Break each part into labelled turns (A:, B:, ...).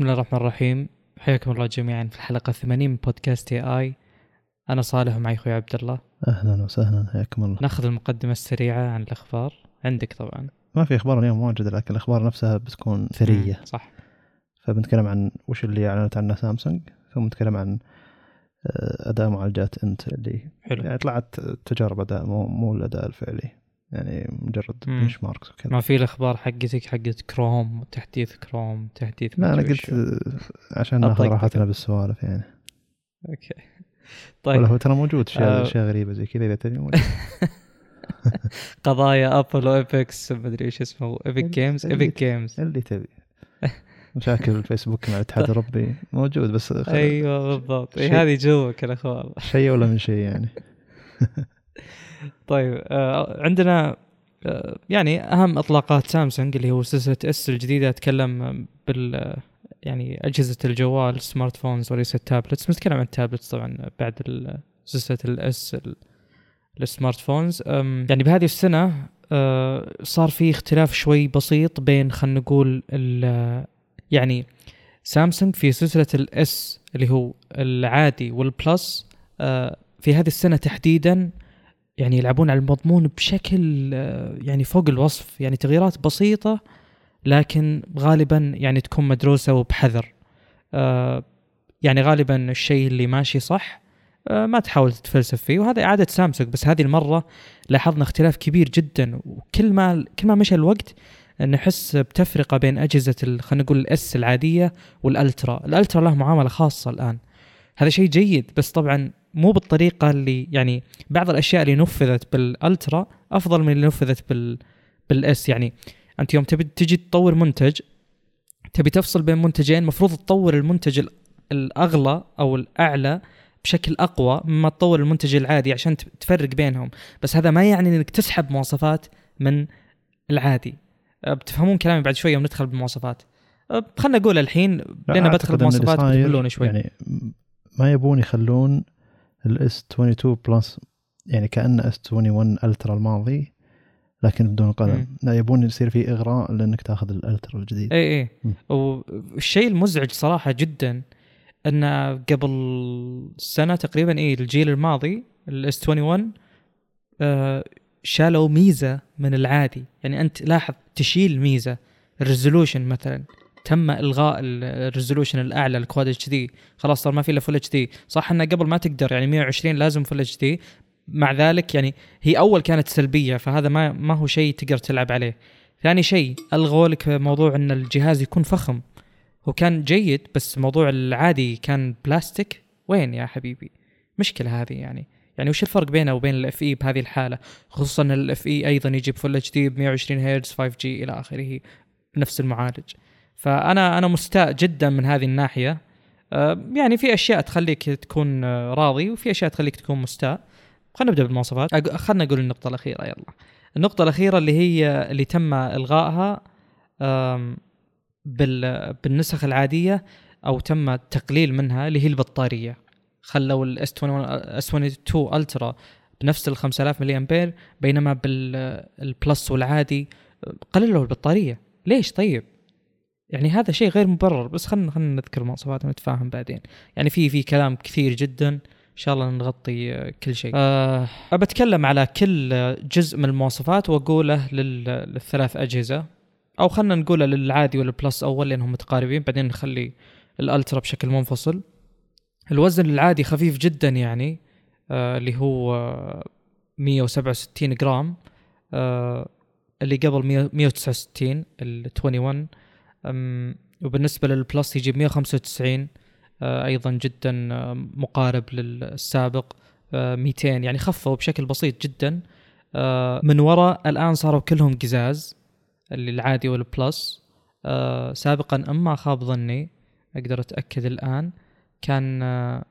A: بسم الله الرحمن الرحيم. حياكم الله جميعا في الحلقة 80 من بودكاست اي اي أنا صالح ومعي أخوي عبد الله.
B: أهلا وسهلا حياكم الله.
A: نأخذ المقدمة السريعة عن الأخبار. عندك طبعا.
B: ما في أخبار اليوم موجوده لكن الأخبار نفسها بتكون ثرية.
A: مم، صح.
B: فبنتكلم عن وش اللي أعلنت عنه سامسونج ثم نتكلم عن آه، أداء معالجات Intel
A: حلو.
B: يعني طلعت تجارب أداء مو مو الأداء الفعلي. يعني مجرد. benchmarks وكذا.
A: ما في الأخبار حقتك حقت كروم وتحديث كروم تحديث
B: لا
A: أنا
B: قلت. آه، عشان ناخذ. راحتنا بالسوالف يعني. okay.
A: طيب.
B: هو ترى موجود
A: آه.
B: اشياء اشياء غريبة زي كذا إذا تبي.
A: قضايا Apple و Epics مدري إيش اسمه Epic
B: Games
A: Epic Games
B: اللي تبي. مشاكل الفيسبوك مع الاتحاد الأوروبي موجود بس
A: أيوه بالضبط. إيه، هذه جوك الأخبار.
B: شيء ولا من شيء يعني.
A: طيب آه عندنا آه يعني أهم إطلاقات سامسونج اللي هو سلسلة S الجديدة أتكلم بال آه، يعني أجهزة الجوال smartphones وليس ال tablets بنتكلم عن ال tablets طبعا بعد سلسلة ال S ال- ال smartphones يعني بهذه السنة آه، صار في اختلاف شوي بسيط بين خلينا نقول ال- يعني سامسونج في سلسلة ال S اللي هو العادي وال Plus آه، في هذه السنة تحديدا يعني يلعبون على المضمون بشكل آه، يعني فوق الوصف يعني تغييرات بسيطة لكن غالبا يعني تكون مدروسة وبحذر. آه، يعني غالبا الشيء اللي ماشي صح آه، ما تحاول تتفلسف فيه وهذا عادة سامسونج. بس هذه المرة لاحظنا اختلاف كبير جدا وكل ما كل ما مشى الوقت نحس بتفرقة بين أجهزة خلينا نقول الأس العادية والألترا. الألترا له معاملة خاصة الآن. هذا شيء جيد بس طبعا مو بالطريقة اللي يعني بعض الأشياء اللي نفذت بالألترا أفضل من اللي نفذت بال بالإس. يعني أنت يوم تبي تجي تطور منتج تبي تفصل بين منتجين المفروض تطور المنتج ال- الأغلى أو الأعلى بشكل أقوى مما تطور المنتج العادي عشان تفرق بينهم. بس هذا ما يعني إنك تسحب مواصفات من العادي. أه، بتفهمون كلامي بعد شوية يوم ندخل بالمواصفات. أه، خلنا نقول الحين
B: لا،
A: لين بدخل
B: صاير
A: بتقولون شوي.
B: يعني ما يبون يخلون ال S 22 Plus يعني كانه S 21 Ultra الماضي لكن بدون قلم. لا يبون يصير في إغراء لأنك تأخذ ال Ultra الجديد.
A: اي اي. والشيء المزعج صراحة جدا أن قبل سنة تقريبا اي الجيل الماضي ال S 21 آه شالوا ميزة من العادي. يعني أنت لاحظ تشيل ميزة ال resolution مثلا. تم إلغاء ال- ال resolution الأعلى ال Quad HD. خلاص صار ما في إلا Full HD. صح إنه قبل ما تقدر يعني 120 لازم Full HD. مع ذلك يعني هي أول كانت سلبية فهذا ما ما هو شيء تقدر تلعب عليه. ثاني شيء ألغوا لك موضوع إن الجهاز يكون فخم. هو كان جيد بس موضوع العادي كان بلاستيك. وين يا حبيبي؟ مشكلة هذه يعني. يعني وش الفرق بينه وبين ال FE بهذه الحالة؟ خصوصا ال FE أيضا يجيب Full HD ب 120 هرتز 5 G إلى آخره بنفس المعالج. فأنا أنا مستاء جدا من هذه الناحية. آه، يعني في أشياء تخليك تكون آه، راضي وفي أشياء تخليك تكون مستاء. خلينا نبدأ بالمواصفات. خلينا نقول النقطة الأخيرة يلا. النقطة الأخيرة اللي هي اللي تم إلغائها بالنسخ العادية أو تم التقليل منها اللي هي البطارية. خلوا ال S 21 S 22 Ultra بنفس ال 5000 ملي أمبير بينما بال Plus والعادي قللوا البطارية. ليش طيب؟ يعني هذا شيء غير مبرر بس خلينا خلينا نذكر المواصفات ونتفاهم بعدين. يعني في في كلام كثير جدا. إن شاء الله نغطي كل شيء. أه. بتكلم على كل جزء من المواصفات وأقوله لل- للثلاث أجهزة. أو خلينا نقوله للعادي وال Plus أول لأنهم متقاربين. بعدين نخلي ال Ultra بشكل منفصل. الوزن العادي خفيف جدا يعني آه اللي هو آه، 167 جرام آه اللي قبل 100 169 ال 21 أم، وبالنسبة لل Plus يجيب 195 آه أيضا جدا آه، مقارب للسابق آه 200 يعني خفوا بشكل بسيط جدا. آه من وراء الآن صاروا كلهم قزاز اللي العادي وال Plus. آه سابقا إن ما خاب ظني أقدر أتأكد الآن كان آه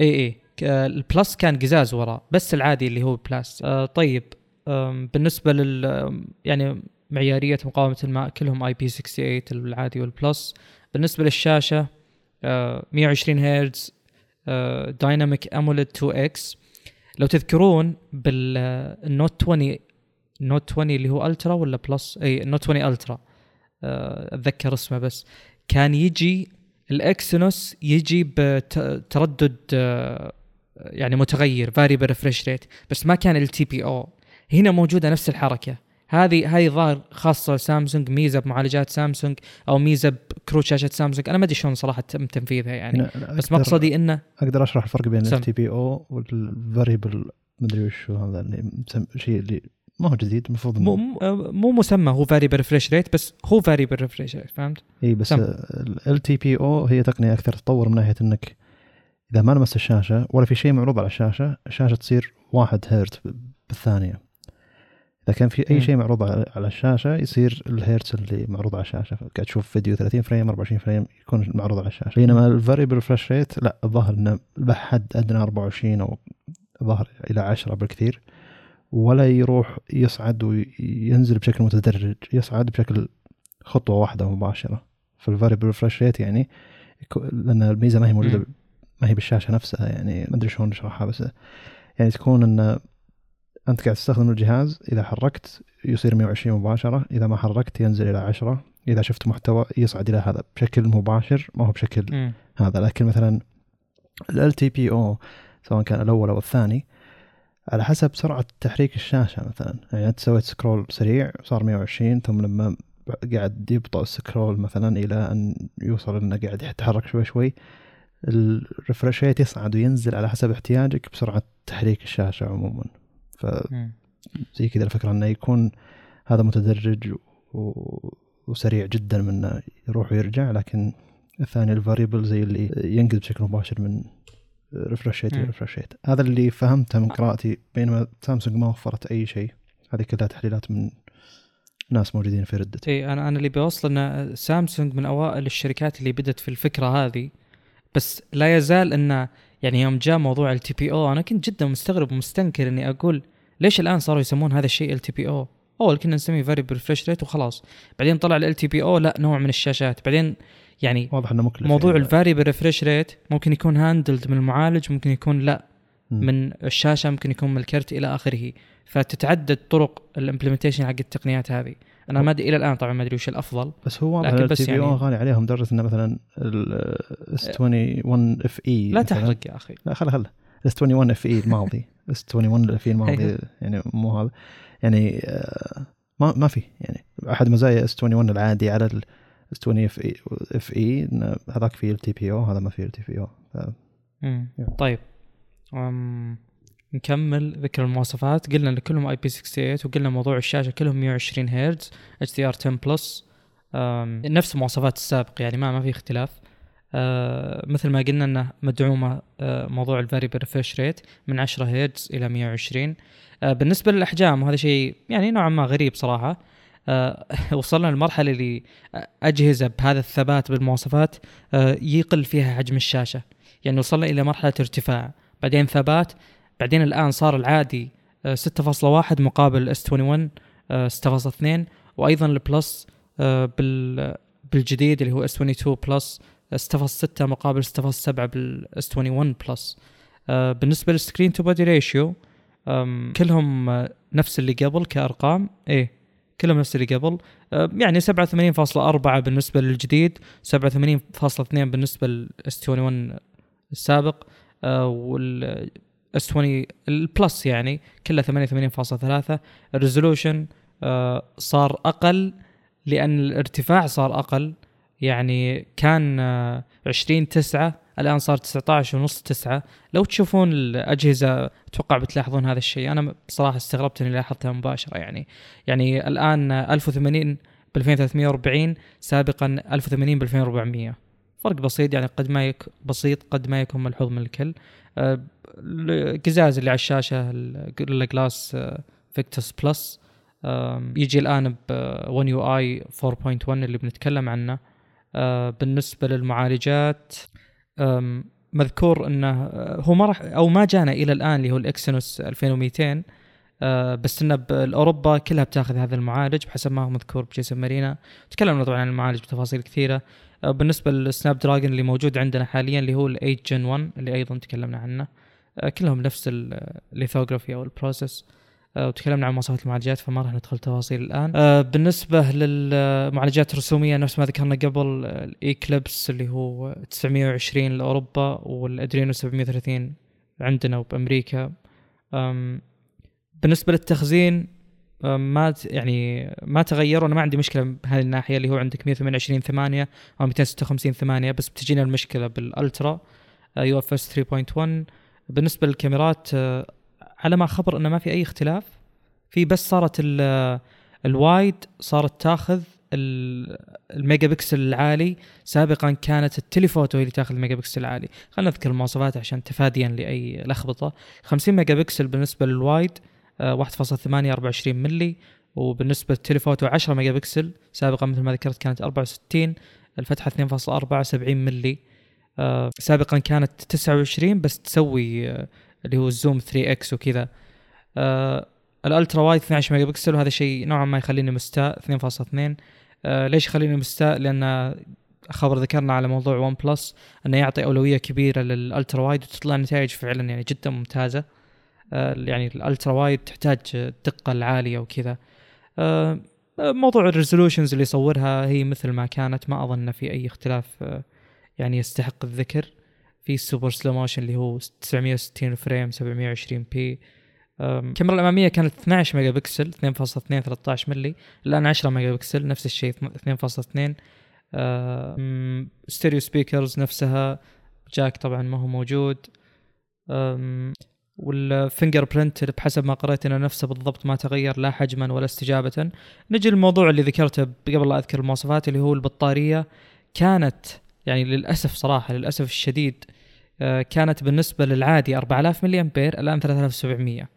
A: اي اي آه، ال Plus كان قزاز وراء بس العادي اللي هو آه طيب بالنسبة لل يعني معيارية مقاومة الماء كلهم IP 68 العادي وال Plus. بالنسبة للشاشة آه 120 هرتز آه Dynamic AMOLED 2 X لو تذكرون بال Note 20 ال Note 20 اللي هو Ultra ولا Plus؟ إي ال Note 20 Ultra. آه، أتذكر اسمه بس. كان يجي ال Exynos يجي بتردد آه، يعني متغير variable refresh rate بس ما كان LTPO هنا موجودة نفس الحركة. هذه هذه ظاهر خاصة سامسونج ميزة بمعالجات سامسونج أو ميزة بكروت شاشة سامسونج أنا ما أدري شلون صراحة تم تنفيذها يعني
B: هنا
A: بس مقصدي إنه
B: أقدر أشرح الفرق بين
A: سم.
B: LTPO وال variable مدري وش هذا اللي شيء اللي ما هو جديد المفروض
A: مو مو- مسمى هو variable refresh rate بس هو variable refresh rate فهمت؟
B: إي بس. LTPO هي تقنية أكثر تطور من ناحية إنك إذا ما لمست الشاشة ولا في شيء معروض على الشاشة الشاشة تصير واحد هرتز بالثانية إذا كان في
A: أي.
B: شيء معروض على الشاشة يصير الهيرتز اللي معروض على الشاشة. قاعد تشوف فيديو 30 frame 24 frame يكون معروض على الشاشة. بينما ال variable refresh rate لا الظاهر إنه بحد أدنى 24 أو ظهر إلى 10 بالكثير ولا يروح يصعد وينزل بشكل متدرج يصعد بشكل خطوة واحدة مباشرة. فال variable refresh rate يعني لأن الميزة ما هي
A: موجودة.
B: ما هي بالشاشة نفسها يعني ما أدري شلون اشرحها بس يعني تكون إن أنت قاعد تستخدم الجهاز إذا حركت يصير 120 مباشرة إذا ما حركت ينزل إلى 10 إذا شفت محتوى يصعد إلى هذا بشكل مباشر ما هو بشكل
A: مم.
B: هذا. لكن مثلا LTPO سواء كان الأول أو الثاني على حسب سرعة تحريك الشاشة مثلا. يعني أنت سويت scroll سريع صار 120 ثم لما قاعد يبطأ ال scroll مثلا إلى أن يوصل إنه قاعد يتحرك شوي شوي ال refresh rate يصعد وينزل على حسب احتياجك بسرعة تحريك الشاشة عموما. فزي
A: مم.
B: كذا الفكرة إنه يكون هذا متدرج و... وسريع جدا من إنه يروح ويرجع لكن الثاني ال variable زي اللي ينقل بشكل مباشر من refresh rate
A: مم.
B: إلى refresh rate هذا اللي فهمته من قراءتي بينما سامسونج ما وفرت أي شيء هذه كلها تحليلات من ناس موجودين في Reddit
A: اي أنا أنا اللي بوصل إن سامسونج من أوائل الشركات اللي بدت في الفكرة هذه بس لا يزال انه يعني يوم جاء موضوع LTPO أنا كنت جدا مستغرب ومستنكر إني أقول ليش الآن صاروا يسمون هذا الشيء LTPO أول كنا نسميه variable refresh rate وخلاص بعدين طلع LTPO لا نوع من الشاشات بعدين يعني
B: واضح إنه مكلف
A: موضوع
B: يعني.
A: ال variable refresh rate ممكن يكون handled من المعالج ممكن يكون لا. من الشاشة ممكن يكون من الكرت إلى آخره فتتعدد طرق ال implementation حق التقنيات هذه. أنا ما أدري إلى الآن طبعا ما أدري وش الأفضل
B: بس هو
A: لكن بس يعني-
B: غالي عليهم لدرجه إنه مثلا ال S 21 FE
A: لا تحرق يا أخي.
B: لا خله خله S 21 FE الماضي. S 21 FE الماضي
A: أيوه.
B: يعني مو هذا. يعني آه، ما ما في. يعني أحد مزايا S 21 العادي على ال S 20 FE FE هذاك فيه LTPO هذا ما فيه LTPO.
A: طيب. أم نكمل ذكر المواصفات. قلنا إن كلهم IP 68 وقلنا موضوع الشاشة كلهم 120 هرتز HDR 10 plus نفس المواصفات السابق يعني ما ما في اختلاف. أه مثل ما قلنا إنه مدعومة أه موضوع ال variable refresh rate من 10 هرتز إلى 120 أه بالنسبة للأحجام وهذا شيء يعني نوعا ما غريب صراحة. وصلنا للمرحله اللي أجهزة بهذا الثبات بالمواصفات يقل فيها حجم الشاشة. يعني وصلنا إلى مرحلة ارتفاع. بعدين ثبات بعدين الآن صار العادي آه، 6.1 مقابل S 21 آه، 6.2 وأيضا ال Plus آه، بال بالجديد اللي هو S 22 Plus 6.6 مقابل 6.7 بال S 21 Plus. آه، بالنسبة لل screen to body ratio كلهم آه، نفس اللي قبل كأرقام. إيه كلهم نفس اللي قبل. آه، يعني 87.4 بالنسبة للجديد 87.2 بالنسبة لل S 21 السابق. آه، وال S 20 ال Plus يعني كله 88.3 ال resolution آه، صار أقل لأن الارتفاع صار أقل. يعني كان آه، 20 9 الآن صار 19 ونص 9 لو تشوفون الأجهزة أتوقع بتلاحظون هذا الشيء. أنا بصراحه استغربت إني لاحظتها مباشرة يعني. يعني الآن آه، 1080 ب 2340 سابقا 1080 ب 2400 فرق بسيط يعني قد ما يك بسيط قد ما يكون ملحوظ من الكل. آه، القزاز اللي على الشاشة الجوريلا جلاس Victus Plus يجي الآن ب 1 يو اي 4.1 اللي بنتكلم عنه. آه، بالنسبة للمعالجات مذكور إنه آه، هو ما راح أو ما جانا إلى الآن اللي هو ال Exynos 2200 آه، بس إنه بأوروبا كلها بتاخذ هذا المعالج بحسب ما هو مذكور ب GSMArena. تكلمنا طبعا عن المعالج بتفاصيل كثيرة. بالنسبة لل Snapdragon اللي موجود عندنا حاليا اللي هو ال 8 Gen 1 اللي أيضا تكلمنا عنه. كلهم نفس ال lithography أو ال process آه، وتكلمنا عن مواصفات المعالجات فما راح ندخل تفاصيل الآن. آه، بالنسبة للمعالجات الرسوميه نفس ما ذكرنا قبل ال Xclipse اللي هو 920 لأوروبا وال Adreno 730 عندنا وبأمريكا. بالنسبة للتخزين ما يعني ما تغير وأنا ما عندي مشكلة بهذه الناحية اللي هو عندك 128 8 أو 256 8 بس بتجينا المشكلة بال Ultra UFS 3.1 بالنسبة للكاميرات آه، على ما خبر إنه ما في أي اختلاف. في بس صارت ال- ال wide صارت تاخذ ال- الميجا بكسل العالي. سابقا كانت ال telephoto هي اللي تاخذ الميجا بكسل العالي. خلينا نذكر المواصفات عشان تفاديا لأي لخبطة. 50 ميجا بكسل بالنسبة لل wide آه، 1.8 24 ملي وبالنسبة لل telephoto 10 ميجا بكسل سابقا مثل ما ذكرت كانت 64 الفتحة 2.4 70 ملي آه، سابقا كانت 29 بس تسوي آه، اللي هو ال zoom 3 X وكذا. آه، ال ultrawide 12 ميجا بكسل وهذا شيء نوعا ما يخليني مستاء 2.2 آه، ليش يخليني مستاء؟ لأن خبر ذكرنا على موضوع OnePlus أنه يعطي أولوية كبيرة لل ultrawide وتطلع نتائج فعلا يعني جدا ممتازة. آه، يعني ال ultrawide تحتاج الدقه العالية وكذا. آه، موضوع ال resolutions اللي يصورها هي مثل ما كانت ما أظن في أي اختلاف آه، يعني يستحق الذكر. في ال super slow motion اللي هو 960 frame 720 p. الكاميرا الامامية كانت 12 ميجا بكسل 2.2 13 ملي الان 10 ميجا بكسل نفس الشيء 2.2 آم، stereo speakers نفسها jack طبعا ما هو موجود. وال fingerprint بحسب ما قرأت إنه نفسه بالضبط ما تغير لا حجما ولا استجابة. نجي للموضوع اللي ذكرته قبل لا أذكر المواصفات اللي هو البطارية. كانت يعني للأسف صراحة للأسف الشديد آه، كانت بالنسبة للعادي 4000 ملي امبير الآن 3700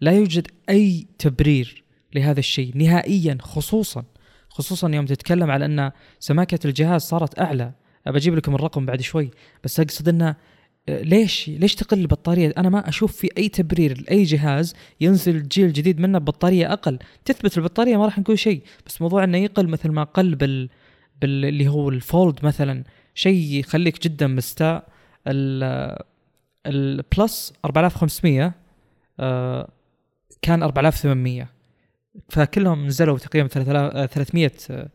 A: لا يوجد أي تبرير لهذا الشيء نهائيا خصوصا خصوصا يوم تتكلم على أن سماكة الجهاز صارت أعلى. بجيب لكم الرقم بعد شوي بس أقصد انه آه، ليش ليش تقل البطارية؟ أنا ما أشوف في أي تبرير لأي جهاز ينزل جيل جديد منه ببطاريه أقل. تثبت البطارية ما راح نقول شيء بس موضوع أنه يقل مثل ما قل بال بال اللي هو الفولد مثلا. شيء يخليك جدا مستاء. ال البلس 4500 آه، كان 4800 فكلهم نزلوا تقريبا 3000 آه، 300 آه،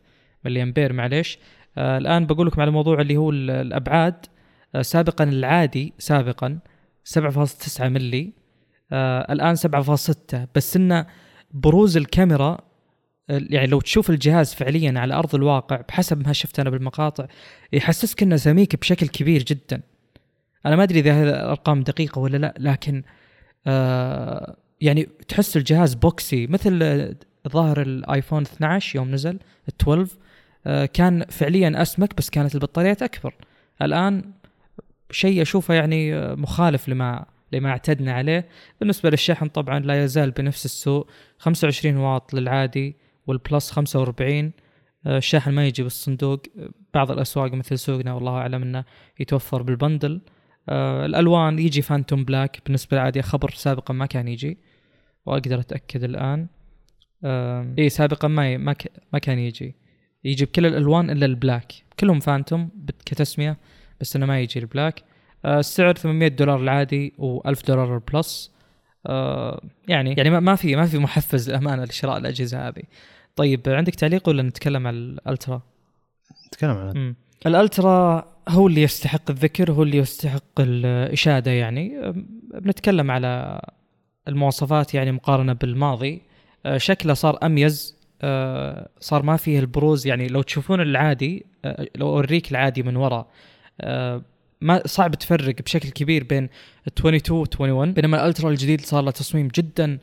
A: ملي امبير معليش. آه، الآن بقول لكم على الموضوع اللي هو ال- الأبعاد. آه، سابقا العادي سابقا 7.9 ملي الآن 7.6 بس انه بروز الكاميرا يعني لو تشوف الجهاز فعليا على أرض الواقع بحسب ما شفت أنا بالمقاطع يحسسك إنه سميك بشكل كبير جدا. أنا ما أدري إذا هذه الأرقام دقيقة ولا لا لكن آه يعني تحس الجهاز boxy مثل ظاهر ال iPhone 12 يوم نزل ال 12 آه كان فعليا أسمك بس كانت البطاريات أكبر. الآن شيء أشوفه يعني مخالف لما لما اعتدنا عليه. بالنسبة للشحن طبعا لا يزال بنفس السوء 25 واط للعادي. وال Plus 45 آه، الشاحن ما يجي بالصندوق. بعض الأسواق مثل سوقنا والله أعلم إنه يتوفر بال bundle. آه، الألوان يجي Phantom Black بالنسبة للعادي خبر سابقا ما كان يجي وأقدر أتأكد الآن. إي سابقا ما ي- ما, كان يجي. يجي بكل الألوان إلا ال black. كلهم Phantom كتسمية بس إنه ما يجي ال black. آه، السعر 800 دولار العادي و1000 دولار ال Plus. آه، يعني يعني ما- في ما في محفز للأمانة لشراء الأجهزة هذه. طيب عندك تعليق ولا نتكلم عن ال Ultra؟
B: نتكلم عن.
A: ال Ultra هو اللي يستحق الذكر هو اللي يستحق الإشادة يعني. أم، بنتكلم على المواصفات يعني مقارنة بالماضي. أه، شكله صار أميز. صار ما فيه البروز. يعني لو تشوفون العادي لو أوريك العادي من وراء أه، ما صعب تفرق بشكل كبير بين 22 و 21 بينما الألترا الجديد صار له تصميم جدا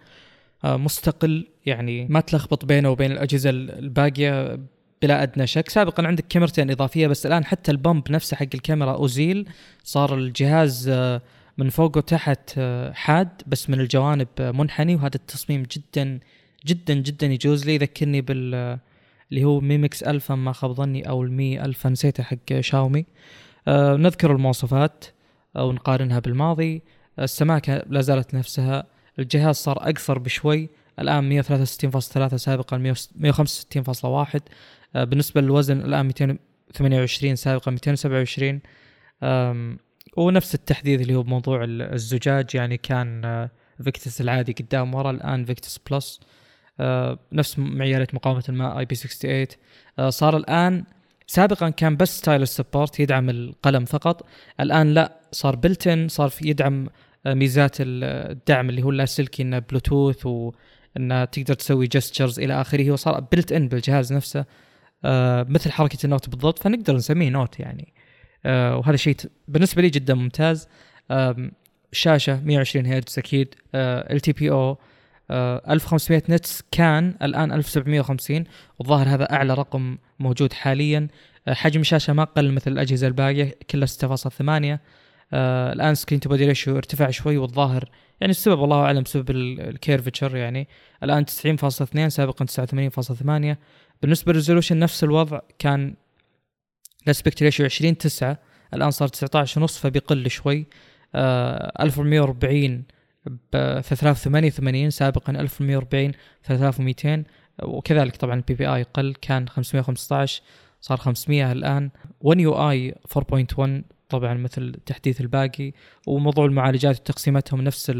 A: آه، مستقل يعني ما تلخبط بينه وبين الأجهزة الباقية بلا أدنى شك. سابقا عندك كاميرتين إضافية بس الآن حتى البمب نفسه حق الكاميرا ازيل صار الجهاز آه، من فوق وتحت آه، حاد بس من الجوانب منحني وهذا التصميم جدا جدا جدا يجوز لي. يذكرني بال اللي هو Mi Mix Alpha ما خاب ظني أو ال Mi Alpha نسيته حق شاومي. نذكر المواصفات أو نقارنها بالماضي. السماكه لا زالت نفسها. الجهاز صار أقصر بشوي. الآن 163.3 سابقا 165.1 آه، بالنسبة للوزن الآن 228 سابقا 227 آم، ونفس التحديث اللي هو بموضوع ال- الزجاج. يعني كان آه، Victus العادي قدام ورا الآن Victus Plus. آه نفس معيارات مقاومة الماء IP 68 آه صار الآن سابقا كان بس stylus support يدعم القلم فقط. الآن لا صار built-in صار في يدعم ميزات الدعم اللي هو اللاسلكي إنه بلوتوث وانه تقدر تسوي gestures إلى آخره. وصار built-in بالجهاز نفسه آه مثل حركة ال Note بالضبط فنقدر نسميه Note يعني. آه وهذا شيء بالنسبة لي جدا ممتاز. شاشة 120 هرتز أكيد LTPO 1500 nits كان الآن 1750 والظاهر هذا أعلى رقم موجود حاليا. آه حجم الشاشه ما قل مثل الأجهزة الباقية كلها 6.8 آه الآن screen to body ratio ارتفع شوي والظاهر يعني السبب والله أعلم بسبب ال curvature يعني. الآن 90.2 سابقا 89.8 بالنسبة لل resolution نفس الوضع كان ال aspect ratio 20 9 الآن صار 19 ونص فبيقل شوي. آه 1440 ب 3088 سابقا 1140 3200 وكذلك طبعا ال PPI قل كان 515 صار 500 الآن. 1 يو اي 4.1 طبعا مثل التحديث الباقي. وموضوع المعالجات وتقسيمتهم نفس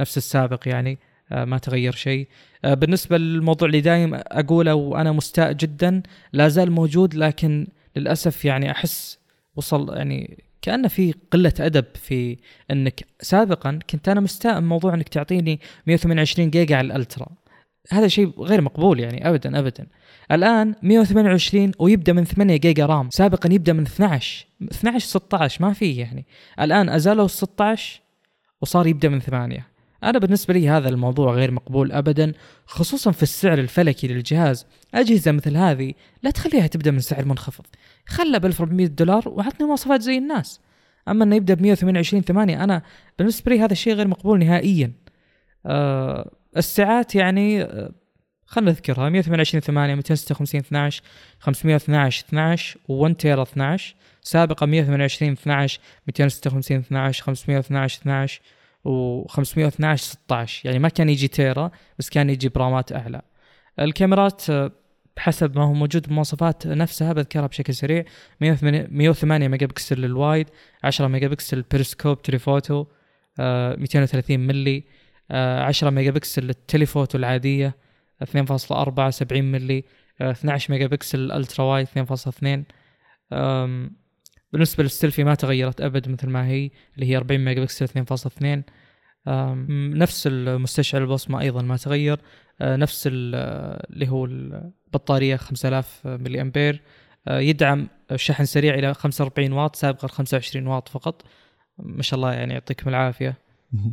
A: نفس السابق يعني آه، ما تغير شيء. آه، بالنسبة للموضوع اللي دايم أقوله وأنا مستاء جدا لا زال موجود لكن للأسف يعني أحس وصل يعني كأنه في قلة أدب في أنك سابقا كنت أنا مستاء من موضوع أنك تعطيني 128 جيجا على الألترا. هذا شيء غير مقبول يعني ابدا ابدا. الآن 128 ويبدأ من 8 جيجا رام سابقا يبدأ من 12 12 16 ما في يعني. الآن أزالوا ال 16 وصار يبدأ من 8 أنا بالنسبة لي هذا الموضوع غير مقبول ابدا خصوصا في السعر الفلكي للجهاز. أجهزة مثل هذه لا تخليها تبدأ من سعر منخفض. خلها ب 1400 دولار وعطني مواصفات زي الناس. أما إنه يبدأ ب 128 8 أنا بالنسبة لي هذا الشيء غير مقبول نهائيا. أه الساعات يعني أه نذكرها 128 8 256 12 512 12 و1 تيرا 12 سابقا 128 12 256 12 512 12 و512 16 يعني ما كان يجي تيرا بس كان يجي برامات أعلى. الكاميرات آه، بحسب ما هو موجود بالمواصفات نفسها بذكرها بشكل سريع. 108 ميجا بكسل لل wide 10 ميجا بكسل periscope telephoto 230 ملي 10 ميجا بكسل لل telephoto العادية 2.4 70 ملي 12 ميجا بكسل ال ultra wide 2.2 بالنسبة للسيلفي ما تغيرت أبد مثل ما هي اللي هي 40 ميجا بكسل 2.2 نفس المستشعر البصمة أيضا ما تغير آه، نفس اللي هو البطارية 5000 ملي امبير آه، يدعم شحن سريع إلى 45 واط سابقا 25 واط فقط. ما شاء الله يعني يعطيكم العافية.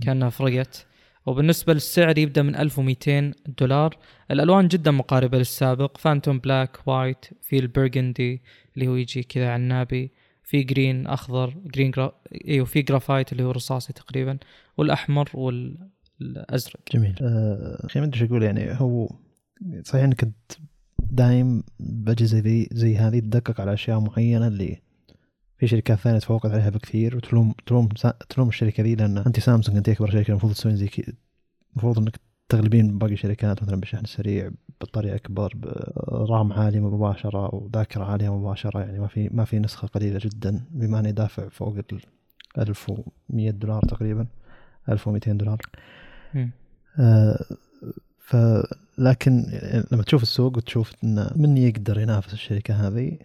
A: كأنها فرقت. وبالنسبة للسعر يبدأ من 1200 دولار. الألوان جدا مقاربة للسابق. phantom black white في ال burgundy اللي هو يجي كذا عنابي في green أخضر green gra... إيوه في جرافايت اللي هو رصاصي تقريبا. والأحمر والأزرق.
B: جميل. آه، أخي ما ادري أقول يعني هو صحيح إنك دايم باجهزه زي زي هذه تدقق على أشياء معينة اللي في شركات ثانية تفوقت عليها بكثير وتلوم تلوم تلوم الشركة ذي لأن أنت سامسونج أنت أكبر شركة المفروض تسوين زي كذا المفروض إنك تغلبين باقي الشركات مثلا بالشحن السريع بطارية أكبر برام عالي مباشرة وذاكرة عالية مباشرة يعني ما في ما في نسخة قليلة جدا بما أني دافع فوق ال 1100 دولار تقريبا 1200 دولار. آه ف لكن لما تشوف السوق وتشوف إن من يقدر ينافس الشركة هذه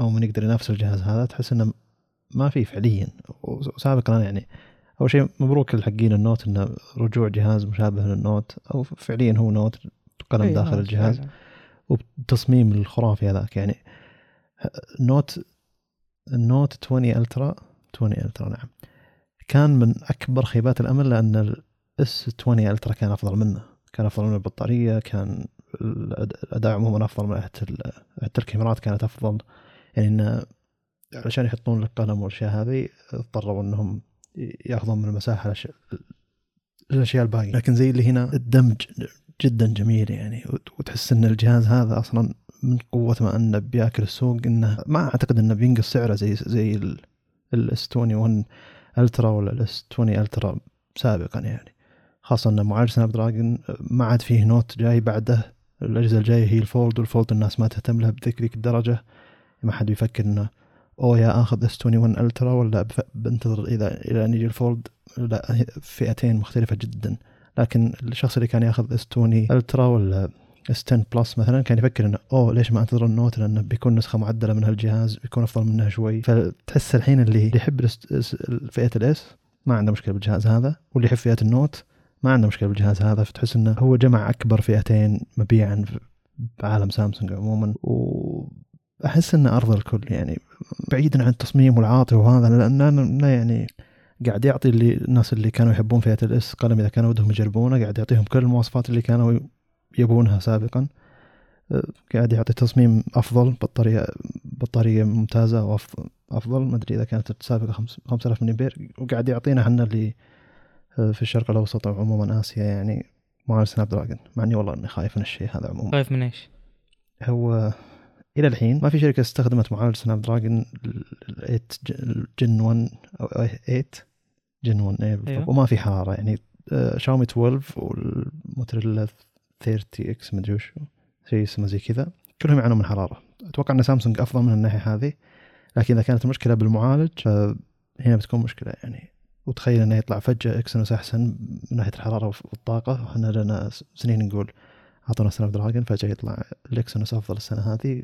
B: أو من يقدر ينافس الجهاز هذا تحس إنه ما في فعليا. وسابقا يعني أول شيء مبروك لحقين ال Note انه رجوع جهاز مشابه لل Note أو فعليا هو Note قلم أيه داخل الجهاز فعلا. وبتصميم الخرافي هذاك. يعني Note ال Note 20 Ultra 20 Ultra نعم. كان من أكبر خيبات الأمل لأن ال S20 Ultra كان أفضل منه. كان أفضل من البطارية كان الأداء عموما أفضل من ناحيه الكاميرات كانت أفضل. يعني انه علشان يحطون القلم والأشياء هذه اضطروا إنهم يأخذون من المساحة الاشياء الباقية. لكن زي اللي هنا الدمج جدا جميل يعني. وتحس إن الجهاز هذا أصلا من قوة ما إنه بيأكل السوق إنه ما أعتقد إنه بينقص سعره زي زي ال S21 Ultra ولا ال S20 Ultra سابقا يعني. خاصة أن معالج Snapdragon ما عاد فيه Note جاي بعده. الأجهزة الجاية هي ال Fold وال Fold الناس ما تهتم لها بذيك ذيك الدرجة. ما حد بيفكر إنه أو يا آخذ S21 Ultra ولا بنتظر إذا إلى ان يجي ال Fold. لا فئتين مختلفة جدا. لكن الشخص اللي كان ياخذ S20 Ultra ولا S10 Plus مثلا كان يفكر إنه أوه ليش ما أنتظر ال Note؟ لأنه بيكون نسخة معدلة من هالجهاز بيكون أفضل منها شوي. فتحس الحين اللي يحب فئة ال S ما عنده مشكلة بالجهاز هذا واللي يحب فئة ال Note ما عنده مشكلة بالجهاز هذا فتحس إنه هو جمع أكبر فئتين مبيعا بعالم سامسونج عموما. وأحس إنه أرضى الكل يعني بعيدا عن التصميم والعاطفة وهذا لأنه يعني قاعد يعطي اللي الناس اللي كانوا يحبون فئة ال S قلم إذا كانوا ودهم يجربونه قاعد يعطيهم كل المواصفات اللي كانوا يبونها سابقا. قاعد يعطي تصميم أفضل بطارية بطارية ممتازة وافضل أفضل ما أدري إذا كانت السابقه 5000 ملي امبير وقاعد يعطينا إحنا اللي في الشرق الأوسط وعموما آسيا يعني معالج Snapdragon مع إني والله إني خايف من الشيء هذا عموما
A: خايف من إيش؟
B: هو إلى الحين ما في شركة استخدمت معالج Snapdragon 8 Gen 1 أو 8 Gen 1 إيه أيوه. وما في حراره يعني شاومي 12 والموتورولا 30 X مدري وش شيء اسمه زي كذا كلهم يعانون من حرارة أتوقع إن سامسونج أفضل من الناحية هذه لكن إذا كانت المشكلة بالمعالج فهنا بتكون مشكلة يعني وتخيل إنه يطلع فجأة Exynos احسن من ناحية الحرارة والطاقة وحنا لنا سنين نقول أعطونا Snapdragon فجأة يطلع ال Exynos أفضل السنة هذه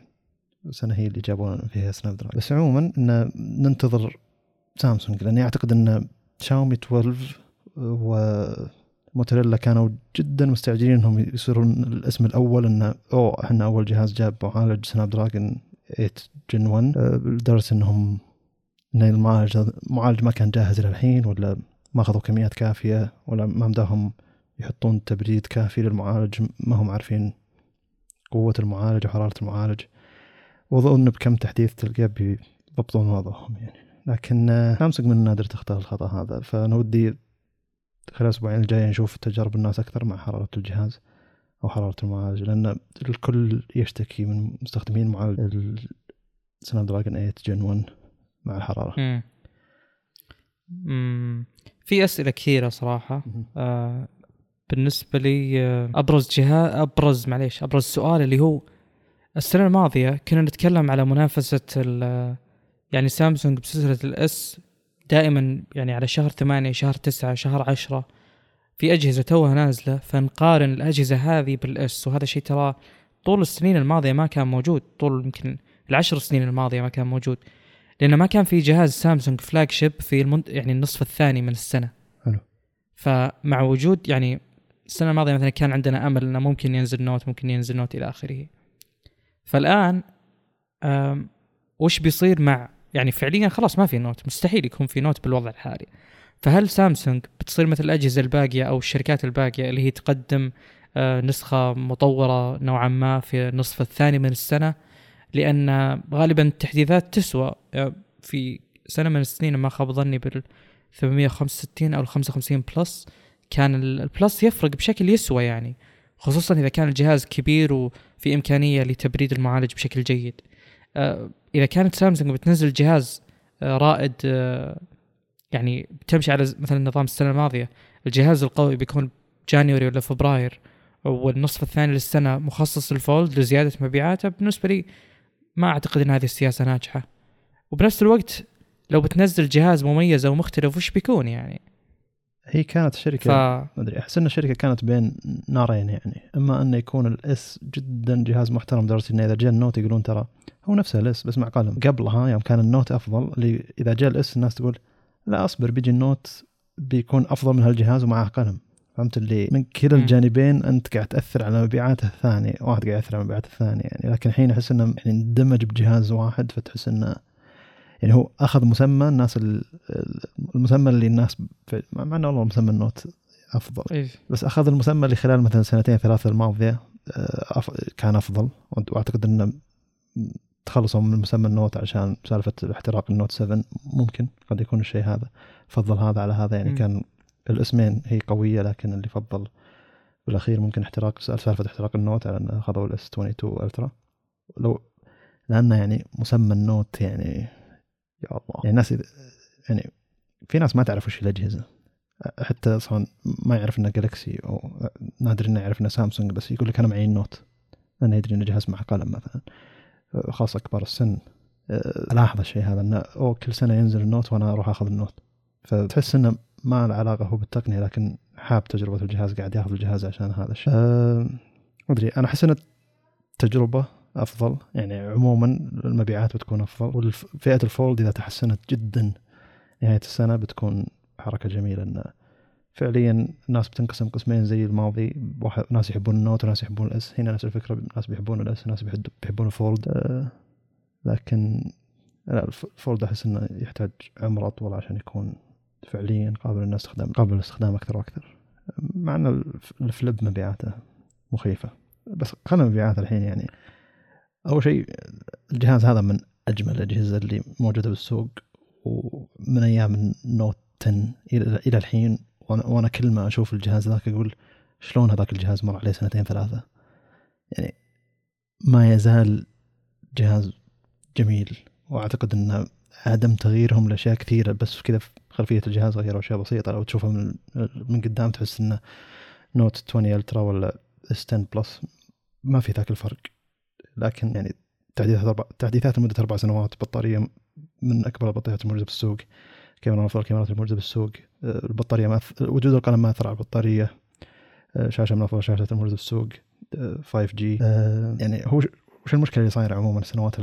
B: السنة هي اللي جابوا فيها Snapdragon. بس عموما إن ننتظر سامسونج لأني أعتقد إن شاومي 12 وموتورولا كانوا جدا مستعجلين إنهم يصيرون الاسم الأول انه اوه إحنا أول جهاز جاب معالج Snapdragon 8 Gen 1 لدرجة إنهم إن المعالج المعالج ما كان جاهز للحين ولا ما أخذوا كميات كافية ولا ما مداهم يحطون تبريد كافي للمعالج ما هم عارفين قوة المعالج وحرارة المعالج. وأظن بكم تحديث تلقاه بيضبطون وضعهم يعني. لكن سامسونج من النادر تختار الخطأ هذا. فأنا ودي خلال الأسبوعين الجاية نشوف تجارب الناس أكثر مع حرارة الجهاز أو حرارة المعالج لأن الكل يشتكي من مستخدمين معالج سناب دراجون 8 جن 1 مع الحرارة.
A: مم. مم. في أسئلة كثيرة صراحة. آه بالنسبة لي آه أبرز جهاز أبرز معليش أبرز سؤال اللي هو السنة الماضية كنا نتكلم على منافسة يعني سامسونج بسلسلة الإس دائما يعني على شهر ثمانية شهر تسعة شهر عشرة. في أجهزة توها نازلة فنقارن الأجهزة هذه بالإس. وهذا شيء ترى طول السنين الماضية ما كان موجود. طول يمكن العشر سنين الماضية ما كان موجود. لأن ما كان في جهاز سامسونج فلاج شيب في المنت... يعني النصف الثاني من السنة.
B: حلو.
A: فمع وجود يعني السنة الماضية مثلا كان عندنا أمل أنه ممكن ينزل Note ممكن ينزل Note إلى آخره. فالآن وش بيصير مع يعني فعليا خلاص ما في Note مستحيل يكون في Note بالوضع الحالي. فهل سامسونج بتصير مثل الأجهزة الباقية أو الشركات الباقية اللي هي تقدم آه، نسخة مطورة نوعا ما في النصف الثاني من السنة؟ لأن غالبا التحديثات تسوى. آه، في سنة من السنين ما خاب ظني بال 865 أو ال 855 plus كان ال plus يفرق بشكل يسوى يعني خصوصا إذا كان الجهاز كبير وفي إمكانية لتبريد المعالج بشكل جيد. آه، إذا كانت سامسونج بتنزل جهاز رائد يعني بتمشي على مثلا نظام السنة الماضية الجهاز القوي بيكون January ولا فبراير والنصف الثاني للسنة مخصص لل Fold لزيادة مبيعاته بالنسبة لي ما أعتقد إن هذه السياسة ناجحة. وبنفس الوقت لو بتنزل جهاز مميز أو مختلف وش بيكون يعني؟
B: هي كانت شركة ف... ما أدري أحس إن الشركة كانت بين نارين يعني. إما انه يكون ال S جدا جهاز محترم لدرجة انه إذا جاء ال Note يقولون ترى هو نفسه ال S بس مع قلم قبلها يوم كان ال Note أفضل اللي إذا جاء ال S الناس تقول لا أصبر بيجي ال Note بيكون أفضل من هالجهاز ومعه قلم. فهمت اللي من كلا الجانبين أنت قاعد تأثر على مبيعات الثاني واحد قاعد يأثر على مبيعات الثاني يعني لكن الحين أحس إنه يعني اندمج بجهاز واحد فتحس إنه يعني هو أخذ مسمى الناس المسمى اللي الناس مع إنه والله مسمى ال Note أفضل
A: إيه؟
B: بس أخذ المسمى اللي خلال مثلا سنتين ثلاثة الماضية آه، كان أفضل وأعتقد إنه تخلصوا من مسمى النوت عشان سالفة احتراق ال Note 7 ممكن قد يكون الشيء هذا فضل هذا على هذا يعني م. كان الاسمين هي قوية لكن اللي فضل بالاخير ممكن احتراق سالفة احتراق ال Note على إنه أخذوا ال S 22 Ultra لو لأنه يعني مسمى ال Note يعني يا الله. يعني الناس يعني في ناس ما تعرف وش الأجهزة. حتى أصلا ما يعرف إنه جالكسي أو نادر إنه يعرف إنه سامسونج بس يقول لك أنا معي ال Note. لأنه يدري إنه جهاز مع قلم مثلا. خاصة كبار السن. ألاحظ الشيء هذا إنه أو كل سنة ينزل ال Note وأنا أروح أخذ ال Note. فتحس إنه ما له علاقة هو بالتقنية لكن حاب تجربة الجهاز قاعد ياخذ الجهاز عشان هذا الشيء. أه ما أدري أنا أحس إن التجربة أفضل يعني عموما المبيعات بتكون أفضل وفئه ال Fold إذا تحسنت جدا نهاية السنة بتكون حركة جميلة إن فعليا الناس بتنقسم قسمين زي الماضي واحد ناس يحبون ال Note وناس يحبون ال S هنا نفس الفكرة ناس بيحبون ال S ناس بيحبون ال Fold. أه لكن لا ال Fold أحس إنه يحتاج عمر أطول عشان يكون فعليا قابل للناس استخدام قابل للاستخدام أكثر وأكثر. مع إن الفليب مبيعاته مخيفة. بس خلينا مبيعات الحين يعني. أول شيء الجهاز هذا من أجمل الأجهزة اللي موجودة بالسوق ومن أيام النوت 10 إلى الحين وأنا كل ما أشوف الجهاز ذاك أقول شلون هذاك الجهاز مر عليه سنتين ثلاثة؟ يعني ما يزال جهاز جميل وأعتقد ان عدم تغييرهم لأشياء كثيرة بس كذا خلفية الجهاز غيروا اشياء بسيطه لو تشوفها من من قدام تحس إنه Note 20 Ultra ولا S 10 Plus ما في ذاك الفرق. لكن يعني تحديثات أربع تحديثات لمدة أربع سنوات بطارية من أكبر البطاريات الموجودة بالسوق. كاميرا من افضل الكاميرات الموجودة بالسوق. البطارية ما وجود القلم ما اثر على البطاريه شاشة من افضل الشاشات الموجودة بالسوق. 5G يعني هو وش المشكلة اللي صايرة عموما السنوات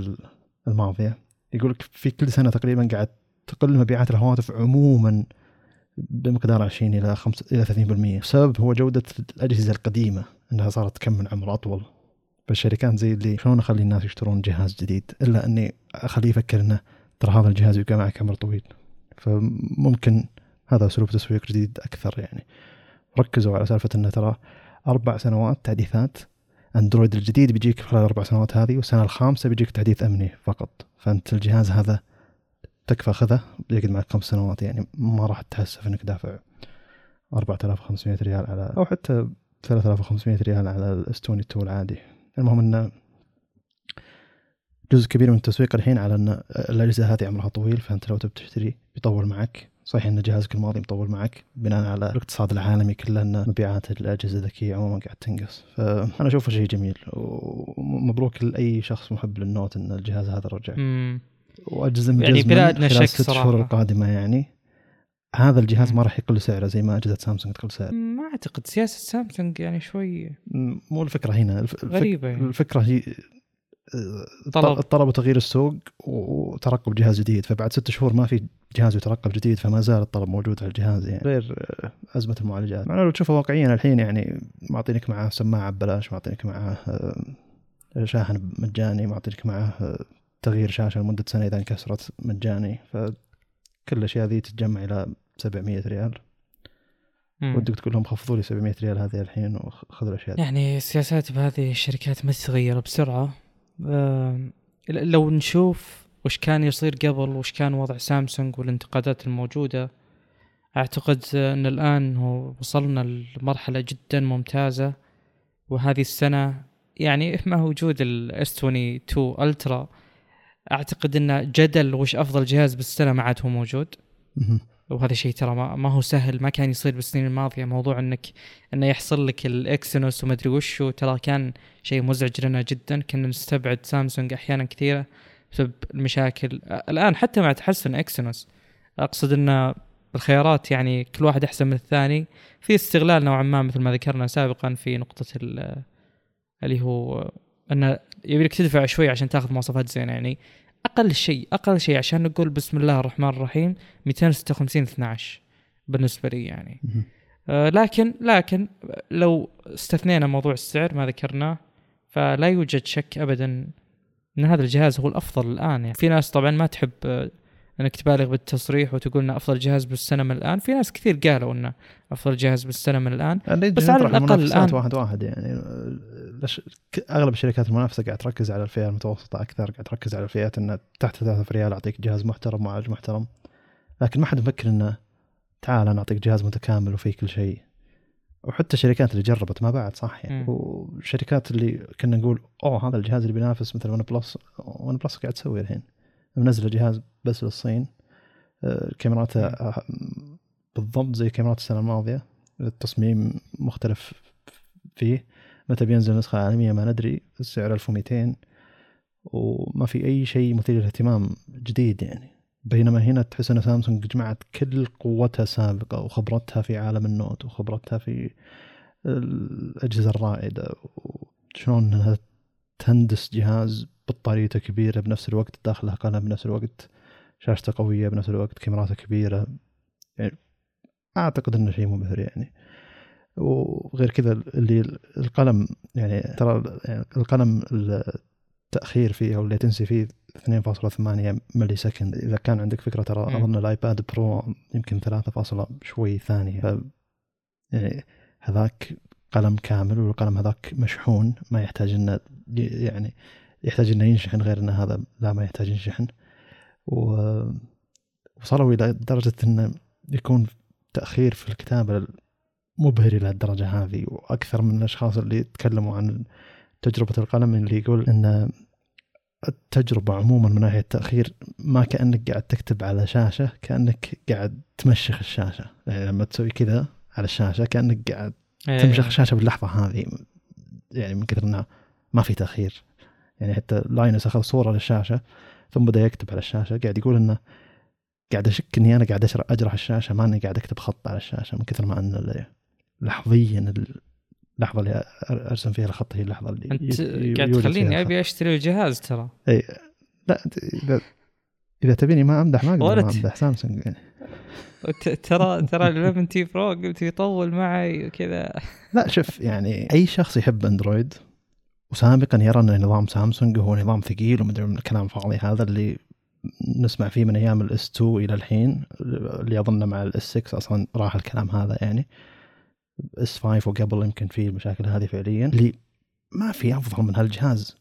B: الماضية؟ يقول لك في كل سنة تقريبا قاعد تقل مبيعات الهواتف عموما بمقدار 20 إلى 5 إلى 30% السبب هو جودة الأجهزة القديمة إنها صارت تكمل عمر أطول. فالشركات زي اللي شلون أخلي الناس يشترون جهاز جديد؟ إلا إني أخليه يفكر إنه ترى هذا الجهاز يبقى معك عمر طويل. فممكن هذا أسلوب تسويق جديد أكثر يعني. ركزوا على سالفة إنه ترى أربع سنوات تحديثات. أندرويد الجديد بيجيك خلال الأربع سنوات هذه والسنة الخامسة بيجيك تحديث أمني فقط. فأنت الجهاز هذا تكفى خذه بيقعد معك خمس سنوات يعني ما راح تحسف إنك دافع 4500 ريال على أو حتى 3500 ريال على ال S 22 العادي المهم إنه جزء كبير من التسويق الحين على إن الأجهزة هذه عمرها طويل فأنت لو تبي تشتري بيطول معك. صحيح إن جهازك الماضي مطول معك بناء على الاقتصاد العالمي كله إن مبيعات الأجهزة الذكية عموما قاعد تنقص. فأنا أشوفه شيء جميل ومبروك لأي شخص محب لل Note إن الجهاز هذا رجع. وأجزم
A: يعني بلا ادنى شك
B: ست شهور القادمة يعني. هذا الجهاز ما راح يقل سعره زي ما أجهزة سامسونج تقل سعر
A: ما أعتقد. سياسة سامسونج يعني شوي
B: مو الفكرة هنا. الف...
A: غريبة يعني.
B: الفكرة هي طلب. الطلب وتغيير السوق وترقب جهاز جديد. فبعد ست شهور ما في جهاز يترقب جديد فما زال الطلب موجود على الجهاز يعني. غير أزمة المعالجات. مع لو تشوفها واقعيا الحين يعني معطينك معاه سماعة ببلاش معطينك معاه شاحن مجاني معطينك معاه تغيير شاشة لمدة سنة إذا انكسرت مجاني. فكل الاشياء ذي تتجمع إلى 700 ريال. ودك تقول لهم خفضوا لي 700 ريال هذه الحين وخذوا الأشياء
A: يعني السياسات بهذه الشركات ما تتغير بسرعة. لو نشوف وش كان يصير قبل وش كان وضع سامسونج والانتقادات الموجودة أعتقد أن الآن هو وصلنا لمرحلة جدا ممتازة. وهذه السنة يعني مع وجود ال S 22 Ultra أعتقد إن جدل وش أفضل جهاز بالسنة ما عاد هو موجود. وهذا شيء ترى ما, هو سهل ما كان يصير بالسنين الماضية. موضوع انك إنه يحصل لك الإكسينوس وما أدري وشو ترى كان شيء مزعج لنا جدا. كنا نستبعد سامسونج أحيانا كثيرة بسبب المشاكل الآن حتى مع تحسن إكسينوس أقصد إن الخيارات يعني كل واحد أحسن من الثاني. في استغلال نوعا ما مثل ما ذكرنا سابقا في نقطة اللي هو انه يبي لك تدفع شوي عشان تاخذ مواصفات زينة يعني أقل شيء أقل شيء عشان نقول بسم الله الرحمن الرحيم 256 12 بالنسبة لي يعني. آه لكن لكن لو استثنينا موضوع السعر ما ذكرناه فلا يوجد شك ابدا إن هذا الجهاز هو الأفضل الآن يعني. في ناس طبعا ما تحب إنك تبالغ بالتصريح وتقول إنه أفضل جهاز بالسنه من الآن. في ناس كثير قالوا إنه أفضل جهاز بالسنه من الان
B: بس على الأقل الآن. واحد واحد يعني أغلب الشركات المنافسة قاعد تركز على الفئة المتوسطة أكثر قاعد تركز على الفئات إنه تحت 3000 ريال أعطيك جهاز محترم معالج محترم. لكن ما حد مفكر إنه تعال أنا أعطيك جهاز متكامل وفيه كل شيء. وحتى الشركات اللي جربت ما بعد صح؟ يعني والشركات اللي كنا نقول أوه هذا الجهاز اللي بينافس مثل ون بلس ون بلس قاعد تسوي الحين. منزل جهاز بس للصين. آه، كاميراته آه، بالضبط زي كاميرات السنة الماضية. التصميم مختلف فيه. متى بينزل النسخه العالميه ما ندري السعر 1200 وما في أي شيء مثير للاهتمام جديد يعني. بينما هنا تحس إن سامسونج جمعت كل قوتها السابقه وخبرتها في عالم النوت وخبرتها في الأجهزة الرائدة. وشلون إنها تهندس جهاز بطاريته كبيرة بنفس الوقت داخله قلم بنفس الوقت شاشته قوية بنفس الوقت كاميراته كبيرة. يعني أعتقد إنه شيء مبهر يعني. وغير كذا اللي القلم يعني ترى يعني القلم التأخير فيه أو ال latency فيه 2.8 millisecond إذا كان عندك فكرة ترى أظن الآيباد Pro يمكن 3 شوي ثانية. ف يعني هذاك قلم كامل والقلم هذاك مشحون ما يحتاج إنه يعني يحتاج إنه ينشحن غير إن هذا لا ما يحتاج ينشحن. وصلوا إلى درجة انه يكون تأخير في الكتابة مبهر إلى الدرجة هذه وأكثر من الأشخاص اللي يتكلموا عن تجربة القلم اللي يقول إن التجربة عموما من ناحية التأخير ما كأنك قاعد تكتب على شاشة كأنك قاعد تمشخ الشاشة. يعني لما تسوي كذا على الشاشة كأنك قاعد إيه. تمشخ الشاشة باللحظة هذه يعني من كثر ما في تأخير. يعني حتى لاينس أخذ صورة للشاشة ثم بدأ يكتب على الشاشة قاعد يقول إنه قاعد أشك إني أنا قاعد أجرح الشاشة ما اني قاعد أكتب خط على الشاشة من كثر ما أن لحظيا اللحظة اللي أرسم فيها الخط هي اللحظة اللي
A: أنت قاعد تخليني أبي أشتري الجهاز ترى.
B: إي لا إذا إذا تبيني ما أمدح ما أقدر أمدح سامسونج يعني.
A: ترى ترى ال T Pro قلت يطول معي وكذا.
B: لا شوف يعني أي شخص يحب اندرويد وسابقا يرى أن نظام سامسونج هو نظام ثقيل ومدري من الكلام الفاضي هذا اللي نسمع فيه من أيام ال S 2 إلى الحين اللي أظن مع ال S 6 أصلا راح الكلام هذا يعني. S 5 وقبل يمكن في المشاكل هذه فعليا. اللي ما في أفضل من هالجهاز.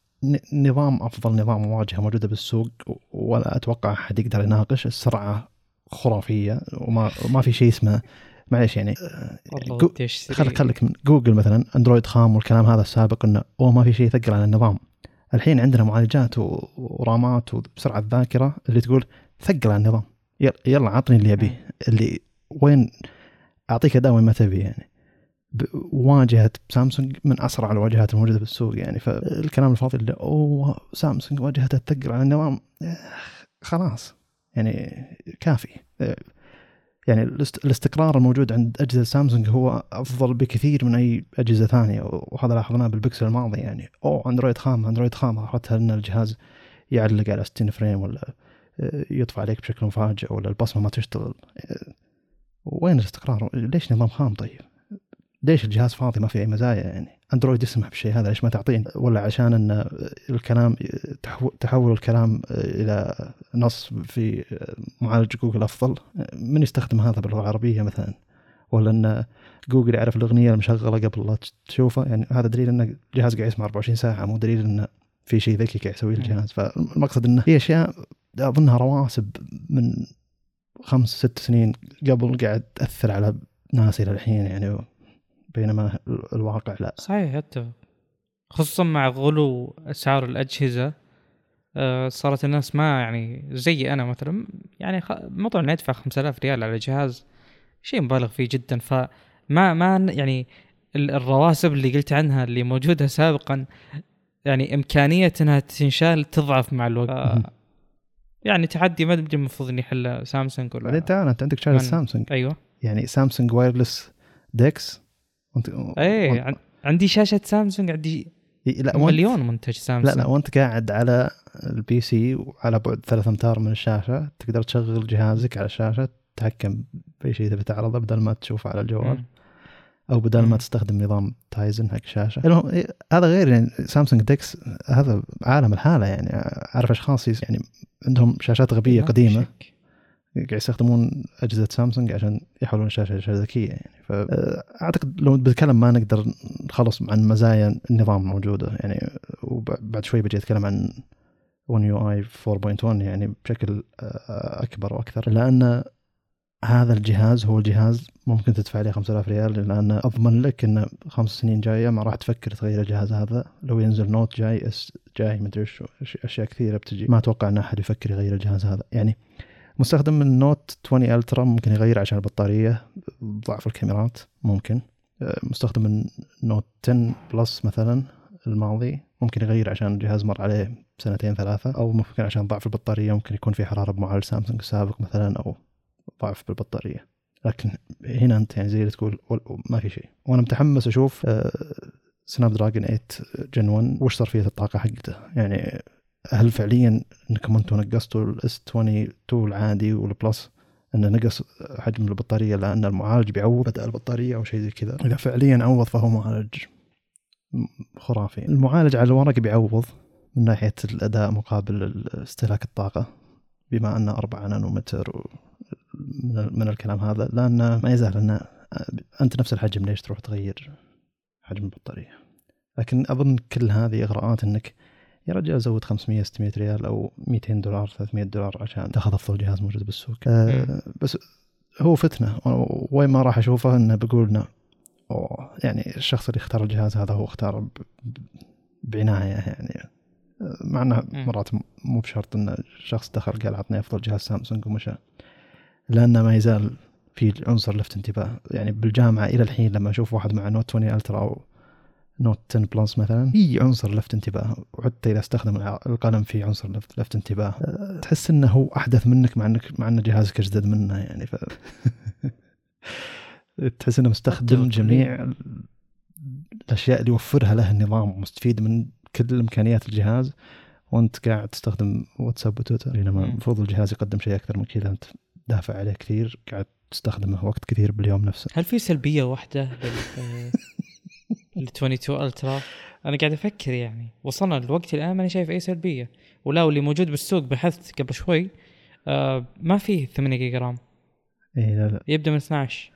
B: نظام أفضل نظام واجهة موجودة بالسوق ولا أتوقع أحد يقدر يناقش. السرعة خرافية وما ما في شيء اسمه معليش يعني خليك خليك من جوجل مثلا أندرويد خام والكلام هذا السابق إنه أوه ما في شيء يثقل عن النظام. الحين عندنا معالجات ورامات وسرعه ذاكرة اللي تقول ثقل عن النظام. يلا عطني اللي أبيه. اللي وين أعطيك اداء وين ما تبي يعني. واجهة سامسونج من أسرع الواجهات الموجودة في السوق يعني. فالكلام الفاضي اللي أوه سامسونج واجهتها تثقل على النظام خلاص يعني كافي. يعني الاستقرار الموجود عند أجهزة سامسونج هو أفضل بكثير من أي أجهزة ثانية وهذا لاحظناه بالبكسل الماضي يعني أوه أندرويد خام أندرويد خام اخذتها إن الجهاز يعلق على 60 frame ولا يطفى عليك بشكل مفاجئ ولا البصمة ما تشتغل وين الاستقرار؟ ليش نظام خام طيب؟ ليش الجهاز فاضي ما في أي مزايا يعني أندرويد يسمح بالشيء هذا ليش ما تعطيني؟ ولا عشان إن الكلام تحول الكلام إلى نص في معالج جوجل أفضل. من يستخدم هذا باللغة العربية مثلا؟ ولا إن جوجل يعرف الأغنية المشغلة قبل لا تشوفها؟ يعني هذا دليل إن الجهاز قاعد يسمع 24 ساعة مو دليل انه في شيء ذكي قاعد يسويه الجهاز. فالمقصد انه هي أشياء أظنها رواسب من خمس ست سنين قبل قاعد تأثر على ناس إلى الحين يعني. بينما الواقع لا.
A: صحيح اتفق خصوصا مع غلو أسعار الأجهزة آه، صارت الناس ما يعني زي أنا مثلا يعني موضوع اني ادفع 5000 ريال على جهاز شيء مبالغ فيه جدا. فما ما يعني الرواسب اللي قلت عنها اللي موجودة سابقا يعني إمكانية إنها تنشال تضعف مع الوقت. يعني تحدي ما أدري المفروض اني يحل سامسونج
B: ولا تعال أنت عندك شاشة سامسونج.
A: أيوه.
B: يعني سامسونج wireless DeX
A: وانت إيه عندي شاشة سامسونج عندي لا مليون منتج سامسونج
B: لا لا وانت قاعد على ال PC وعلى بعد ثلاث أمتار من الشاشة تقدر تشغل جهازك على الشاشة تتحكم باي شيء تبي تعرضه بدل ما تشوفه على الجوال م. أو بدل ما تستخدم نظام Tizen حق الشاشة المهم إيه، هذا غير يعني سامسونج DeX هذا عالم لحاله يعني أعرف أشخاص يعني عندهم شاشات غبية قديمة شك. قاعد يستخدمون أجهزة سامسونج عشان يحولون الشاشه لشاشة ذكية يعني. فاعتقد لو بنتكلم ما نقدر نخلص عن مزايا النظام الموجوده يعني. وبعد شوي بجي أتكلم عن One UI 4.1 يعني بشكل أكبر وأكثر. لأن هذا الجهاز هو الجهاز ممكن تدفع عليه 5000 ريال لأن أضمن لك انه خمس سنين جاية ما راح تفكر تغير الجهاز هذا. لو ينزل Note جاي S جاي مدري إيش أشياء كثيرة بتجي. ما أتوقع إن أحد يفكر يغير الجهاز هذا يعني. مستخدم من Note 20 Ultra ممكن يغير عشان البطارية ضعف الكاميرات ممكن. آه، مستخدم من Note 10 Plus مثلا الماضي ممكن يغير عشان الجهاز مر عليه سنتين ثلاثة أو ممكن عشان ضعف البطارية ممكن يكون في حرارة بمعالج سامسونج السابق مثلا أو ضعف بالبطارية. لكن هنا أنت يعني زي اللي تقول ما في شيء. وأنا متحمس أشوف Snapdragon 8 Gen 1 وش صار الطاقة حقته. يعني هل فعليا انكم أنتم نقصتوا ال S 22 العادي وال Plus إنه نقص حجم البطارية لأن المعالج بيعوض بدل البطارية أو شيء زي كذا. إذا فعليا عوض فهو معالج خرافي. المعالج على الورق بيعوض من ناحية الأداء مقابل استهلاك الطاقة بما أنه 4 نانومتر من, الكلام هذا لأن ما يزال انه أنت نفس الحجم ليش تروح تغير حجم البطارية؟ لكن أظن كل هذه إغراءات إنك يا رجال زود 500 600 ريال أو 200 دولار 300 دولار عشان تاخذ أفضل جهاز موجود بالسوق. أه بس هو فتنة. وين ما راح أشوفه إنه بقول إنه يعني الشخص اللي اختار الجهاز هذا هو اختار بعناية يعني. مع إنه مرات مو بشرط إن الشخص دخل قال عطني أفضل جهاز سامسونج ومشى. لأنه ما يزال في عنصر لفت انتباه. يعني بالجامعة إلى الحين لما أشوف واحد مع Note 20 Ultra أو Note 10 Plus مثلا. في عنصر لفت انتباه. وحتى إذا استخدم القلم في عنصر لفت, لفت انتباه. تحس إنه هو أحدث منك مع انك مع إن جهازك أجدد منه يعني ف تحس إنه مستخدم جميع الأشياء اللي يوفرها له النظام مستفيد من كل إمكانيات الجهاز. وأنت قاعد تستخدم واتساب وتويتر. بينما المفروض الجهاز يقدم شيء أكثر من كذا. أنت دافع عليه كثير. قاعد تستخدمه وقت كثير باليوم نفسه.
A: هل في سلبية واحدة ال 22 Ultra أنا قاعد أفكر يعني. وصلنا للوقت الآن ماني شايف أي سلبية. ولا واللي موجود بالسوق بحثت قبل شوي آه ما فيه 8 جيجا RAM.
B: اي لا لا.
A: يبدأ من 12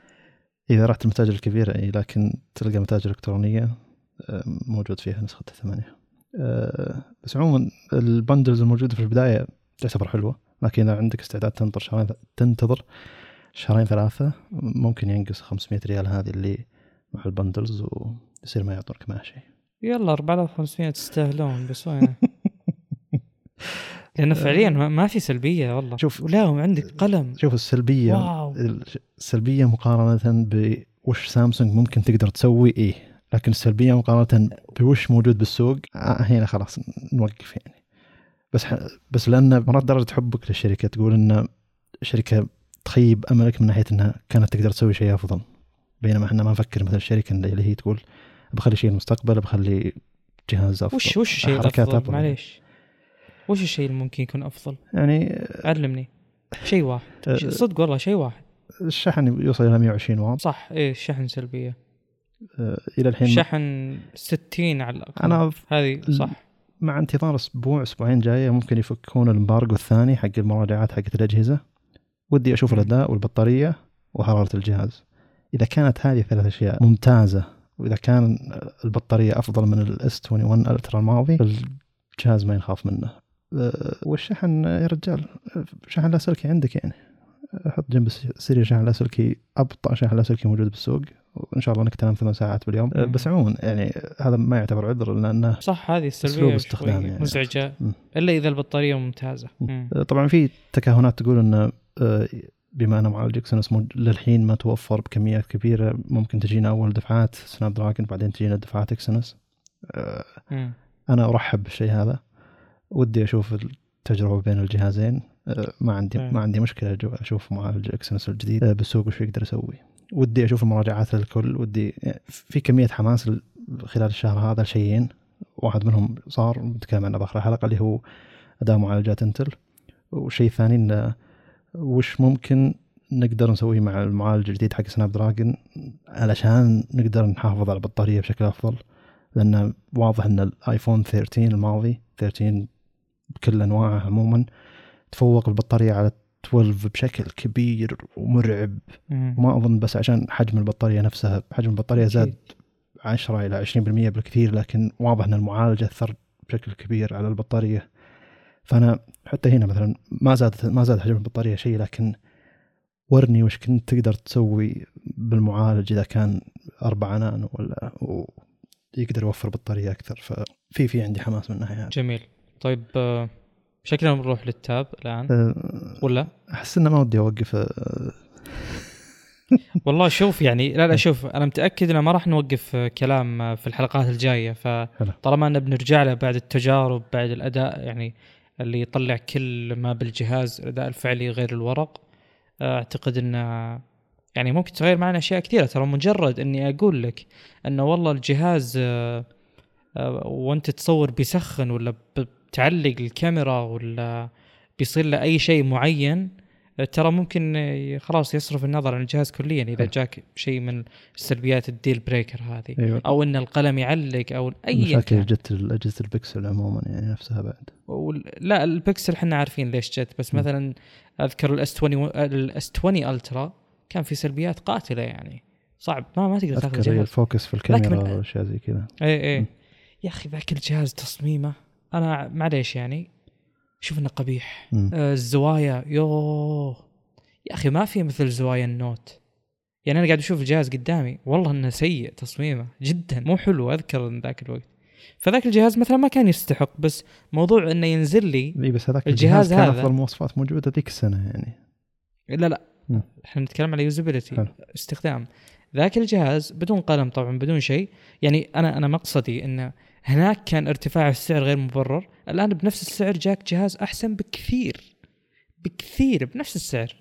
B: إذا رحت المتاجر الكبيره اي لكن تلقى متاجر إلكترونية آه، موجود فيها نسخة 8 آه، بس عموما ال bundles الموجودة في البداية تعتبر حلوة لكن إذا عندك استعداد تنطر شهرين تنتظر شهرين ثلاثة ممكن ينقص 500 ريال هذه اللي مع ال bundles ويصير ما يعطونك معها شيء
A: يلا 4500 تستاهلون بس وين؟ لأنه فعليا ما في سلبية والله.
B: شوف
A: ولا عندك قلم.
B: شوف السلبية واو. السلبية مقارنة بوش سامسونج ممكن تقدر تسوي؟ إيه. لكن السلبية مقارنة بوش موجود بالسوق؟ آه هنا خلاص نوقف يعني. بس بس لأن مرات درجة حبك للشركة تقول إن الشركة تخيب أملك من ناحية إنها كانت تقدر تسوي شيء أفضل. بينما إحنا ما نفكر مثل الشركة اللي هي تقول بخلي شيء المستقبل بخلي جهاز أفضل.
A: وش وش الشيء الأفضل؟ معليش. وش الشيء اللي ممكن يكون أفضل؟
B: يعني
A: علمني. شيء واحد. أه، صدق والله شيء واحد.
B: الشحن يوصل إلى 120 واط.
A: صح إيه الشحن سلبية.
B: أه، إلى الحين
A: شحن 60 على الأقل. أنا هذه صح.
B: مع انتظار أسبوع أسبوعين جاية ممكن يفكون ال embargo الثاني حق المراجعات حقت الأجهزة. ودي أشوف الأداء والبطارية وحرارة الجهاز. إذا كانت هذه الثلاث أشياء ممتازة وإذا كان البطارية أفضل من ال S 21 Ultra الماضي الجهاز ما ينخاف منه. أه، والشحن يا رجال شحن لاسلكي عندك يعني. حط جنب السرير شحن لاسلكي أبطأ شحن لاسلكي موجود بالسوق. وإن شاء الله انك تنام ثمان ساعات باليوم. أه، بس عموما يعني هذا ما يعتبر عذر لأنه
A: صح هذه السلبية استخدام يعني. مزعجة إلا إذا البطارية ممتازة.
B: أه، طبعا في تكهنات تقول انه بما ان معالج Exynos للحين ما توفر بكميات كبيرة ممكن تجينا أول دفعات Snapdragon بعدين تجينا دفعات Exynos أه أنا أرحب بالشيء هذا. ودي أشوف التجربة بين الجهازين. أه ما عندي ما عندي مشكلة أشوف معالج Exynos الجديد. أه بالسوق وش يقدر يسوي. ودي أشوف المراجعات للكل. ودي في كمية حماس خلال الشهر هذا شيئين واحد منهم صار بنتكلم عنه بآخر الحلقة اللي هو اداء معالجات Intel والشيء الثاني انه وش ممكن نقدر نسويه مع المعالج الجديد حق Snapdragon علشان نقدر نحافظ على البطاريه بشكل أفضل؟ لأن واضح إن الايفون 13 الماضي 13 بكل انواعه عموما تفوق البطارية على 12 بشكل كبير ومرعب. وما أظن بس عشان حجم البطارية نفسها حجم البطارية زاد 10 إلى 20% بالكثير لكن واضح إن المعالج أثر بشكل كبير على البطارية. فأنا حتى هنا مثلا ما زادت ما زاد حجم البطارية شيء لكن ورني وش كنت تقدر تسوي بالمعالج إذا كان 4 نانو ولا يقدر يوفر بطارية أكثر. ففي في عندي حماس من الناحية
A: جميل. طيب شكلنا بنروح للتاب الآن. أه ولا؟
B: أحس إنه ما ودي أوقف أه.
A: والله شوف يعني لا لا شوف أنا متأكد ان ما راح نوقف كلام في الحلقات الجاية. فطالما ان بنرجع له بعد التجارب بعد الأداء يعني اللي يطلع كل ما بالجهاز الأداء الفعلي غير الورق. أعتقد انه يعني ممكن تغير معنا أشياء كثيرة. ترى مجرد إني أقول لك إنه والله الجهاز آه، آه، وأنت تصور بيسخن ولا بتعلق الكاميرا ولا بيصير له أي شيء معين ترى ممكن خلاص يصرف النظر عن الجهاز كليا إذا جاك شيء من السلبيات الديل بريكر هذه. أيوة. أو إن القلم يعلق أو أي
B: مشاكل جت أجهزة البكسل عموما يعني نفسها بعد.
A: لا البكسل إحنا عارفين ليش جت بس م. مثلا أذكر ال S 20 ال S 20 Ultra كان في سلبيات قاتلة يعني. صعب. ما ما تقدر تاخذ
B: جهاز. ال focus في الكاميرا واشياء زي كذا.
A: اي اي يا أخي ذاك الجهاز تصميمه. أنا معليش يعني. شوف انه قبيح آه الزوايا. يوه. يا أخي ما في مثل زوايا ال Note. يعني أنا قاعد أشوف الجهاز قدامي. والله إنه سيء تصميمه جدا. مو حلو أذكر إن ذاك الوقت. فذاك الجهاز مثلا ما كان يستحق بس موضوع إنه ينزل لي
B: إي بس هذاك الجهاز, الجهاز كان افضل مواصفات موجودة ذيك السنة يعني.
A: لا لا. إحنا نتكلم على يوزابيلتي استخدام. ذاك الجهاز بدون قلم طبعا بدون شيء. يعني أنا أنا مقصدي إنه هناك كان ارتفاع السعر غير مبرر. الآن بنفس السعر جاك جهاز أحسن بكثير بكثير بنفس السعر.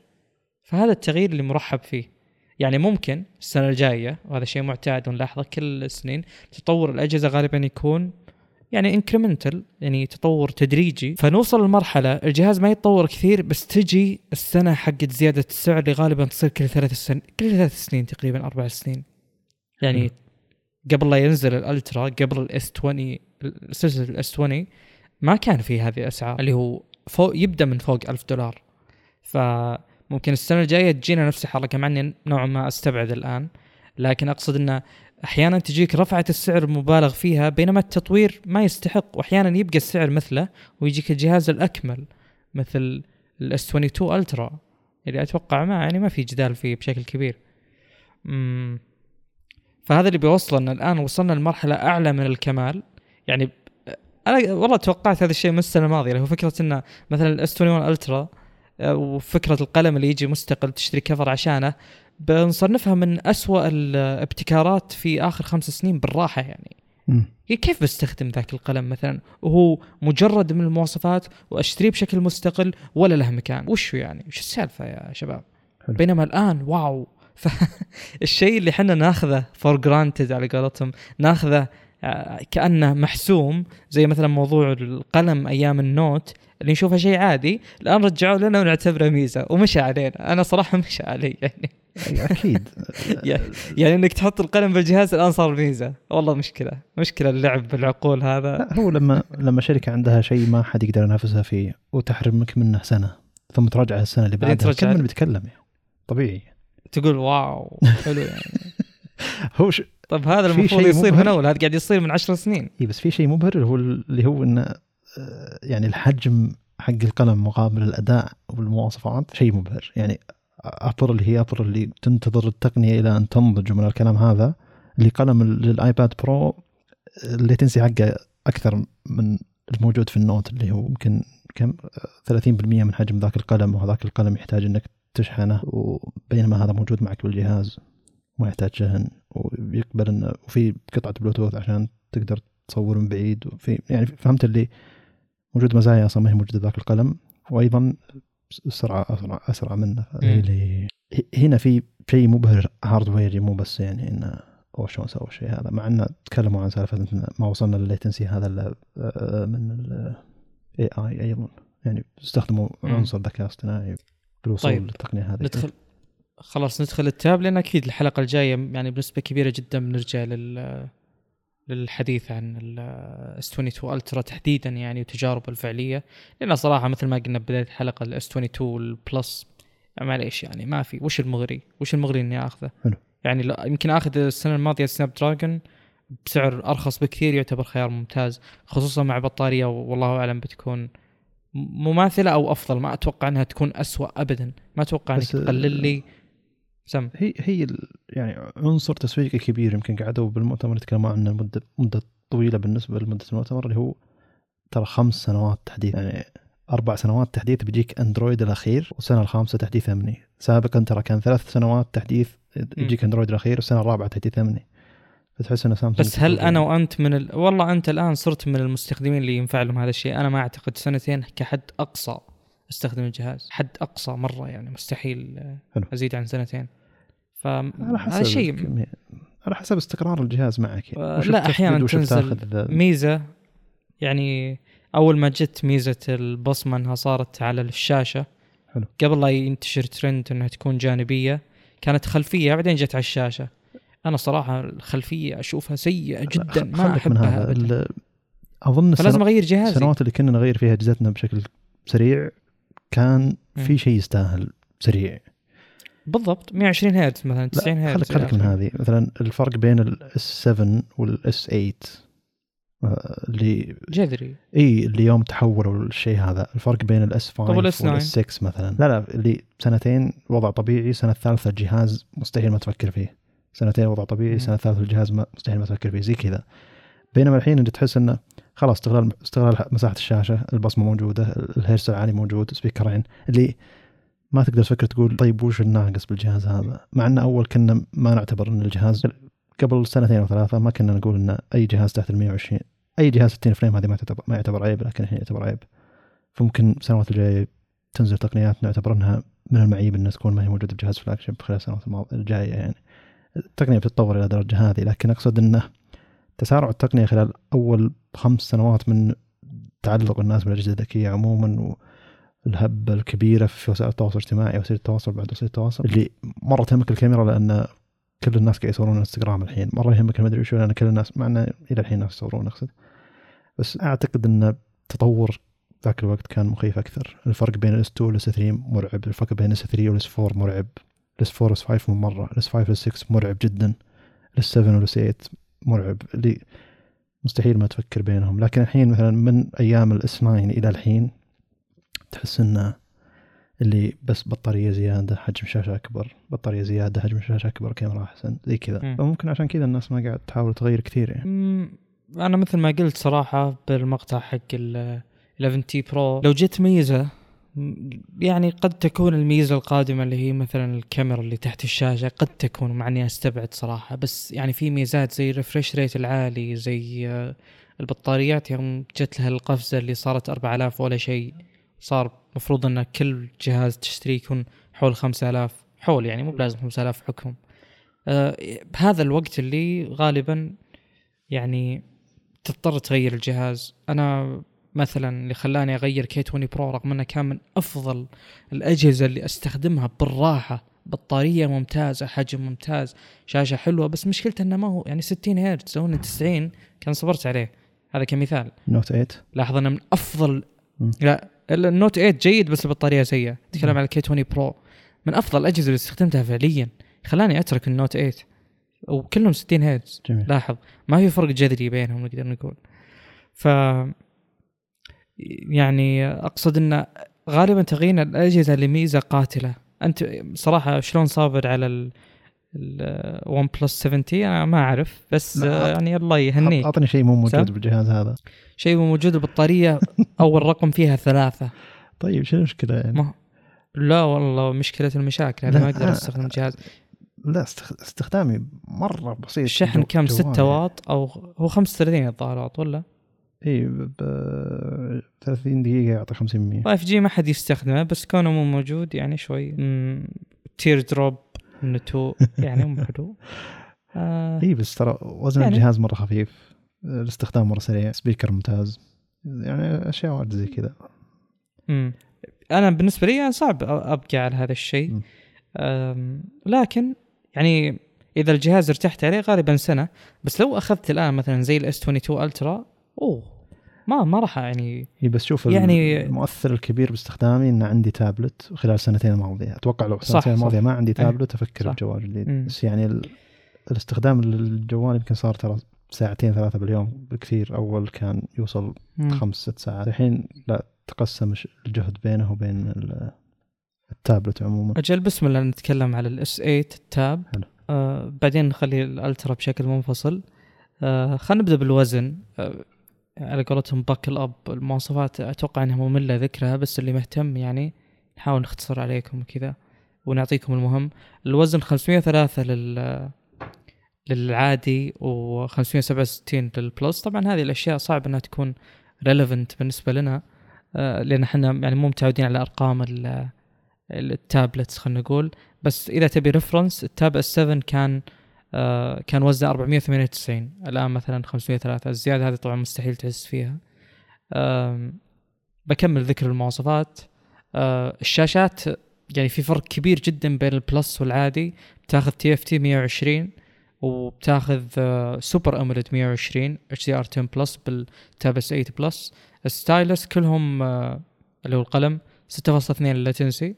A: فهذا التغيير اللي مرحب فيه. يعني ممكن السنة الجاية وهذا شيء معتاد ونلاحظه كل السنين تطور الأجهزة غالبا يكون يعني incremental يعني تطور تدريجي. فنوصل لمرحلة الجهاز ما يتطور كثير بس تجي السنة حقت زيادة السعر اللي غالبا تصير كل ثلاث سنين كل ثلاث سنين تقريبا أربع سنين. يعني قبل لا ينزل ال Ultra قبل ال S 20 سلسلة ال S20 ما كان في هذه الأسعار. اللي هو فوق يبدأ من فوق ألف دولار. فممكن السنة الجاية تجينا نفس الحركه مع اني نوعا ما أستبعد الآن. لكن أقصد إنه أحيانا تجيك رفعة السعر المبالغ فيها بينما التطوير ما يستحق. وأحيانا يبقى السعر مثله ويجيك الجهاز الأكمل مثل ال S22 Ultra اللي أتوقع ما يعني ما في جدال فيه بشكل كبير. امم فهذا اللي بيوصلنا الآن وصلنا لمرحلة أعلى من الكمال. يعني أنا والله توقعت هذا الشيء من السنة الماضية اللي هو فكرة انه مثلا الاس 21 ألترا آه، وفكرة القلم اللي يجي مستقل تشتري كفر عشانه بنصنفها من أسوأ الابتكارات في آخر خمس سنين بالراحة يعني. م. كيف بستخدم ذاك القلم مثلا؟ وهو مجرد من المواصفات وأشتريه بشكل مستقل ولا له مكان. وش يعني؟ وش السالفة يا شباب؟ حلو. بينما الآن wow! فالشيء اللي إحنا ناخذه for granted على قولتهم ناخذه آه، كأنه محسوم زي مثلا موضوع القلم أيام ال Note اللي نشوفه شيء عادي الآن رجعوا لنا ونعتبره ميزة ومشى علينا. أنا صراحة مشى علي يعني.
B: أكيد.
A: يعني إنك تحط القلم بالجهاز الآن صار ميزة. والله مشكلة مشكلة اللعب بالعقول هذا.
B: لا هو لما لما شركة عندها شيء ما حد يقدر ينافسها فيه وتحرمك منه سنة ثم تراجع السنة اللي بعدها. كم من بيتكلم يعني. طبيعي.
A: تقول wow حلو يعني.
B: هو ش...
A: طب هذا المفروض يصير من أول هذا قاعد يصير من عشر سنين.
B: اي بس في شيء مبهر هو اللي هو انه آه، يعني الحجم حق القلم مقابل الأداء والمواصفات شيء مبهر. يعني Apple اللي هي Apple اللي تنتظر التقنية إلى أن تنضج من الكلام هذا اللي قلم لل iPad Pro ال latency حقه أكثر من الموجود في ال Note اللي هو يمكن كم 30% من حجم ذاك القلم وهذاك القلم يحتاج إنك تشحنه وبينما هذا موجود معك بالجهاز ما يحتاج شحن ويقبل إنه وفي قطعة بلوتوث عشان تقدر تصور من بعيد وفي يعني فهمت اللي موجود مزايا أصلا ما هي موجودة ذاك القلم وأيضا السرعه أسرع أسرع منه. اللي هنا في شيء مبهر hardware ي مو بس يعني إنه أو شلون سووا الشيء هذا مع إنه تكلموا عن سالفة ما وصلنا للل latency هذا آه، آه، من ال AI أيضا. يعني استخدموا عنصر ذكاء اصطناعي. بالوصول طيب. للتقنية هذه.
A: ندخل خلاص ندخل ال Tab لأن أكيد الحلقة الجاية يعني بنسبة كبيرة جدا بنرجع لل للحديث عن ال S22 Ultra تحديدا يعني وتجاربه الفعلية. لأن صراحة مثل ما قلنا بدايه الحلقة ال S22 ال Plus معليش يعني ما في. وش المغري؟ وش المغري إني آخذه؟
B: حلو.
A: يعني يمكن آخذ السنة الماضية سناب دراجون بسعر أرخص بكثير يعتبر خيار ممتاز خصوصا مع بطارية والله أعلم بتكون مماثلة أو أفضل ما أتوقع إنها تكون أسوأ ابدا. ما أتوقع إنك تقلل لي
B: سم. هي هي يعني عنصر تسويقي كبير يمكن قعدوا بالمؤتمر يتكلموا عنه مدة مدة طويلة بالنسبة لمدة المؤتمر اللي هو ترى خمس سنوات تحديث يعني أربع سنوات تحديث بيجيك أندرويد الأخير والسنة الخامسة تحديث امني سابقا ترى كان ثلاث سنوات تحديث يجيك أندرويد الأخير والسنة الرابعة تحديث امني فتحس إنه سامسونج
A: بس هل
B: أنا.
A: وأنت من ال... والله أنت الآن صرت من المستخدمين اللي ينفع لهم هذا الشيء أنا ما أعتقد سنتين كحد أقصى أستخدم الجهاز حد أقصى مرة يعني مستحيل
B: حلو.
A: أزيد عن سنتين
B: على
A: فهذا
B: حسب
A: شيء.
B: على حسب استقرار الجهاز معك يعني.
A: لا،
B: وش
A: تنزل ميزة يعني أول ما جت ميزة البصمة إنها صارت على الشاشة
B: حلو.
A: قبل لا ينتشر ترند إنها تكون جانبية كانت خلفية بعدين جت على الشاشة أنا صراحة الخلفية أشوفها سيئة جدا ما أحبها
B: هذا. ال- أظن
A: فلازم أغير جهازي.
B: السنوات اللي كنا نغير فيها اجهزتنا بشكل سريع كان في. شيء يستاهل سريع.
A: بالضبط 120 هرتز مثلا 90
B: لا
A: هرتز
B: خليك خليك من. هذه. مثلا الفرق بين ال S7 وال S8 آه، اللي
A: جذري.
B: إي اللي يوم تحولوا الشيء هذا. الفرق بين ال S5
A: طب وال
B: S9 وال S6 مثلا. لا لا اللي سنتين وضع طبيعي سنة الثالثة الجهاز مستحيل ما تفكر فيه. سنتين وضع طبيعي. سنة الثالثه الجهاز ما مستحيل ما تفكر فيه زي كذا. بينما الحين أنت تحس إنه خلاص استغلال استغلال مساحة الشاشة البصمة موجودة الهيرس العالي موجود speaker ين اللي ما تقدر تفكر تقول طيب وش الناقص بالجهاز هذا؟ مع إن أول كنا ما نعتبر إن الجهاز قبل سنتين أو ثلاثة ما كنا نقول إن أي جهاز تحت ال 120 أي جهاز 60 فريم هذه ما تعتبر ما يعتبر عيب لكن الحين يعتبر عيب. فممكن السنوات الجاية تنزل تقنيات نعتبر إنها من المعيب إنها تكون ما هي موجودة بجهاز فلاج شيب خلال السنوات الجاية يعني. التقنية بتتطور إلى درجة هذه لكن أقصد إنه تسارع التقنية خلال أول خمس سنوات من تعلق الناس بالأجهزة الذكية عموما والهبه الكبيرة في وسائل التواصل الاجتماعي وسائل التواصل بعد وسائل التواصل اللي مره تهمك الكاميرا لأن كل الناس قاعد يصورون إنستغرام الحين مرة يهمك المدري وشو لأن كل الناس مع إنه إلى الحين الناس يصورون أقصد. بس أعتقد إن تطور ذاك الوقت كان مخيف أكثر. الفرق بين ال S2 وال S3 مرعب الفرق بين ال S3 وال S4 مرعب. ال S4 وال S5 مو مرة ال S5 وال S6 مرعب جدا ال S7 وال S8 مرعب اللي مستحيل ما تفكر بينهم. لكن الحين مثلا من أيام ال S9 إلى الحين تحس إنه اللي بس بطارية زيادة حجم شاشة أكبر بطارية زيادة حجم شاشة أكبر كاميرا أحسن زي كذا.
A: مم.
B: فممكن عشان كذا الناس ما قاعد تحاول تغير كثير يعني.
A: مم، أنا مثل ما قلت صراحة بالمقطع حق ال 11T Pro لو جت ميزه م- يعني قد تكون الميزة القادمة اللي هي مثلا الكاميرا اللي تحت الشاشة قد تكون مع إني أستبعد صراحة بس يعني في ميزات زي ال refresh rate العالي زي آه، البطاريات يوم جت لها القفزة اللي صارت 4000 ولا شيء صار مفروض إن كل جهاز تشتريه يكون حول 5000 حول يعني مو بلازم 5000 حكم. آه، بهذا الوقت اللي غالبا يعني تضطر تغير الجهاز. أنا مثلا اللي خلاني أغير كي 20 برو رغم إنه كان من أفضل الأجهزة اللي أستخدمها بالراحة. بطارية ممتازة حجم ممتاز شاشة حلوة بس مشكلته إنه ما هو يعني 60 هرتز لو إنه 90 كان صبرت عليه. هذا كمثال.
B: Note 8
A: لاحظ إنه من
B: أفضل.
A: لا ال Note 8 جيد بس البطارية سيئة. تتكلم
B: مم.
A: على ال K20 Pro من أفضل الأجهزة اللي استخدمتها فعليا. خلاني أترك ال Note 8 وكلهم 60 هرتز. لاحظ. ما في فرق جذري بينهم نقدر نقول. ف يعني أقصد إن غالبا تغيير الأجهزة لميزه قاتلة. أنت صراحة شلون صابر على ال ون بلس 70 أنا ما أعرف بس يعني الله يهنيك.
B: أعطني شيء مو موجود؟ بالجهاز هذا.
A: شيء موجود البطارية أول رقم فيها ثلاثة.
B: طيب شو المشكلة يعني؟
A: ما لا والله مشكلة المشاكل.
B: أنا
A: ما
B: أقدر
A: أستخدم الجهاز.
B: لا استخ- استخدامي مرة بسيط.
A: الشحن كم؟
B: جوال.
A: 6
B: يعني.
A: واط أو هو 35 الظاهر واط ولا؟
B: إي ب 30 دقيقة يعطي 50
A: 5 جي ما حد يستخدمه بس كونه مو موجود يعني شوي تير دروب 2 يعني مو حلو. آه.
B: إي بس ترى وزن
A: يعني-
B: الجهاز مرة خفيف. الاستخدام مرة سريع سبيكر ممتاز. يعني أشياء واجد زي كذا.
A: أنا بالنسبة لي صعب أبقى على هذا الشيء. لكن يعني إذا الجهاز ارتحت عليه غالبا سنة. بس لو أخذت الآن مثلا زي ال S22 Ultra أوه ما ما راح يعني
B: إي بس شوف
A: يعني-
B: المؤثر الكبير باستخدامي ان عندي تابلت خلال السنتين الماضية أتوقع لو السنتين. الماضية ما عندي
A: إيه،
B: تابلت
A: أفكر.
B: بجوال جديد. بس يعني ال... الاستخدام للجوال يمكن صار ترى ساعتين ثلاثة باليوم بكثير أول كان يوصل
A: مم.
B: خمس ست ساعات الحين لا تقسم الجهد بينه وبين ال- التابلت عموما
A: أجل بسم الله نتكلم على ال S8 ال Tab
B: حلو.
A: آه بعدين نخلي ال Ultra بشكل منفصل آه خلينا نبدأ بالوزن آه على قولتهم bulk of المواصفات أتوقع إنها مملة ذكرها بس اللي مهتم يعني نحاول نختصر عليكم كذا ونعطيكم المهم. الوزن 503 لل للعادي و567 لل Plus. طبعا هذه الأشياء صعب إنها تكون relevant بالنسبة لنا آه، لأن إحنا يعني مو متعودين على أرقام ال- ال tablets خلينا نقول. بس إذا تبي reference ال Tab S 7 كان كان وزنه 498 الآن مثلا 503 الزيادة هذه طبعا مستحيل تحس فيها. بكمل ذكر المواصفات. آه، الشاشات يعني في فرق كبير جدا بين ال Plus والعادي. بتاخذ TFT 120 وبتاخذ آه، super AMOLED 120 HDR 10 plus بال Tab S 8 Plus. ال stylus كلهم آه، اللي هو القلم 6.2 ال latency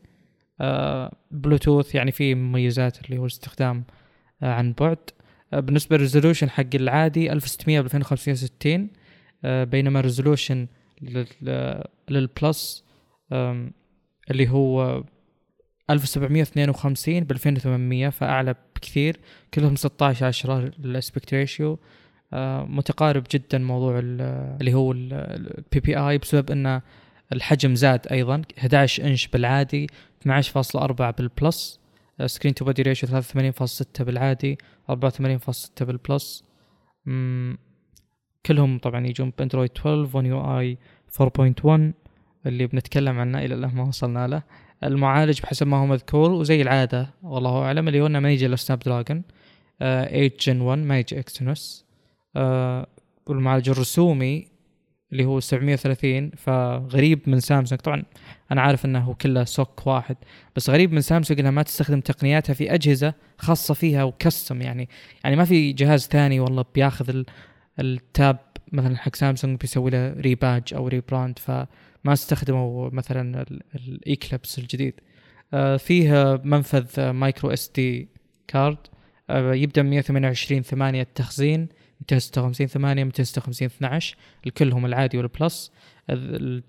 A: آه، بلوتوث يعني في مميزات اللي هو الاستخدام آه، عن بعد. آه، بالنسبة لل resolution حق العادي 1600 ب 2560 آه، بينما ال resolution لل- لل Plus اللي هو 1752 ب 2800 فأعلى بكثير. كلهم 16 10 ال aspect ratio. متقارب جدا موضوع ال- اللي هو ال PPI بسبب إن الحجم زاد أيضا 11 إنش بالعادي 12.4 بال Plus. screen to body ratio 83.6 بالعادي 84.6 بال Plus. كلهم طبعا يجون بأندرويد 12 One UI 4.1 اللي بنتكلم عنه إلى الآن ما وصلنا له. المعالج بحسب ما هو مذكور وزي العادة والله أعلم اللي هو إنه ما يجي إلا Snapdragon 8 Gen 1 ما يجي Exynos آه والمعالج الرسومي اللي هو 730 فغريب من سامسونج. طبعا أنا عارف إنه هو كله SoC واحد بس غريب من سامسونج إنها ما تستخدم تقنياتها في أجهزة خاصة فيها و custom. يعني يعني ما في جهاز ثاني والله بياخذ ال- ال Tab مثلا حق سامسونج بيسوي له rebadge أو rebrand فما استخدموا مثلا ال- ال Xclipse الجديد. آه فيه منفذ micro SD card آه يبدأ من 128 8 التخزين 256 8 256 12 الكلهم العادي وال Plus. ال- ال-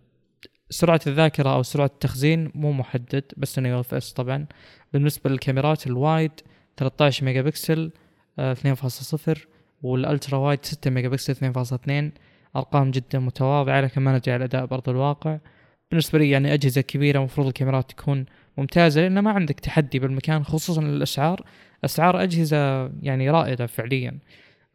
A: سرعة الذاكرة أو سرعة التخزين مو محدد بس إنه UFS طبعا. بالنسبة للكاميرات ال wide 13 ميجا بكسل آه، 2.0 وال ultra wide 6 ميجا بكسل 2.2 أرقام جدا متواضعة لكن ما ندري على اداء برضو الواقع. بالنسبة لي يعني أجهزة كبيرة المفروض الكاميرات تكون ممتازة لأن ما عندك تحدي بالمكان خصوصا الأسعار. أسعار أجهزة يعني رائدة فعليا.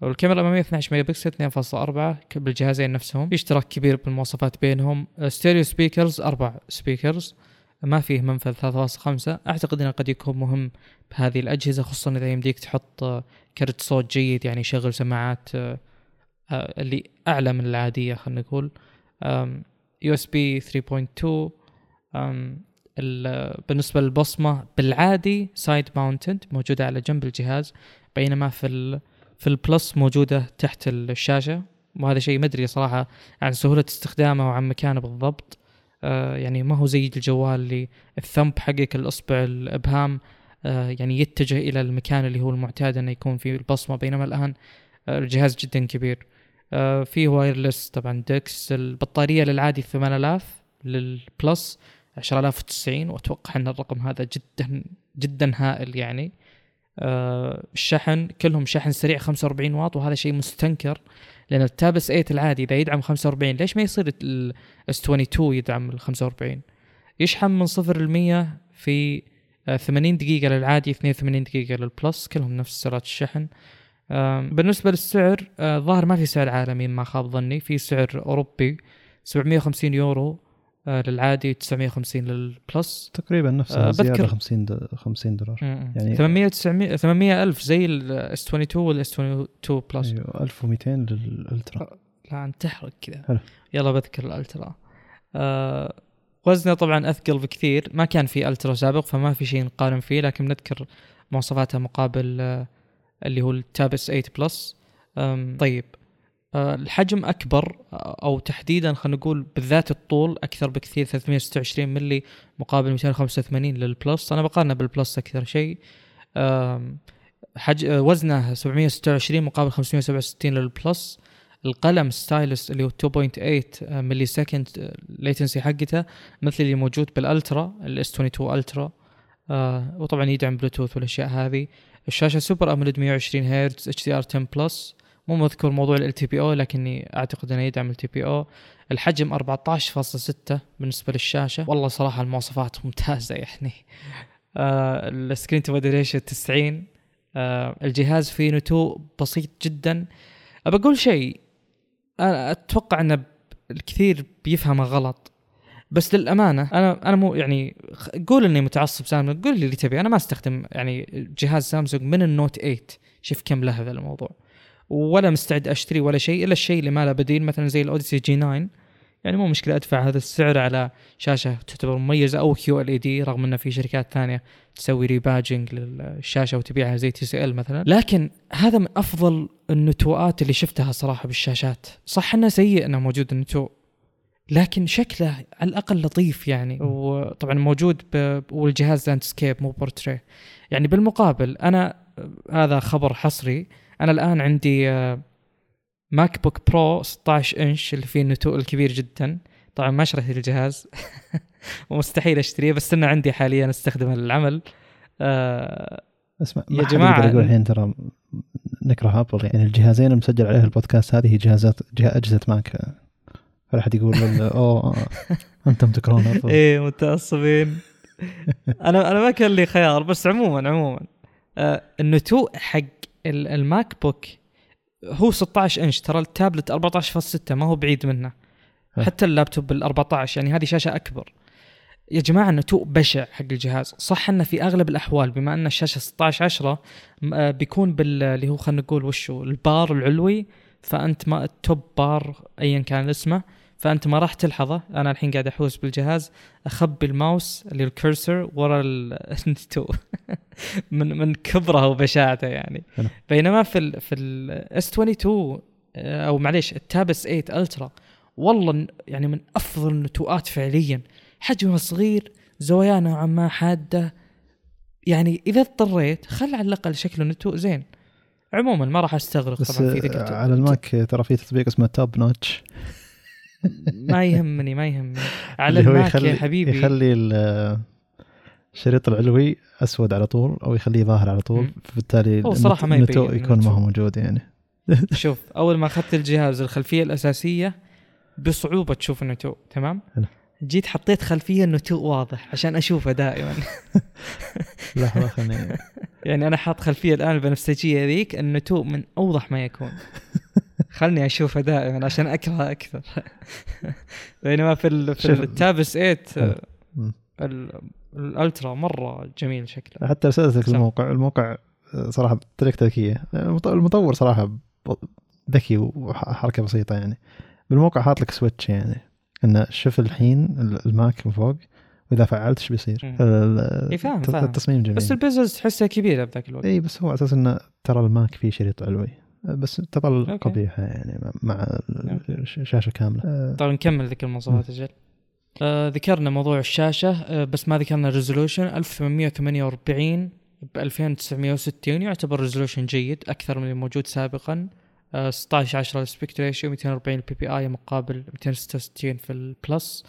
A: والكاميرا الأمامية 12 ميجا بكسل 2.4 بالجهازين نفسهم. في اشتراك كبير بالمواصفات بينهم. stereo speakers أربع speakers. ما فيه منفذ 3.5 أعتقد إنه قد يكون مهم بهذه الأجهزة خصوصا إذا يمديك تحط آه، كرت صوت جيد يعني يشغل سماعات آه، آه، اللي أعلى من العادية خلينا نقول. USB 3.2 أم، ال- بالنسبة للبصمة بالعادي side mounted موجودة على جنب الجهاز بينما في في ال Plus موجودة تحت الشاشة وهذا شيء ما أدري صراحة عن سهولة استخدامه وعن مكانه بالضبط. آه يعني ما هو زي الجوال اللي ال thumb حقك الأصبع الأبهام آه يعني يتجه إلى المكان اللي هو المعتاد إنه يكون فيه البصمة. بينما الآن آه الجهاز جدا كبير. آه فيه wireless طبعا DeX البطارية للعادي 8000 لل Plus 10090 وأتوقع إن الرقم هذا جدا جدا هائل يعني. الشحن كلهم شحن سريع 45 واط وهذا شيء مستنكر لأن ال Tab S 8 العادي إذا يدعم 45 ليش ما يصير ال S 22 يدعم ال 45 يشحن من 0 ل 100 في آه 80 دقيقة للعادي 82 دقيقة لل Plus كلهم نفس سرعة الشحن. آم، بالنسبة للسعر آه، ظاهر ما في سعر عالمي ما خاب ظني في سعر أوروبي 750 يورو. آه، للعادي 950 لل Plus.
B: تقريبا
A: آه،
B: نفسها زياده
A: بذكر-
B: 50 د- 50 دولار.
A: يعني
B: يعني-
A: 800 900 800 ألف زي ال S 22 وال S 22 Plus
B: أيوه 1200 لل Ultra.
A: لا أنت تحرق كذا. يلا بذكر ال Ultra. آه وزنه طبعا أثقل بكثير. ما كان في Ultra سابق فما في شيء نقارن فيه لكن نذكر مواصفاتها مقابل آه اللي هو ال Tab S 8 Plus طيب. آه الحجم أكبر آه، أو تحديدا خلينا نقول بالذات الطول أكثر بكثير 326 ملي مقابل 285 لل Plus. أنا بقارنه بال Plus أكثر شيء. حج... آه، وزنه 726 مقابل 567 لل Plus. القلم stylus اللي هو 2.8 millisecond latency حقته مثل اللي موجود بال Ultra ال S 22 Ultra. آه وطبعا يدعم بلوتوث والأشياء هذه. الشاشة super AMOLED 120 هرتز HDR 10 plus مو مذكور موضوع LTPO لكني أعتقد إنه يدعم LTPO الحجم 14.6 بالنسبة للشاشة. والله صراحة المواصفات ممتازة يعني. آه ال screen to ratio 90 آه الجهاز فيه نتوء بسيط جدا. أبى أقول شيء. أنا أتوقع ان الكثير بيفهمه غلط. بس للأمانة أنا أنا مو يعني قول إني متعصب سامسونج قول لي اللي تبي. أنا ما أستخدم يعني جهاز سامسونج من ال Note 8 شوف كم له هذا الموضوع. ولا مستعد أشتري ولا شيء إلا الشيء اللي ما له بديل مثلا زي ال Odyssey G9 يعني مو مشكلة أدفع هذا السعر على شاشة تعتبر مميزة أو QLED رغم إنه في شركات ثانية تسوي rebadging للشاشة وتبيعها زي TCL مثلا. لكن هذا من أفضل النتوءات اللي شفتها صراحة بالشاشات. صح إنه سيء إنه موجود النتوء لكن شكله على الأقل لطيف يعني. وطبعا موجود. والجهاز landscape مو بورتري يعني بالمقابل أنا هذا خبر حصري. أنا الآن عندي آه، MacBook Pro 16 إنش اللي فيه النتوء الكبير جدا. طبعا ما شريت الجهاز ومستحيل أشتريه بس إنه عندي حاليا أستخدمه للعمل. آه
B: اسمع
A: يا
B: ما حد
A: جماعة،
B: يقدر يقول
A: ال-
B: الحين ترى نكره ابل يعني الجهازين المسجل عليه البودكاست هذه جهازات جه أجهزة Mac فلا أحد يقول أوه أنتم تكرهون ابل
A: إيه متعصبين. أنا أنا ما كان لي خيار بس عموما عموما. آه النتوء حق ال- ال MacBook هو 16 إنش ترى التابلت 14.6 ما هو بعيد منه. حتى اللابتوب ال 14 يعني هذه شاشة أكبر. يا جماعة النتوء بشع حق الجهاز. صح إنه في أغلب الأحوال بما إن الشاشة 16 10 م- آه، بيكون بال اللي هو خلينا نقول وشو البار العلوي فأنت ما ال top bar ايا كان اسمه فأنت ما راح تلحظه. أنا الحين قاعد أحوس بالجهاز أخبي الماوس اللي ال cursor ورا ال- النتوء من من كبره وبشاعته يعني. بينما في ال في ال S22 آه، أو معليش ال Tab S8 Ultra والله يعني من أفضل النتوءات فعليا. حجمها صغير زوايا نوعا ما حادة. يعني إذا اضطريت خل على الأقل شكله نتوء زين. عموما ما راح أستغرق
B: بس
A: طبعا في الت-
B: على ال Mac ترى في تطبيق اسمه TopNotch
A: ما يهمني ما يهمني. على ال
B: Mac
A: يا حبيبي.
B: يخلي ال- الشريط العلوي أسود على طول أو يخليه ظاهر على طول. فبالتالي
A: هو صراحة ما
B: النتوء
A: يبين
B: يكون ما هو. موجود يعني.
A: شوف أول ما أخذت الجهاز الخلفية الأساسية بصعوبة تشوف النتوء تمام. جيت حطيت خلفية النتوء واضح عشان أشوفه دائما.
B: لحظة خليني
A: يعني أنا حاط خلفية الآن البنفسجيه ذيك النتوء من أوضح ما يكون. خلني أشوفه دائما عشان اكرهه أكثر بينما في ال في. التابس 8
B: حلو. مم.
A: ال- الألترا مرة جميل شكله
B: حتى رسالتك. الموقع الموقع صراحة طريقته ذكية المط- المطور صراحة ذكي وحركة بسيطة يعني بالموقع حاط لك سويتش يعني إنه شوف الحين ال- ال Mac من فوق وإذا فعلت إيش بيصير الت-
A: فاهم.
B: التصميم جميل
A: بس ال bezels تحسها كبيره بذاك الوقت
B: اي بس هو على أساس إنه ترى ال Mac فيه شريط علوي بس تظل
A: okay.
B: قبيحة يعني مع-. الشاشة كاملة. آه،
A: طيب نكمل ذيك المواصفات أجل آه ذكرنا موضوع الشاشة آه بس ما ذكرنا ال resolution 1848 ب 2960 يعتبر resolution جيد أكثر من الموجود سابقا. آه 16 10 ال aspect ratio 240 ال PPI مقابل 266 في ال Plus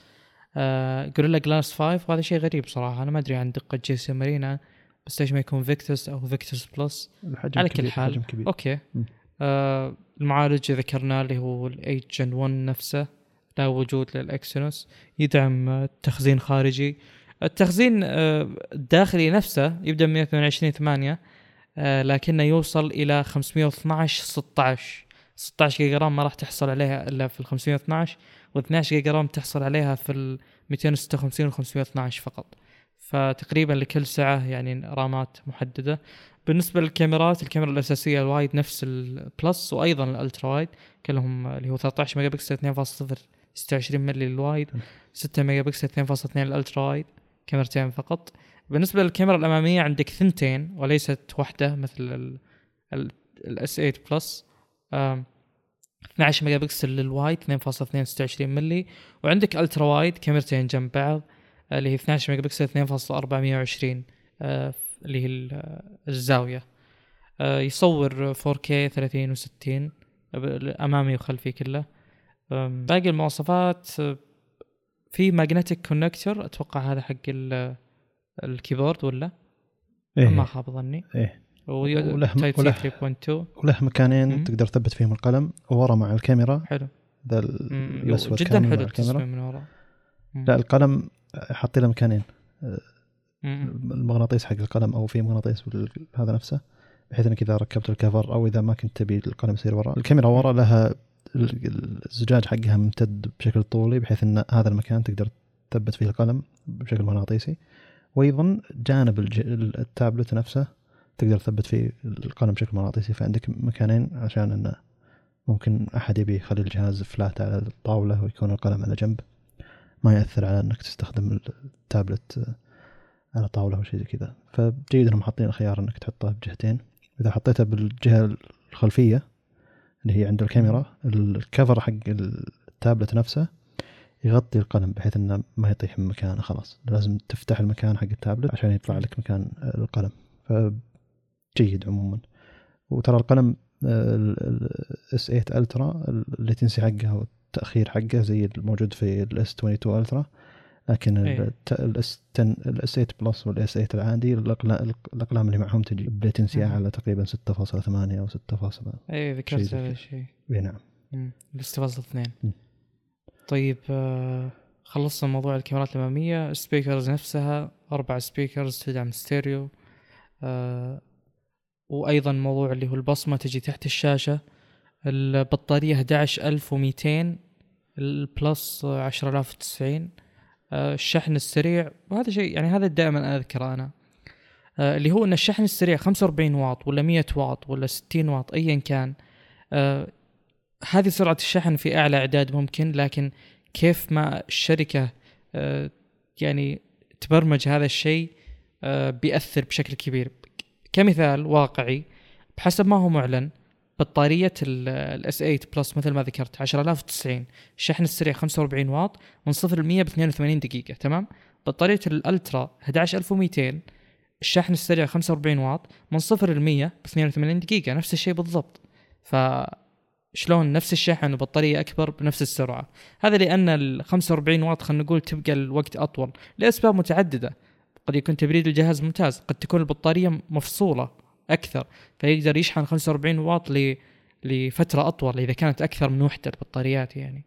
A: آه Gorilla Glass 5 وهذا شيء غريب صراحة. أنا ما أدري عن دقة GSMArena بس ليش ما يكون Victus أو Victus Plus
B: الحجم
A: على كل
B: كبير،
A: حال.
B: حجم كبير.
A: okay.
B: مم.
A: آه المعالج ذكرناه اللي هو ال 8 Gen 1 نفسه لا وجود لل Exynos يدعم تخزين خارجي. التخزين آه، الداخلي نفسه يبدأ من 128 8 آه، لكنه يوصل إلى 512 16 16 giga RAM ما راح تحصل عليها إلا في ال 512 و12 giga RAM تحصل عليها في ال 256 و 512 فقط. فتقريبا لكل سعه يعني رامات محددة. بالنسبة للكاميرات الكاميرا الأساسية ال wide نفس ال Plus وأيضا ال ultra wide كلهم اللي هو 13 ميجا بكسل 2.0 26 ملي ال wide 6 ميجا بكسل 2.2 ال ultra wide كاميرتين فقط. بالنسبة للكاميرا الأمامية عندك ثنتين وليست واحدة مثل ال S8 Plus 12 megapixel لل wide 2.2 26 ملي وعندك ultra wide كاميرتين جنب بعض اللي هي 12 ميجا بكسل 2.420 آه، اللي هي ال- آه، الزاوية. آه، يصور 4K 30 و60 أمامي وخلفي كله. باقي المواصفات آه، في magnetic connector أتوقع هذا حق ال- ال keyboard ولا؟ ما
B: إيه
A: خاب ظني.
B: إيه. وله- وله-
A: 3.2
B: وله مكانين
A: مم.
B: تقدر تثبت فيهم القلم. ورا مع الكاميرا.
A: حلو.
B: ذا. الأسود
A: جدا حلو
B: الكاميرا.
A: من ورا.
B: لا القلم حاطين له مكانين.
A: مم.
B: المغناطيس حق القلم أو في مغناطيس هذا نفسه بحيث إنك إذا ركبت ال cover أو إذا ما كنت تبي القلم يصير ورا الكاميرا ورا لها ال- الزجاج حقها ممتد بشكل طولي بحيث إن هذا المكان تقدر تثبت فيه القلم بشكل مغناطيسي. وأيضا جانب التابلت نفسه تقدر تثبت فيه القلم بشكل مغناطيسي. فعندك مكانين عشان إنه ممكن أحد يبي يخلي الجهاز فلات على الطاولة ويكون القلم على جنب. ما يأثر على إنك تستخدم التابلت. على طاولة أو شيء زي كذا. فجيد إنهم حاطين الخيار إنك تحطه بجهتين. إذا حطيته بالجهة الخلفية اللي هي عند الكاميرا ال cover حق التابلت نفسه يغطي القلم بحيث إنه ما يطيح من مكانه خلاص. لازم تفتح المكان حق التابلت عشان يطلع لك مكان القلم. فجيد عموما. وترى القلم ال S8 Ultra ال latency حقها والتاخير حقه زي الموجود في ال S22 Ultra لكن. ال S10 ال S8 Plus وال S8 العادي الأقلام اللي معهم تجي ب
A: latency.
B: اعلى تقريبا 6.8 أو 6.
A: اي ذكرت هذا. الشيء
B: إي نعم
A: مم. الاستفاضة اثنين
B: مم.
A: طيب آه، خلصنا موضوع الكاميرات الأمامية ال speakers نفسها أربع speakers تدعم ستيريو آه، وأيضا موضوع اللي هو البصمة تجي تحت الشاشة البطارية 11200 ال Plus 10090 آه، الشحن السريع وهذا شيء يعني هذا دائما أذكره أنا. آه، اللي هو أن الشحن السريع 45 واط ولا 100 واط ولا 60 واط أيا كان. آه، هذه سرعة الشحن في أعلى إعداد ممكن لكن كيف ما الشركة آه، يعني تبرمج هذا الشيء آه، بيأثر بشكل كبير. كمثال واقعي بحسب ما هو معلن بطارية الأس 8 بلس مثل ما ذكرت 10090 الشحن السريع 45 واط من 0 ل 100 ب 82 دقيقة تمام؟ بطارية الألترا 11200 الشحن السريع 45 واط من 0 ل 100 ب 82 دقيقة نفس الشيء بالضبط. ف شلون نفس الشحن وبطارية أكبر بنفس السرعة؟ هذا لأن ال 45 واط خلينا نقول تبقى الوقت أطول لأسباب متعددة. قد يكون تبريد الجهاز ممتاز قد تكون البطارية مفصولة. أكثر فيقدر يشحن 45 واط ل... لفترة أطول إذا كانت أكثر من وحدة البطاريات يعني.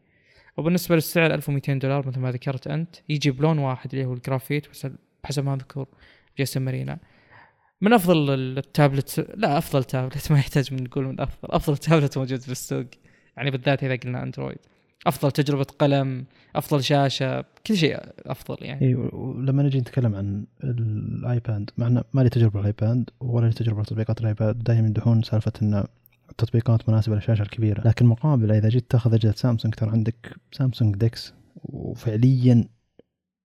A: وبالنسبة للسعر 1200 دولار مثل ما ذكرت أنت يجي بلون واحد اللي هو الجرافيت بس بحسب ما أذكر جيسون مارينا. من أفضل التابلت لا أفضل تابلت ما يحتاج من نقول من أفضل أفضل تابلت موجود في السوق يعني بالذات إذا قلنا أندرويد. أفضل تجربة قلم أفضل شاشة كل شيء أفضل يعني.
B: اي ولما نجي نتكلم عن الآيباد مع إنه ما لي تجربة الآيباد ولا لي تجربة تطبيقات الآيباد دائما يمدحون سالفة إن التطبيقات مناسبة للشاشة الكبيرة. لكن مقابل إذا جيت تاخذ أجهزة سامسونج ترى عندك سامسونج ديكس وفعليا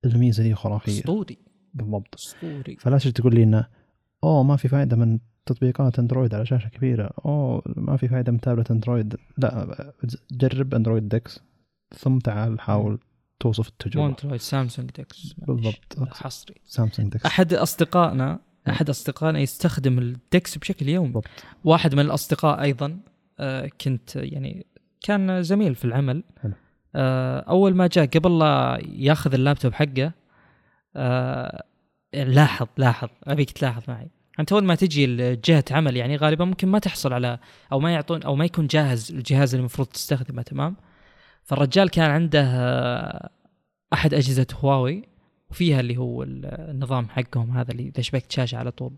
B: الميزة دي خرافية.
A: أسطوري.
B: بالضبط.
A: أسطوري.
B: فلا تجي تقول لي انه أوه ما في فائده من تطبيقات أندرويد على شاشة كبيرة. أوه ما في فائده من تابلت أندرويد. لا جرب أندرويد ديكس. ثم تعال حاول توصف
A: مو
B: التجربة.
A: اندرويد سامسونج ديكس.
B: بالضبط.
A: حصري.
B: سامسونج ديكس.
A: أحد أصدقائنا أحد أصدقائنا يستخدم الديكس بشكل يومي.
B: بالضبط.
A: واحد من الأصدقاء أيضا آه، كنت يعني كان زميل في العمل.
B: حلو.
A: آه، أول ما جاء قبل لا يأخذ اللابتوب حقه آه، لاحظ لاحظ ابيك تلاحظ معي. أنت أول ما تجي جهه عمل يعني غالبا ممكن ما تحصل على أو ما يعطون أو ما يكون جاهز الجهاز اللي المفروض تستخدمه تمام؟ فالرجال كان عنده آه، أحد أجهزة هواوي وفيها اللي هو النظام حقهم هذا اللي اذا شبكت شاشة على طول.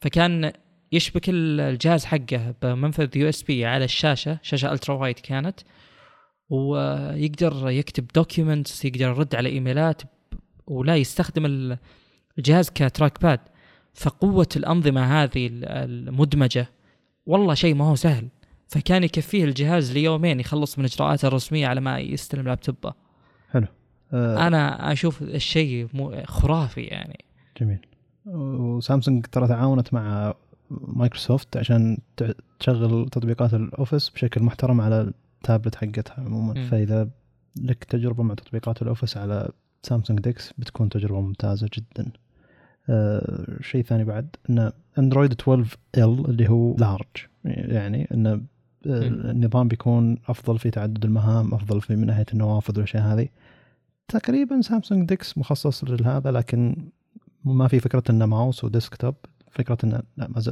A: فكان يشبك الجهاز حقه بمنفذ USB على الشاشة شاشة ultra wide كانت ويقدر يكتب documents يقدر يرد على إيميلات ولا يستخدم ال- الجهاز ك trackpad فقوة الأنظمة هذه المدمجة والله شيء ما هو سهل. فكان يكفيه الجهاز ليومين يخلص من إجراءاته الرسمية على ما يستلم لابتوبه.
B: آه
A: أنا أشوف الشيء مو خرافي يعني.
B: جميل. وسامسونج ترى تعاونت مع مايكروسوفت عشان تشغل تطبيقات الأوفيس بشكل محترم على التابلت حقتها عموما. فإذا لك تجربة مع تطبيقات الأوفيس على سامسونج ديكس بتكون تجربة ممتازة جدا. آه شيء ثاني بعد إن أندرويد 12 ال اللي هو لارج يعني إن آه، النظام بيكون أفضل في تعدد المهام أفضل في من ناحية النوافذ والأشياء هذه. تقريبا سامسونج ديكس مخصص لهذا لكن ما في فكرة إنه mouse و desktop. فكرة إنه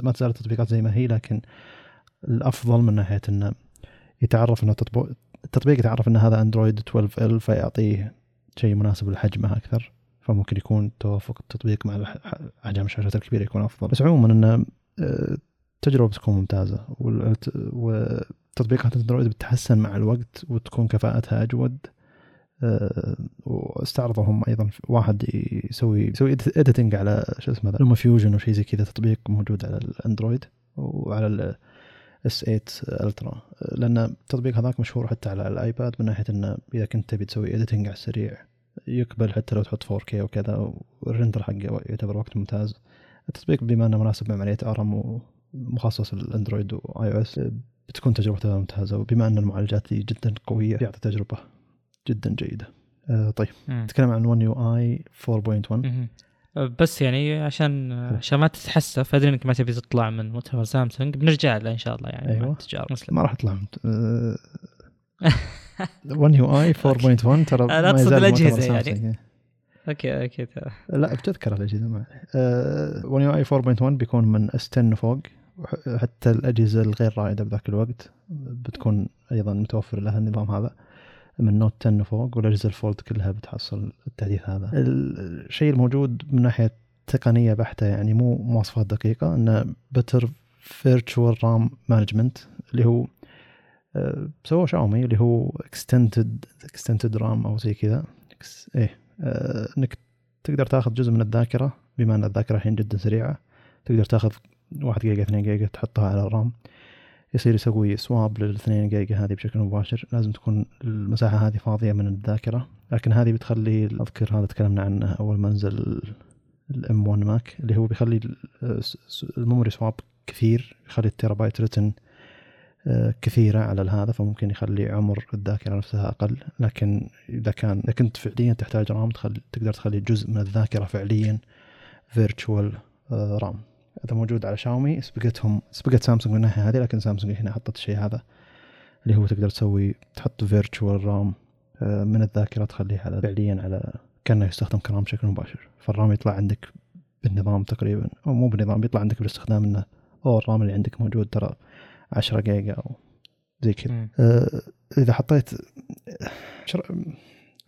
B: ما تزال التطبيقات زي ما هي لكن الأفضل من ناحية إنه يتعرف إنه تطبيق التطبيق يتعرف إن هذا اندرويد 12 ال فيعطيه شيء مناسب لحجمه أكثر. فممكن يكون توافق التطبيق مع احجام الشاشات الكبيرة يكون أفضل. بس عموما إنه آه، التجربة بتكون ممتازة وتطبيقات اندرويد بتتحسن مع الوقت وتكون كفاءتها أجود. آه، واستعرضوا هم أيضا واحد يسوي يسوي editing على شو اسمه ذا LumaFusion وشيء زي كذا تطبيق موجود على الأندرويد وعلى ال S8 Ultra لأن التطبيق هذاك مشهور حتى على الآيباد من ناحية إنه إذا كنت تبي تسوي editing على السريع يقبل حتى لو تحط 4K وكذا وال render حقه يعتبر وقت ممتاز. التطبيق بما إنه مناسب مع عمليه ARM ومخصص للأندرويد و iOS بتكون تجربته ممتازة وبما أن المعالجات دي جدا قوية يعطي تجربة جدا جيدة آه طيب. نتكلم عن One UI 4.1
A: مهم. بس يعني عشان عشان ما تتحسف ادري إنك ما تبي تطلع من مؤتمر سامسونج بنرجع له إن شاء الله يعني
B: أيوة.
A: التجار مسلم
B: ما راح أطلع One UI 4.1 ترى
A: لا تقصد
B: يزال
A: الأجهزة
B: مؤتمر
A: يعني.
B: سامسونج.
A: okay okay تمام.
B: لا بتذكر الأجهزة ما One UI 4.1 بيكون من S10 وفوق حتى الأجهزة الغير رائدة بذاك الوقت بتكون أيضا متوفر لها النظام هذا من Note 10 وفوق والأجهزة ال Fold كلها بتحصل التحديث هذا. ال- الشيء الموجود من ناحية تقنية بحتة يعني مو مواصفات دقيقة إنه better virtual RAM management اللي هو آه، سووه شاومي اللي هو extended extended RAM أو زي كذا. إيه آه، إنك تقدر تاخذ جزء من الذاكرة بما إن الذاكرة الحين جدا سريعة تقدر تاخذ 1 جيجا 2 جيجا تحطها على ال RAM. يصير يسوي swap لل 2 جيجا هذه بشكل مباشر. لازم تكون المساحة هذه فاضية من الذاكرة. لكن هذه بتخلي أذكر هذا تكلمنا عنه أول ما نزل ال M1 Mac اللي هو بيخلي ال memory swap كثير يخلي ال terabytes written آه، كثيرة على هذا فممكن يخلي عمر الذاكرة نفسها أقل. لكن إذا كان إذا كنت فعليا تحتاج RAM تخلي تقدر تخلي جزء من الذاكرة فعليا virtual RAM. هذا موجود على شاومي. سبقتهم سبقت سامسونج من الناحية هذه لكن سامسونج هنا حطت الشيء هذا اللي هو تقدر تسوي تحط virtual RAM من الذاكرة تخليه على فعليا على كأنه يستخدم ك RAM بشكل مباشر. فال RAM يطلع عندك بالنظام تقريبا أو مو بالنظام بيطلع عندك بالاستخدام إنه أو ال RAM اللي عندك موجود ترى 10 جيجا أو زي كذا. آه، إذا حطيت شر...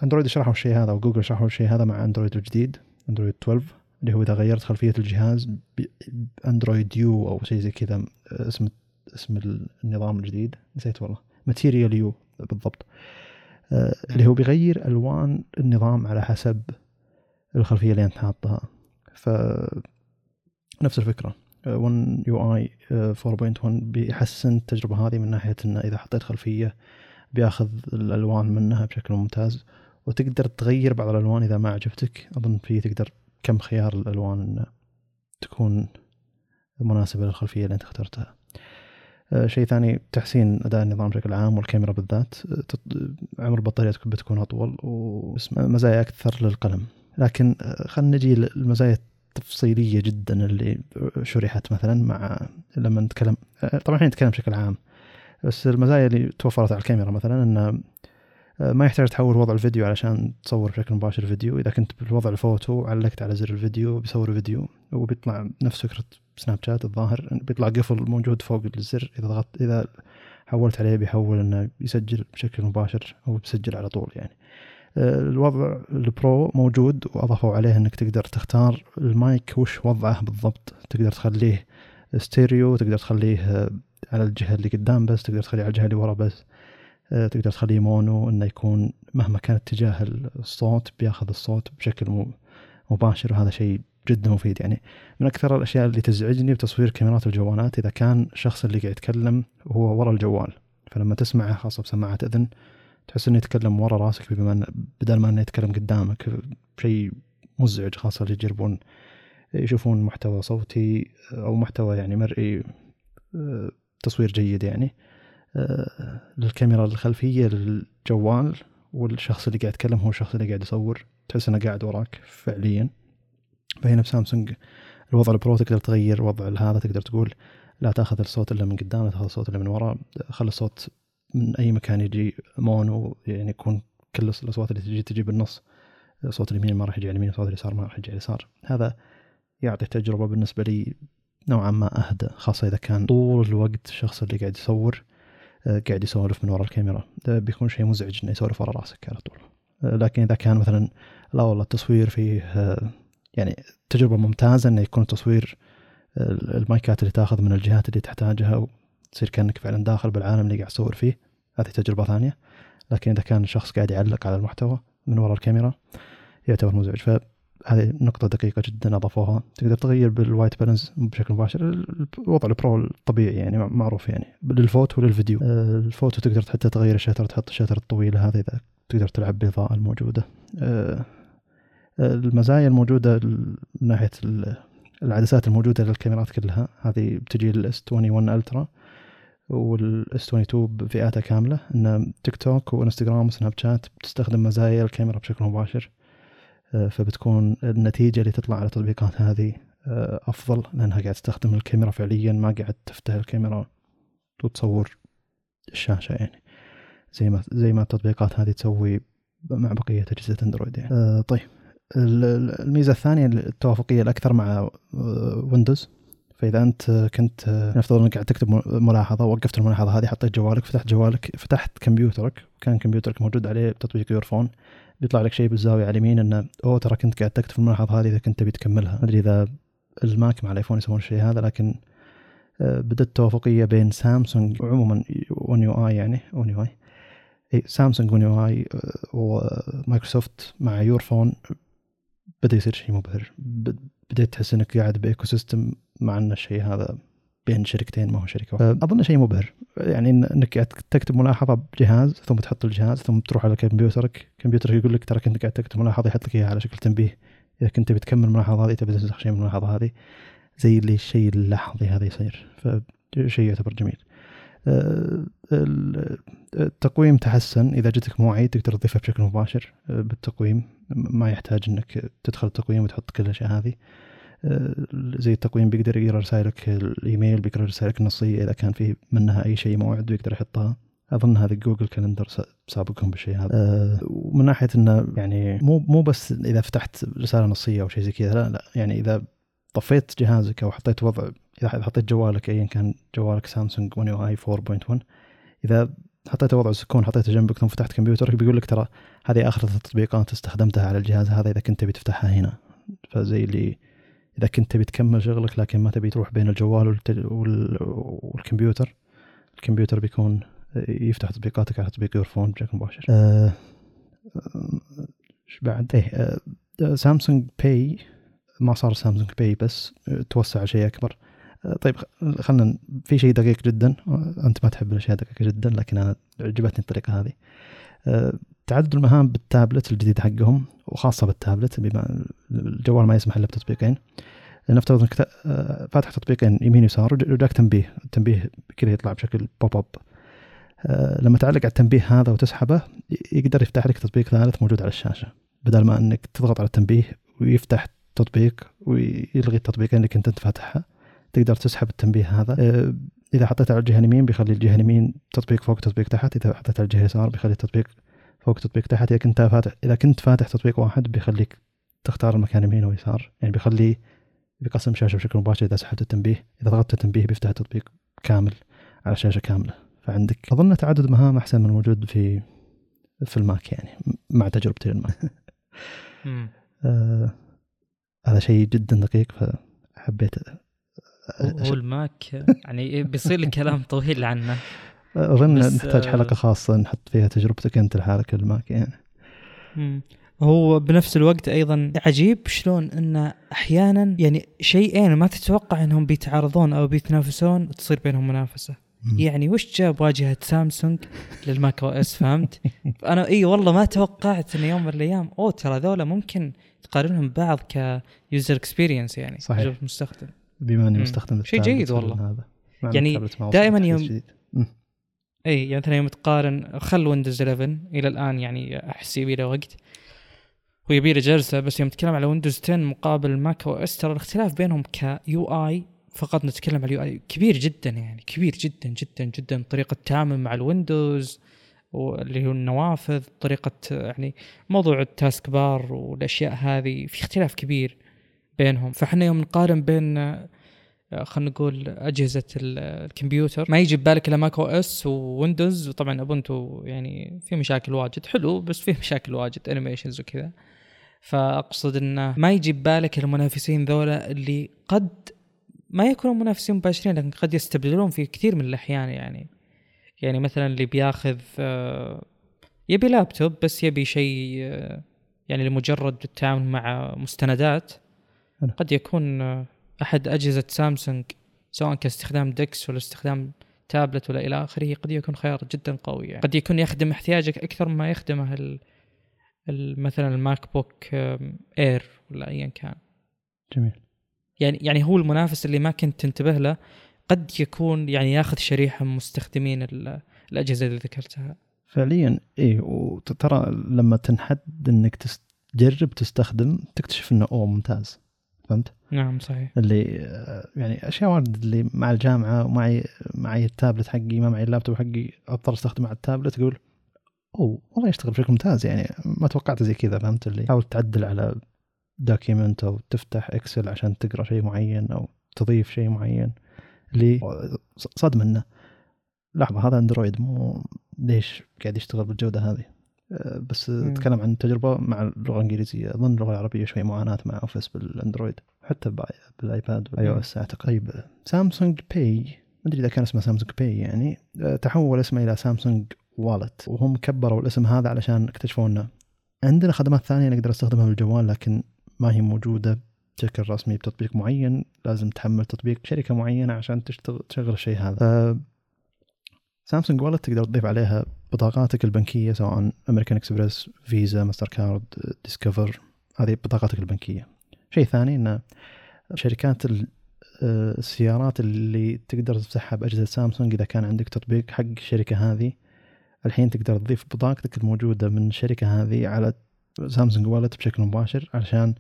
B: أندرويد شرحوا الشيء هذا وجوجل شرحوا الشيء هذا مع أندرويد الجديد أندرويد 12 اللي هو إذا غيرت خلفية الجهاز بأندرويد you أو شيء زي كذا آه، اسم اسم النظام الجديد. نسيت والله. Material You بالضبط. آه، اللي هو بيغير ألوان النظام على حسب الخلفية اللي أنت حاطها. ف نفس الفكرة. 1 يو اي 4.1 بيحسن التجربة هذه من ناحية إنه إذا حطيت خلفية بياخذ الألوان منها بشكل ممتاز. وتقدر تغير بعض الألوان إذا ما عجبتك. أظن في تقدر كم خيار الألوان انه تكون مناسبة للخلفية اللي انت اخترتها؟ آه، شيء ثاني تحسين أداء النظام بشكل عام والكاميرا بالذات. آه، عمر البطارية تكون- بتكون أطول ومزايا أكثر للقلم. لكن آه، خلينا نجي للمزايا التفصيلية جدا اللي شرحت مثلا مع لما نتكلم طبعا إحنا نتكلم بشكل عام. بس المزايا اللي توفرت على الكاميرا مثلا آه، ما يحتاج تحول وضع الفيديو علشان تصور بشكل مباشر فيديو. إذا كنت بالوضع الفوتو علقت على زر الفيديو بيصور فيديو وبيطلع نفس فكرة سناب شات الظاهر. بيطلع قفل موجود فوق الزر. إذا ضغطت إذا حولت عليه بيحول إنه يسجل بشكل مباشر أو بيسجل على طول يعني. آه، الوضع ال pro موجود وأضافوا عليه إنك تقدر تختار المايك وش وضعه بالضبط. تقدر تخليه ستيريو تقدر تخليه آه، على الجهة اللي قدام بس تقدر تخليه على الجهة اللي ورا بس. آه، تقدر تخليه mono إنه يكون مهما كان اتجاه الصوت بياخذ الصوت بشكل مباشر وهذا شيء جدا مفيد. يعني من أكثر الأشياء اللي تزعجني بتصوير كاميرات الجوالات إذا كان الشخص اللي قاعد يتكلم وهو ورا الجوال فلما تسمعه خاصة بسماعة إذن تحس إنه يتكلم ورا راسك بما بدل ما إنه يتكلم قدامك شيء مزعج خاصة اللي يجربون يشوفون محتوى صوتي أو محتوى يعني مرئي آه، تصوير جيد يعني. آه، للكاميرا الخلفية للجوال والشخص اللي قاعد يتكلم هو الشخص اللي قاعد يصور. تحس إنه قاعد وراك فعليا. فهنا بسامسونج الوضع ال pro تقدر تغير وضع هذا تقدر تقول لا تأخذ الصوت إلا من قدام لا تأخذ الصوت إلا من وراء خلي الصوت من أي مكان يجي mono يعني يكون كل الأصوات اللي تجي تجي بالنص. صوت اليمين ما راح يجي على اليمين صوت اليسار ما راح يجي على اليسار. هذا يعطي تجربة بالنسبة لي نوعا ما أهدى خاصة إذا كان طول الوقت الشخص اللي قاعد يصور. آه، قاعد يسولف من وراء الكاميرا. ده بيكون شيء مزعج إنه يسولف ورا راسك على طول. آه، لكن إذا كان مثلا لا والله التصوير فيه آه، يعني تجربة ممتازة إنه يكون التصوير المايكات اللي تأخذ من الجهات اللي تحتاجها وتصير كأنك فعلا داخل بالعالم اللي قاعد تصور فيه. هذه تجربة ثانية. لكن إذا كان الشخص قاعد يعلق على المحتوى من وراء الكاميرا يعتبر مزعج. فهذه نقطة دقيقة جدا أضافوها. تقدر تغير بال white balance بشكل مباشر. الوضع ال pro الطبيعي يعني معروف يعني. للفوتو وللفيديو. آه، الفوتو تقدر حتى تغير ال shutter تحط ال shutter الطويلة هذه إذا تقدر تلعب بالإضاءة الموجودة. آه، آه، المزايا الموجودة من ناحية العدسات الموجودة للكاميرات كلها. هذه بتجي ال S21 Ultra والاس 22 بفئاتها كاملة. ان تيك توك وإنستغرام وسناب شات بتستخدم مزايا الكاميرا بشكل مباشر. فبتكون النتيجة اللي تطلع على التطبيقات هذه آه، أفضل لأنها قاعد تستخدم الكاميرا فعليا ما قاعد تفتح الكاميرا وتصور الشاشة يعني. زي ما زي ما التطبيقات هذه تسوي مع بقية أجهزة أندرويد يعني. آه طيب. الميزة الثانية التوافقية الأكثر مع Windows. فإذا أنت كنت نفترض أنك قاعد تكتب ملاحظة وقفت الملاحظة هذه حطيت جوالك فتحت جوالك فتحت كمبيوترك وكان كمبيوترك موجود عليه تطبيق Your Phone بيطلع لك شيء بالزاوية على اليمين إنه أوه ترى كنت قاعد تكتب الملاحظه هذه إذا كنت تبي تكملها. ما أدري إذا ال Mac مع ال iPhone يسوون الشيء هذا لكن آه، بدت توافقية بين سامسونج وعموما One UI يعني One UI سامسونج One UI ومايكروسوفت مع Your Phone بدأ يصير شيء مبهر. بديت تحس إنك قاعد ب ecosystem مع إن الشيء هذا بين شركتين ما هو شركة واحدة. أظن شيء مبهر. يعني إنك تكتب ملاحظة بجهاز ثم تحط الجهاز ثم تروح على كمبيوترك كمبيوترك يقول لك ترى كنت قاعد تكتب ملاحظة يحط لك إياها على شكل تنبيه. إذا كنت بتكمل الملاحظه هذه تبي تنسخ شيء من الملاحظة هذه زي اللي الشيء اللحظي هذا يصير. فشيء يعتبر جميل. آه، التقويم تحسن. إذا جتك مواعيد تقدر تضيفها بشكل مباشر. آه، بالتقويم ما يحتاج إنك تدخل التقويم وتحط كل الأشياء هذه. زي التقويم بيقدر يقرأ رسائلك الإيميل بيقرأ رسائلك النصية إذا كان في منها أي شيء موعد بيقدر يحطها. أظن هذا Google Calendar سابقهم بالشيء هذا. أه ومن ناحية إنه يعني مو مو بس إذا فتحت رسالة نصية أو شيء زي كذا لا لا يعني إذا طفيت جهازك أو حطيت وضع إذا حطيت جوالك ايا كان جوالك سامسونج One UI 4.1 إذا حطيته وضع السكون حطيته جنبك ثم فتحت كمبيوترك بيقول لك ترى هذه آخر التطبيقات استخدمتها على الجهاز هذا إذا كنت تبي تفتحها هنا. فزي اللي إذا كنت تبي تكمل شغلك لكن ما تبي تروح بين الجوال والكمبيوتر الكمبيوتر بيكون يفتح تطبيقاتك على تطبيق Your Phone بشكل مباشر. إيش أه بعد؟ إيه أه Samsung Pay ما صار Samsung Pay بس توسع شيء أكبر. أه طيب خلينا في شيء دقيق جدا أنت ما تحب الأشياء دقيقة جدا لكن أنا عجبتني الطريقة هذه. تعدد المهام بالتابلت الجديد حقهم وخاصة بالتابلت بما الجوال ما يسمح إلا بتطبيقين. نفترض إنك آه، فاتح تطبيقين يمين يسار وجاك تنبيه التنبيه كذا يطلع بشكل بوب اب آه، لما تعلق على التنبيه هذا وتسحبه يقدر يفتح لك تطبيق ثالث موجود على الشاشة. بدل ما إنك تضغط على التنبيه ويفتح تطبيق ويلغي التطبيقين اللي كنت أنت فاتحها تقدر تسحب التنبيه هذا. آه، إذا حطيت على الجهة اليمين بيخلي الجهة اليمين تطبيق فوق تطبيق تحت. إذا حطيت على الجهة اليسار بيخلي التطبيق فوق تطبيق تحت إذا كنت فاتح إذا كنت فاتح تطبيق واحد بيخليك تختار المكان يمين ويسار. يعني بيخلي بيقسم الشاشه بشكل مباشر إذا سحبت التنبيه. إذا ضغطت التنبيه بيفتح التطبيق كامل على شاشة كاملة. فعندك أظن تعدد مهام أحسن من الموجود في في ال Mac يعني مع تجربتي لل Mac. آه هذا شيء جدا دقيق فحبيت
A: هو ال Mac يعني بيصير لي كلام طويل عنه.
B: أظن نحتاج حلقة خاصة نحط فيها تجربتك أنت لحالك ال Mac يعني.
A: هو بنفس الوقت أيضا عجيب شلون انه أحيانا يعني شيئين ما تتوقع إنهم بيتعارضون أو بيتنافسون تصير بينهم منافسة. يعني وش جاب واجهة سامسونج لل macOS فهمت؟ أنا إي والله ما توقعت إن يوم من الأيام أوه ترى ذولا ممكن تقارنهم ببعض ك user experience يعني
B: صحيح.
A: مستخدم.
B: بما إني مستخدم
A: شيء جيد والله. هذا. يعني دائما UI يعني مثلا يوم تقارن خل Windows 11 إلى الآن يعني أحس يبي له وقت. ويبي له جلسة بس يوم تتكلم على Windows 10 مقابل macOS ترى الاختلاف بينهم ك UI فقط نتكلم على ال UI كبير جدا يعني كبير جدا جدا جدا. طريقة التعامل مع ال Windows واللي هو النوافذ طريقة يعني موضوع ال taskbar والأشياء هذه في اختلاف كبير بينهم. فإحنا يوم نقارن بين خلينا نقول أجهزة ال- الكمبيوتر. ما يجي ببالك إلا macOS و Windows وطبعا Ubuntu يعني في مشاكل واجد حلو بس في مشاكل واجد animations وكذا. فأقصد إنه ما يجي ببالك المنافسين ذولا اللي قد ما يكونوا منافسين مباشرين لكن قد يستبدلون في كثير من الأحيان يعني. يعني مثلا اللي بياخذ آه، يبي لابتوب بس يبي شيء آه، يعني لمجرد التعامل مع مستندات. قد يكون آه، أحد أجهزة سامسونج سواء كاستخدام دكس ولا استخدام تابلت ولا إلى آخره قد يكون خيار جدا قوي يعني. قد يكون يخدم احتياجك أكثر مما يخدمه ال ال- مثلا ال MacBook Air ولا ايا كان.
B: جميل.
A: يعني يعني هو المنافس اللي ما كنت تنتبه له قد يكون يعني ياخذ شريحة من مستخدمين ال- الأجهزة اللي ذكرتها.
B: فعليا إيه وترى لما تنحد إنك تجرب تستخدم تكتشف إنه أوه ممتاز. فهمت؟
A: نعم صحيح.
B: اللي آه، يعني أشياء واجد اللي مع الجامعة ومعي معي التابلت حقي ما معي اللابتوب حقي أضطر استخدمه على التابلت تقول أوه والله يشتغل بشكل ممتاز يعني ما توقعت زي كذا فهمت اللي؟ حاول تعدل على document أو تفتح Excel عشان تقرأ شيء معين أو تضيف شيء معين. اللي صدمه انه لحظة هذا Android مو ليش قاعد يشتغل بالجودة هذه؟ بس
A: مم.
B: أتكلم عن تجربة مع اللغة الإنجليزية. أظن اللغة العربية شوي معاناة مع Office بال Android حتى بال iPad وال iOS أعتقد. طيب Samsung Pay ما أدري إذا كان اسمه سامسونج pay يعني آه، تحول اسمه إلى سامسونج wallet وهم كبروا الاسم هذا علشان اكتشفوا إنه عندنا خدمات ثانية نقدر نستخدمها بالجوال لكن ما هي موجودة بشكل رسمي بتطبيق معين. لازم تحمل تطبيق شركة معينة عشان تشتغل تشغل الشيء هذا. ف- سامسونج wallet تقدر تضيف عليها بطاقاتك البنكية سواء امريكان اكسبريس فيزا ماستر كارد ديسكفر هذه بطاقاتك البنكية. شيء ثاني إن شركات آه، السيارات اللي تقدر تفتحها بأجهزة سامسونج إذا كان عندك تطبيق حق الشركة هذه الحين تقدر تضيف بطاقتك الموجودة من الشركة هذه على سامسونج wallet بشكل مباشر عشان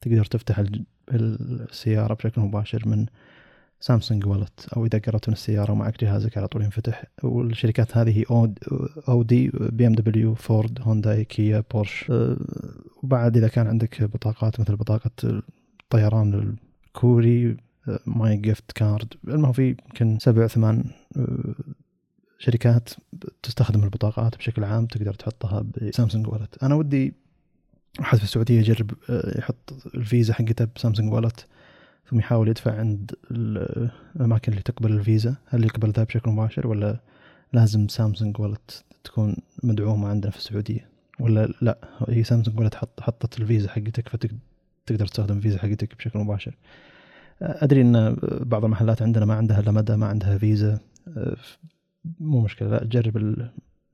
B: تقدر تفتح السيارة بشكل مباشر من سامسونج wallet أو إذا قربت من السيارة ومعك جهازك على طول ينفتح. والشركات هذه أودي بي إم دبليو فورد هوندا كيا بورش. أه، وبعد إذا كان عندك بطاقات مثل بطاقة الطيران الكوري أه، my gift card. المهم في يمكن سبع ثمان أه، شركات تستخدم البطاقات بشكل عام تقدر تحطها بسامسونج wallet أنا ودي أحد في السعودية يجرب يحط الفيزا حقته بسامسونج wallet ثم يحاول يدفع عند ال- الأماكن اللي تقبل الفيزا. هل يقبل ذا بشكل مباشر ولا لازم سامسونج wallet تكون مدعومة عندنا في السعودية؟ ولا لا هي سامسونج والت حط حطت الفيزا حقتك فتقدر تستخدم الفيزا حقتك بشكل مباشر. أدري إن بعض المحلات عندنا ما عندها إلا مدى ما عندها فيزا. مو مشكلة لا جرب ال...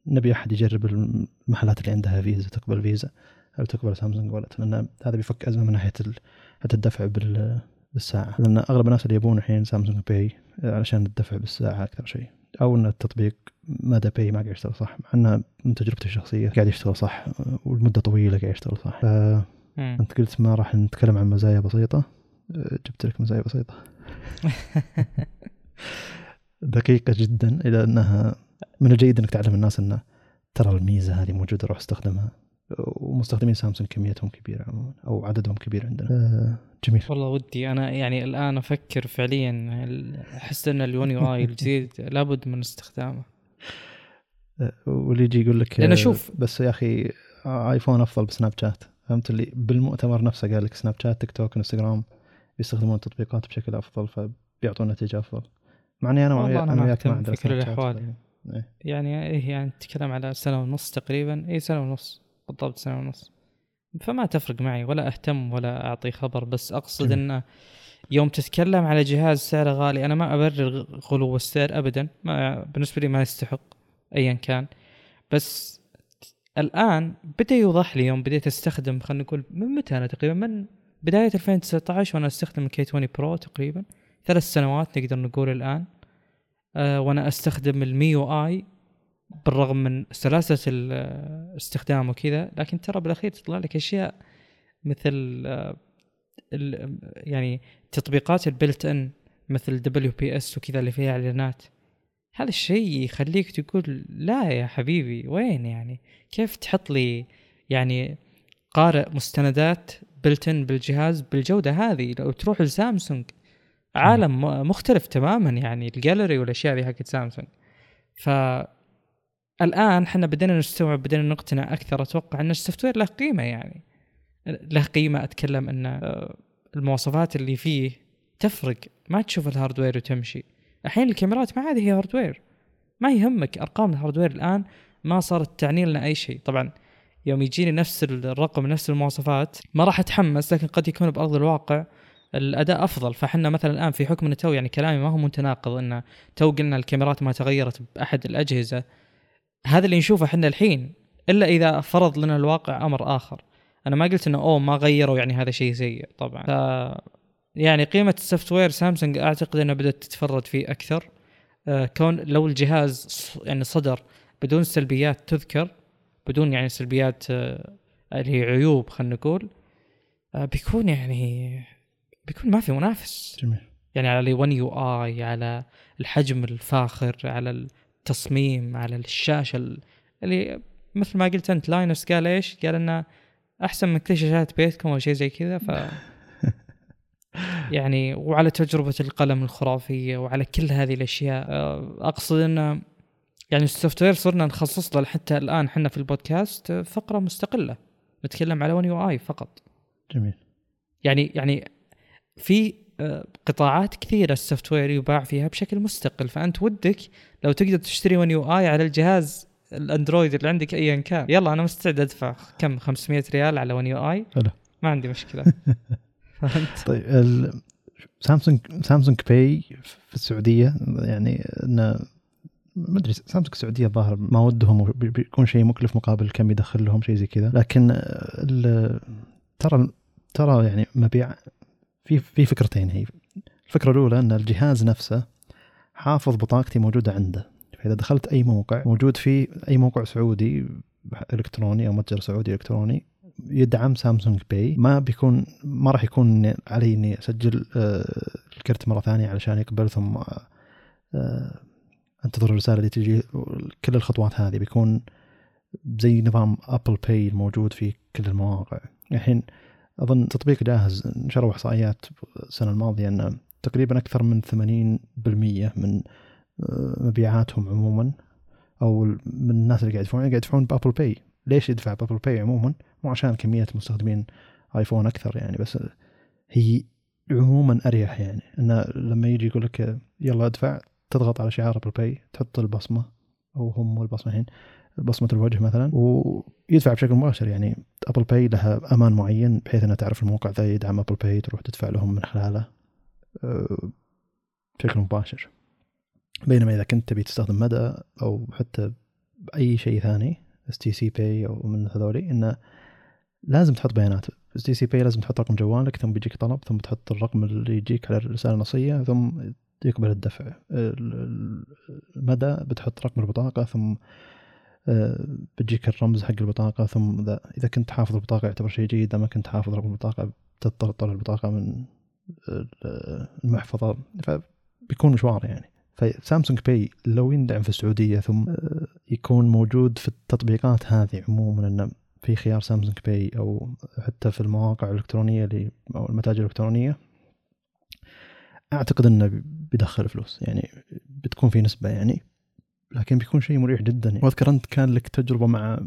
B: نبي أحد يجرب المحلات اللي عندها فيزا تقبل فيزا هل تقبل سامسونج والت لأن هذا بيفك أزمة من ناحية ال... حتى الدفع بال... بالساعة. لأن أغلب الناس اللي يبون الحين سامسونج باي علشان الدفع بالساعة أكثر شيء. أو إن التطبيق مدى باي ما قاعد يشتغل صح مع إنه من تجربتي الشخصية قاعد يشتغل صح والمدة طويلة قاعد يشتغل صح. فانت
A: مم.
B: قلت ما راح نتكلم عن مزايا بسيطة. جبت لك مزايا بسيطة. دقيقة جدا إلى أنها من الجيد إنك تعلم الناس انه ترى الميزة هذه موجودة روح استخدمها. ومستخدمين سامسونج كميتهم كبيرة عموما أو عددهم كبير عندنا. أه، جميل.
A: والله ودي أنا يعني الآن أفكر فعليا أحس إن ال One UI الجديد لابد من استخدامه.
B: أه، واللي يجي يقول لك
A: لأن
B: أه،
A: شوف-
B: بس يا أخي آه، ايفون أفضل بسناب شات. فهمت اللي؟ بالمؤتمر نفسه قال لك سناب شات تيك توك إنستغرام بيستخدمون التطبيقات بشكل أفضل فبيعطون نتيجة أفضل. مع
A: إني أنا أنا
B: وياك ما عندنا
A: في كل.
B: ف- إيه.
A: يعني إيه يعني نتكلم على سنة ونص تقريبا. اي سنة ونص. بالضبط سنه ونص. فما تفرق معي ولا أهتم ولا أعطي خبر بس
B: أقصد.
A: إنه يوم تتكلم على جهاز سعره غالي أنا ما أبرر غلو السعر ابدا ما بالنسبة لي ما يستحق ايا كان. بس الآن بدأ يوضح لي يوم بديت أستخدم خلينا نقول من متى أنا تقريبا؟ من بداية 2019 وأنا أستخدم ال K20 Pro تقريبا. ثلاث سنوات نقدر نقول الآن. آه وأنا أستخدم ال MIUI بالرغم من سلاسة الاستخدام وكذا لكن ترى بالأخير تطلع لك أشياء مثل آه، يعني تطبيقات ال built-in مثل WPS وكذا اللي فيها إعلانات. هذا الشيء يخليك تقول لا يا حبيبي وين يعني؟ كيف تحط لي يعني قارئ مستندات built-in بالجهاز بالجودة هذه؟ لو تروح لسامسونج عالم مختلف تماما يعني الجاليري والأشياء ذي حقت سامسونج. ف الآن إحنا بدينا نستوعب بدينا نقتنع أكثر. أتوقع أن ال software له قيمة يعني. له قيمة أتكلم أن آه، المواصفات اللي فيه تفرق. ما تشوف ال hardware وتمشي. الحين الكاميرات ما عاد هي hardware. ما يهمك أرقام ال hardware الآن. ما صارت تعني لنا أي شيء. طبعا يوم يجيني نفس الرقم نفس المواصفات ما راح أتحمس لكن قد يكون بأرض الواقع الأداء أفضل. فاحنا مثلا الآن في حكم أنه تو يعني كلامي ما هو متناقض انه تو قلنا الكاميرات ما تغيرت بأحد الأجهزة. هذا اللي نشوفه إحنا الحين إلا إذا فرض لنا الواقع أمر آخر. أنا ما قلت إنه أوه ما غيروا يعني هذا شيء سيء طبعا. ف يعني قيمة ال software سامسونج أعتقد إنها بدأت تتفرد فيه أكثر. آه كون لو الجهاز يعني صدر بدون سلبيات تذكر بدون يعني سلبيات آه اللي هي عيوب خلينا نقول آه بيكون يعني بيكون ما في منافس.
B: جميل.
A: يعني على 1 يو اي على الحجم الفاخر على التصميم على الشاشة ال- اللي مثل ما قلت أنت لاينوس قال إيش؟ قال إنه أحسن من كل شاشات بيتكم أو شيء زي كذا ف يعني وعلى تجربة القلم الخرافية وعلى كل هذه الأشياء آه، أقصد انه يعني ال software صرنا نخصص له حتى الآن إحنا في البودكاست فقرة مستقلة نتكلم على 1 يو اي فقط
B: جميل
A: يعني يعني في قطاعات كثيرة ال software يباع فيها بشكل مستقل. فأنت ودك لو تقدر تشتري 1 يو آي على الجهاز الأندرويد اللي عندك ايا كان. يلا أنا مستعد أدفع كم؟ 500 ريال على 1 يو آي؟
B: حلو.
A: ما عندي مشكلة. فهمت؟
B: طيب ال- سامسونج سامسونج pay في السعودية يعني انه ما أدري سامسونج السعودية الظاهر ما ودهم بي- بيكون شيء مكلف مقابل كم يدخل لهم شيء زي كذا. لكن ال- ترى ترى يعني مبيع في في فكرتين هي. الفكرة الأولى أن الجهاز نفسه حافظ بطاقتي موجودة عنده. فإذا دخلت أي موقع موجود فيه أي موقع سعودي إلكتروني أو متجر سعودي إلكتروني يدعم سامسونج باي. ما بيكون ما راح يكون علي إني أسجل آه، الكرت مرة ثانية علشان يقبل ثم آه، أنتظر الرسالة اللي تجي. كل الخطوات هذه بيكون زي نظام Apple Pay الموجود في كل المواقع. الحين أظن تطبيق جاهز نشروا احصائيات السنة الماضية ان تقريبا أكثر من 80% من آه، مبيعاتهم عموما أو من الناس اللي قاعد يدفعون. قاعد يدفعون ب Apple Pay. ليش يدفع ب Apple Pay عموما؟ مو عشان كمية مستخدمين آيفون أكثر يعني بس هي عموما أريح يعني. انه لما يجي يقول لك يلا ادفع تضغط على شعار Apple Pay تحط البصمة أو هم والبصمة الحين بصمة الوجه مثلا ويدفع بشكل مباشر يعني Apple Pay لها أمان معين بحيث إنها تعرف الموقع ذا يدعم Apple Pay تروح تدفع لهم من خلاله أه، بشكل مباشر. بينما إذا كنت تبي تستخدم مدى أو حتى باي شيء ثاني STC Pay أو من هذولي إنه لازم تحط بيانات. STC Pay لازم تحط رقم جوالك ثم بيجيك طلب ثم تحط الرقم اللي يجيك على الرسالة النصية ثم يقبل الدفع. ال- ال- المدى بتحط رقم البطاقة ثم آه، بتجيك الرمز حق البطاقة ثم اذا إذا كنت حافظ البطاقة يعتبر شيء جيد إذا ما كنت حافظ رقم البطاقة تضطر تطلع البطاقة من ال- المحفظة. فبيكون مشوار يعني. ف Samsung Pay لو يندعم في السعودية ثم آه، يكون موجود في التطبيقات هذه عموما انه في خيار Samsung Pay أو حتى في المواقع الإلكترونية اللي أو المتاجر الإلكترونية أعتقد إنه بيدخل فلوس. يعني بتكون في نسبة يعني لكن بيكون شيء مريح جدا يعني. وأذكر أنت كان لك تجربة مع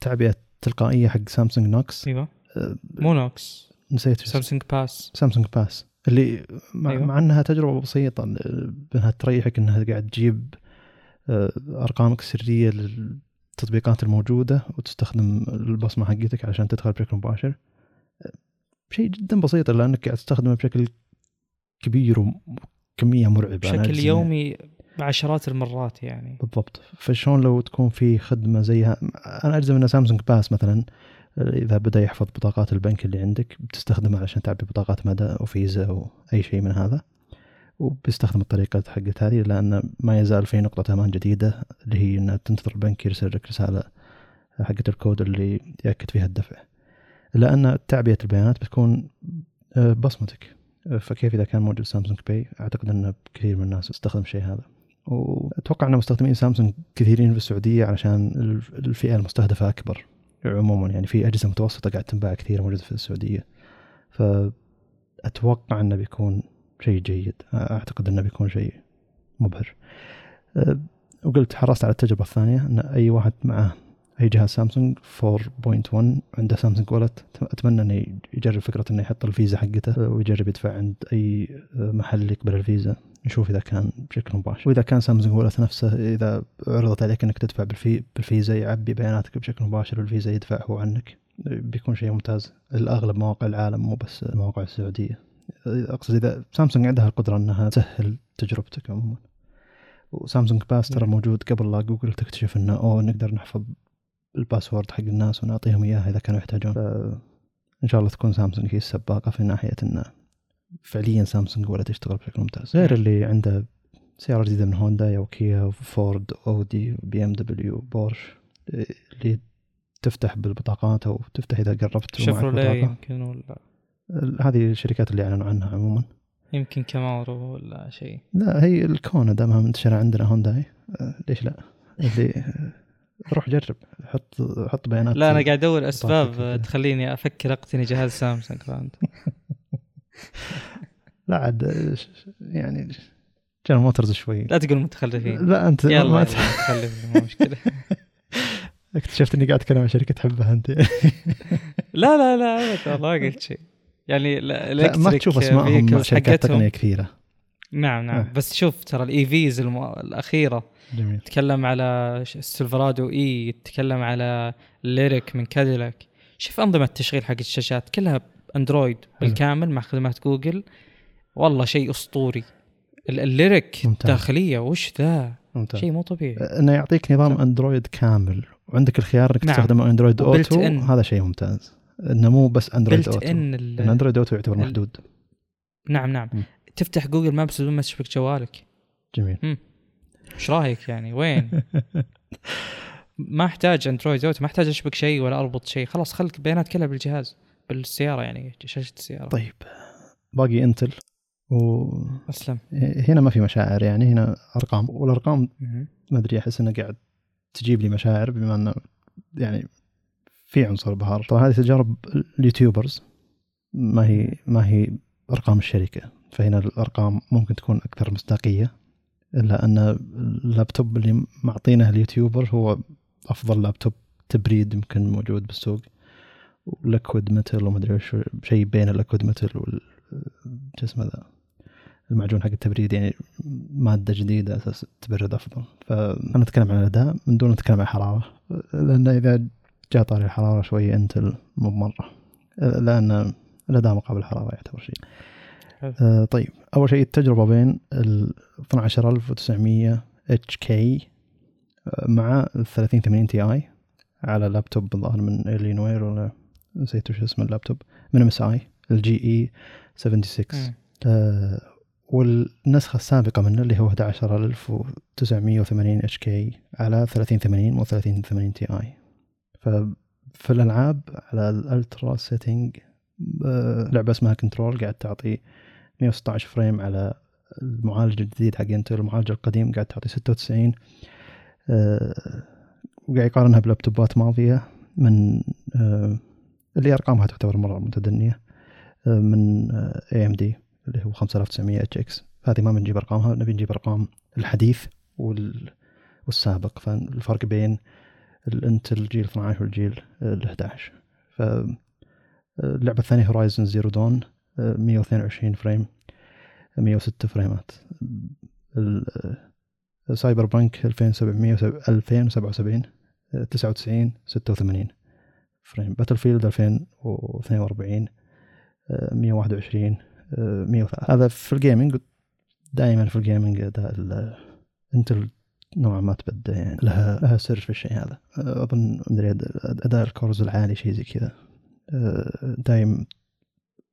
B: تعبئة تلقائية حق Samsung Knox
A: إيوه.
B: آه،
A: مو نوكس
B: نسيت
A: Samsung Pass
B: Samsung Pass اللي مع,
A: أيوة.
B: مع إنها تجربة بسيطة إنها تريحك إنها قاعد تجيب آه، أرقامك السرية للتطبيقات الموجودة وتستخدم البصمة حقتك علشان تدخل بشكل مباشر. آه، شيء جدا بسيط لأنك قاعد تستخدمه بشكل كبير وكمية مرعبة.
A: بشكل
B: أجزم
A: يومي بعشرات المرات يعني.
B: بالضبط. فشلون لو تكون في خدمة زيها؟ أنا اجزم إن سامسونج باس مثلا إذا بدأ يحفظ بطاقات البنك اللي عندك بتستخدمها علشان تعبي بطاقات مدى أو فيزا أو أي شيء من هذا. وبيستخدم الطريقة حقت هذه لأن ما يزال في نقطة أمان جديدة اللي هي أن تنتظر البنك يرسل لك رسالة حقت الكود اللي يأكد فيها الدفع. لأن تعبئة البيانات بتكون آه، بصمتك. فكيف إذا كان موجود سامسونج باي؟ أعتقد أن كثير من الناس تستخدم الشيء هذا. وأتوقع أن مستخدمين سامسونج كثيرين في السعودية علشان الف- الفئة المستهدفة أكبر عموما. يعني في أجهزة متوسطة قاعد تنباع كثير موجودة في السعودية. فأتوقع أنه بيكون شيء جيد. أعتقد إنه بيكون شيء مبهر. أه، وقلت حرصت على التجربة الثانية إن أي واحد معه اي جهاز سامسونج 4.1 عنده Samsung Wallet أتمنى إنه يجرب فكرة إنه يحط الفيزا حقته ويجرب يدفع عند أي محل يقبل الفيزا. يشوف إذا كان بشكل مباشر. وإذا كان Samsung Wallet نفسه إذا عرضت عليك إنك تدفع بالفي بالفيزا يعبي بياناتك بشكل مباشر والفيزا يدفع هو عنك. بيكون شيء ممتاز. الأغلب مواقع العالم مو بس المواقع السعودية. أقصد إذا سامسونج عندها القدرة إنها تسهل تجربتك عموما. و Samsung Pass ترى موجود قبل لا جوجل تكتشف إنه أوه نقدر نحفظ ال password حق الناس ونعطيهم إياها إذا كانوا يحتاجون. ان شاء الله تكون سامسونج هي السباقة في ناحية إنه فعليا Samsung Wallet تشتغل بشكل ممتاز. غير اللي عنده سيارة جديدة من هوندا أو كيا فورد أودي BMW بورش اللي تفتح بالبطاقات أو تفتح إذا قربت
A: شفروليه يمكن ولا؟
B: هذه الشركات اللي أعلنوا عنها عموما.
A: يمكن Camaro ولا شيء.
B: لا هي ال Kona دامها منتشرة عندنا هونداي. أه، ليش لا؟ اللي روح جرب حط حط بيانات
A: لا أنا قاعد أدور أسباب تخليني أفكر أقتني جهاز سامسونج فهمت؟
B: لا عاد يعني جنرال موتورز شوي.
A: لا تقول متخلفين.
B: لا أنت
A: يلا ما متخلف ما مشكلة.
B: اكتشفت إني قاعد أتكلم عن شركة تحبها أنت.
A: لا لا لا ابدا ما قلت شيء. يعني
B: لا ما تشوف اسمائهم شركات تقنية كثيرة.
A: نعم نعم. آه. بس شوف ترى ال EVs المو... الأخيرة
B: جميل.
A: تكلم على ال Silverado E تكلم على Lyriq من كاديلاك شوف أنظمة التشغيل حق الشاشات كلها اندرويد بالكامل مع خدمات جوجل. والله شيء أسطوري. ال Lyriq ممتاز. داخليه وش ذا؟ شيء مو طبيعي.
B: انه يعطيك نظام أندرويد كامل. وعندك الخيار إنك نعم. تستخدم Android Auto إن. هذا شيء ممتاز. إنه مو بس Android Auto.
A: إن
B: Android Auto يعتبر محدود.
A: نعم نعم. م. تفتح Google Maps بدون ما تشبك جوالك.
B: جميل.
A: إيش رأيك يعني؟ وين؟ ما أحتاج Android Auto ما أحتاج أشبك شيء ولا أربط شيء. خلاص خلك البيانات كلها بالجهاز بالسيارة يعني شاشة السيارة.
B: طيب باقي إنتل و
A: أسلم.
B: هنا ما في مشاعر يعني هنا أرقام. والأرقام ما أدري أحس انها قاعد تجيب لي مشاعر بما إنه يعني في عنصر إبهار. طبعا هذه تجارب ال YouTubers ما هي ما هي أرقام الشركة. فهنا الأرقام ممكن تكون أكثر مصداقية. إلا أن اللابتوب اللي معطينه ال YouTuber هو أفضل لابتوب تبريد يمكن موجود بالسوق. و liquid metal وما أدري وش شيء بين ال liquid metal وال اسمه ذا؟ المعجون حق التبريد يعني مادة جديدة أساس تبرد أفضل. فأنا أتكلم عن الأداء من دون نتكلم عن الحراره لأن إذا جاء طاري الحرارة شوي انتل مو بمرة. لأن الأداء مقابل الحرارة يعتبر شيء. آه طيب. أول شيء التجربة بين ال 12900 HK مع ال 3080 Ti على لابتوب الظاهر من Alienware ولا نسيت وش اسم اللابتوب. من MSI ال GE 76 آه والنسخة السابقة منه اللي هو 11980 HK على 3080 و 3080 Ti. ففي الألعاب على ال ultra setting آه لعبة اسمها Control قاعد تعطي 116 frame على المعالج الجديد حق انتل المعالج القديم قاعد تعطي 96 أه وقاعد يقارنها بلابتوبات ماضية من أه اللي أرقامها تعتبر مرة متدنية أه من AMD اللي هو 5900 HX هذه ما بنجيب أرقامها نبي نجيب أرقام الحديث وال والسابق. فالفرق بين الانتل جيل 12 والجيل ال 11 فاللعبة الثانية Horizon Zero Dawn 122 frame 106 فريمات. Cyberpunk 2777 99 86 frame. Battlefield 2042 121 103 هذا في ال gaming دائما في ال gaming اداء انتل نوعا ما تبدى يعني. لها لها سر في الشيء هذا. أظن مدري أداء ال cores العالي شيء زي كذا. دايم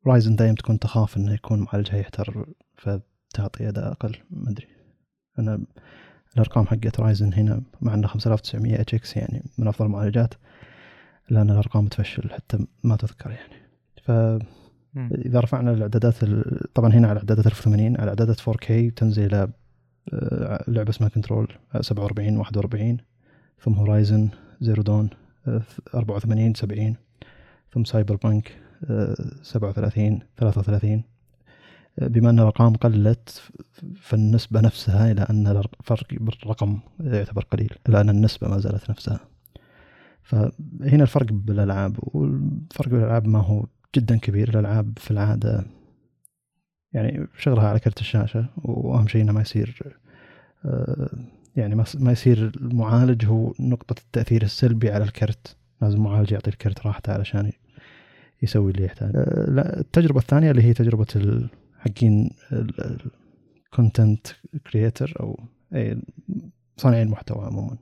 B: Ryzen دايم تكون تخاف إنه يكون معالجها يحتر فتعطي أداء أقل ما أدري. أنا الأرقام حقت رايزن هنا مع انه 5900 HX يعني من أفضل المعالجات لأن الأرقام تفشل حتى ما تذكر يعني. ف إذا رفعنا الإعدادات طبعا هنا على إعدادات 1080 على إعدادات 4K تنزل إلى آه، لعبة اسمها Control 47 41 ثم Horizon Zero Dawn 84 70 ثم Cyberpunk 37 33 بما أن الأرقام قلت فالنسبة نفسها إلى أن الفرق بالرقم يعتبر قليل إلى أن النسبة ما زالت نفسها. فهنا الفرق بالألعاب والفرق بالألعاب ما هو جدا كبير. الألعاب في العادة يعني شغلها على كرت الشاشة وأهم شيء إنه ما يصير يعني ما يصير المعالج هو نقطة التأثير السلبي على الكرت. لازم المعالج يعطي الكرت راحته علشان يسوي اللي يحتاج. آه، لا التجربة الثانية اللي هي تجربة حقين ال content creator أو أي صانعي المحتوى عموما.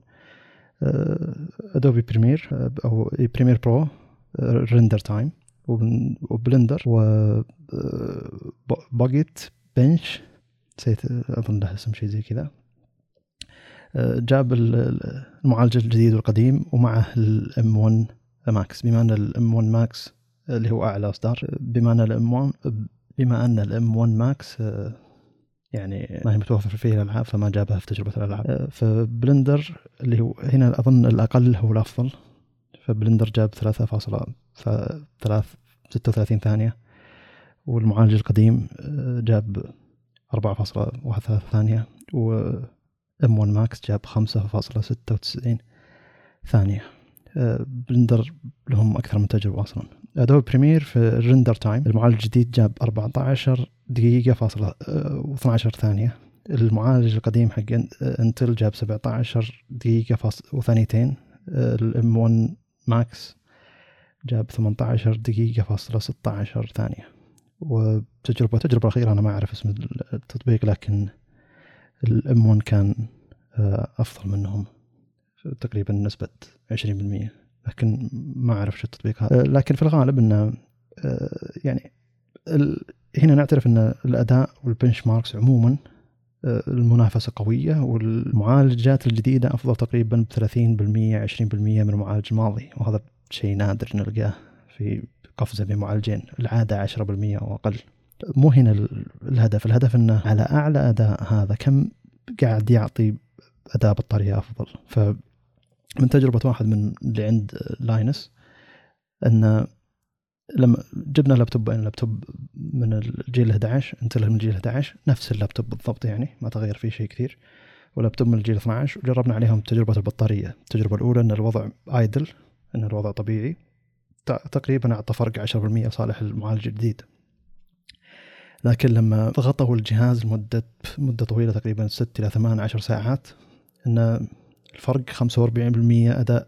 B: Adobe Premiere أو Premiere Pro render time و Blender و PugetBench نسيت أظن له اسم شيء زي كذا. جاب المعالج الجديد والقديم ومعه ال M1 Max بما إن ال M1 Max اللي هو أعلى أصدار. بما أن ال M1 بما أن ال M1 Max يعني ما هي متوفر فيه الألعاب فما جابها في تجربة الألعاب. آه، ف Blender اللي هو هنا أظن الأقل هو الأفضل. ف Blender جاب 3.36 ثانية. والمعالج القديم آه، جاب 4.13 ثانية. و M1 Max جاب 5.96 ثانية. آه، Blender لهم أكثر من تجربة أصلا. Adobe Premiere في ال render time. المعالج الجديد جاب 14 دقيقة فاصلة 12 آه، ثانية. المعالج القديم حق إنتل جاب 17 دقيقة فاصلة وثانيتين. ال M1 Max جاب 18 دقيقة فاصلة 16 ثانية. وتجربة التجربة الأخيرة أنا ما أعرف اسم التطبيق لكن الام 1 كان آه، أفضل منهم. تقريبا نسبة 20% لكن ما أعرف شو التطبيق هذا. لكن في الغالب أنه آه، يعني هنا نعترف أن الأداء والبنش ماركس عموما آه، المنافسة قوية والمعالجات الجديدة أفضل تقريبا ب 30% 20% من المعالج الماضي وهذا شيء نادر نلقاه في قفزة بين معالجين. العادة 10% أو أقل. مو هنا الهدف. الهدف أنه على أعلى أداء هذا كم قاعد يعطي أداء بطارية أفضل. ف من تجربة واحد من اللي عند Linus أن لما جبنا لابتوبين لابتوب من الجيل 11 إنتل من الجيل 11 نفس اللابتوب بالضبط يعني ما تغير فيه شيء كثير. ولابتوب من الجيل 12 وجربنا عليهم تجربة البطارية. التجربة الأولى أن الوضع idle أن الوضع طبيعي. تقريبا أعطى فرق 10% صالح المعالج الجديد. لكن لما ضغطوا الجهاز لمدة مدة طويلة تقريبا 6 إلى 8 10 ساعات أن الفرق 45% أداء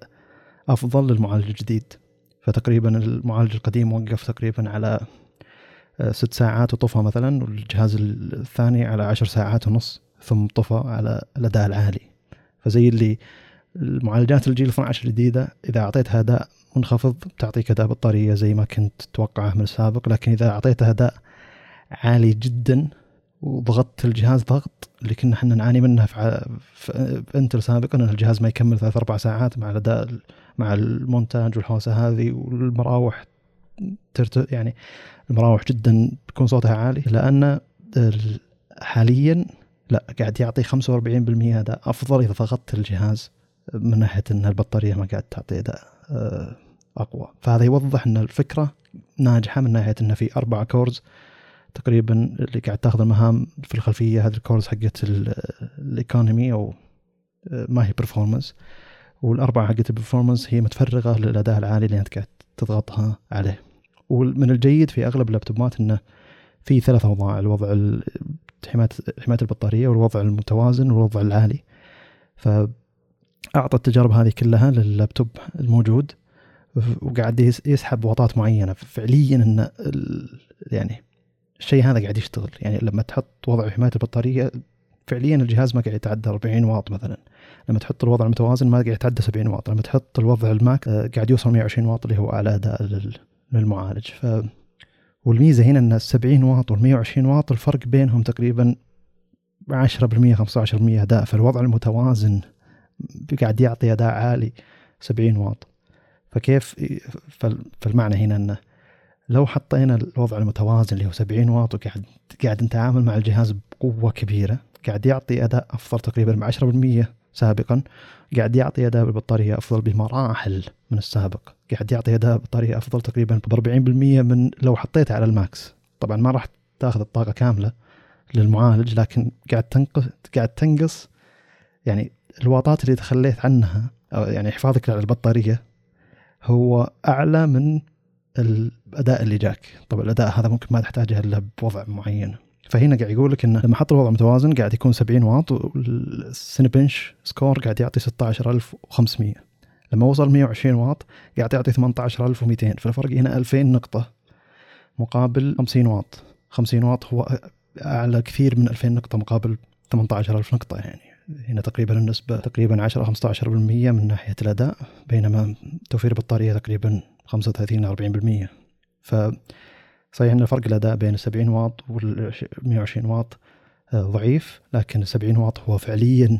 B: أفضل للمعالج الجديد. فتقريبا المعالج القديم وقف تقريبا على آه، ست ساعات وطفى مثلا والجهاز الثاني على عشر ساعات ونص ثم طفى على الأداء العالي. فزي اللي المعالجات الجيل 12 الجديدة إذا أعطيتها أداء منخفض تعطيك أداء بطارية زي ما كنت تتوقعه من السابق لكن إذا أعطيتها أداء عالي جدا وضغطت الجهاز ضغط اللي كنا إحنا نعاني منه. في, في إنتل سابقا إن الجهاز ما يكمل ثلاث أربع ساعات مع الأداء مع المونتاج والحوسة هذه والمراوح ترت يعني المراوح جدا تكون صوتها عالي. لأن حاليا لا قاعد يعطي 45% أداء أفضل إذا ضغطت الجهاز من ناحية إن البطارية ما قاعد تعطي أداء آه، أقوى. فهذا يوضح إن الفكرة ناجحة من ناحية انه في أربع cores تقريبا اللي قاعد تاخذ المهام في الخلفية هذه ال cores حقت ال economy أو آه، ما هي performance والأربعة حقت ال performance هي متفرغة للأداء العالي اللي أنت قاعد تضغطها عليه. ومن الجيد في أغلب اللابتوبات إنه في ثلاث أوضاع الوضع حماية حماية البطارية والوضع المتوازن والوضع العالي. فاعطى التجارب هذه كلها لللابتوب الموجود وقاعد يسحب وطات معينة. فعليا إن يعني الشيء هذا قاعد يشتغل. يعني لما تحط وضع حماية البطارية فعليا الجهاز ما قاعد يتعدى 40 واط مثلا. لما تحط الوضع المتوازن ما قاعد يتعدى 70 واط. لما تحط الوضع الماك آه، قاعد يوصل 120 واط اللي هو اعلى أداء للمعالج. ف والميزة هنا إن ال 70 واط وال 120 واط الفرق بينهم تقريبا 10% 15% أداء. فالوضع المتوازن قاعد يعطي أداء عالي 70 واط. فكيف فالمعنى هنا إنه لو حطينا الوضع المتوازن اللي هو 70 واط وقاعد قاعد نتعامل مع الجهاز بقوة كبيرة قاعد يعطي أداء أفضل تقريبا ب 10% سابقا قاعد يعطي أداء بالبطارية أفضل بمراحل من السابق قاعد يعطي أداء بطاريه أفضل تقريبا ب 40% من لو حطيته على ال max. طبعا ما راح تأخذ الطاقة كاملة للمعالج لكن قاعد تنقص قاعد تنقص يعني الواطات اللي تخليت عنها أو يعني حفاظك على البطارية هو أعلى من الأداء اللي جاك. طبعا الأداء هذا ممكن ما تحتاجه إلا بوضع معين. فهنا قاعد يقول لك انه لما حط الوضع متوازن قاعد يكون 70 واط وال Cinebench score قاعد يعطي 16500 لما وصل 120 واط قاعد يعطي 18200 فالفرق هنا 2000 نقطة مقابل 50 واط. 50 واط هو أعلى كثير من 2000 نقطة مقابل 18000 نقطة يعني. هنا تقريبا النسبة تقريبا 10 15% من ناحية الأداء بينما توفير البطارية تقريبا 35 40% ف صحيح إن فرق الأداء بين ال 70 واط وال 120 واط آه، ضعيف لكن ال 70 واط هو فعليا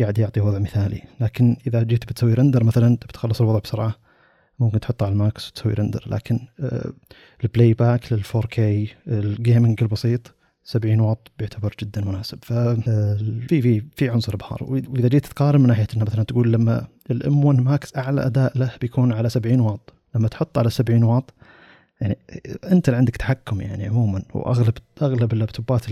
B: قاعد يعطي وضع مثالي. لكن إذا جيت بتسوي render مثلا تبي تخلص الوضع بسرعة ممكن تحطه على ال max وتسوي render لكن ال playback لل 4K ال gaming البسيط 70 واط بيعتبر جدا مناسب. ف آه، في في عنصر ابهار وإذا جيت تقارن من ناحية انه مثلا تقول لما ال M1 Max أعلى أداء له بيكون على 70 واط. لما تحط على 70 واط يعني انت اللي عندك تحكم يعني عموما واغلب أغلب اللابتوبات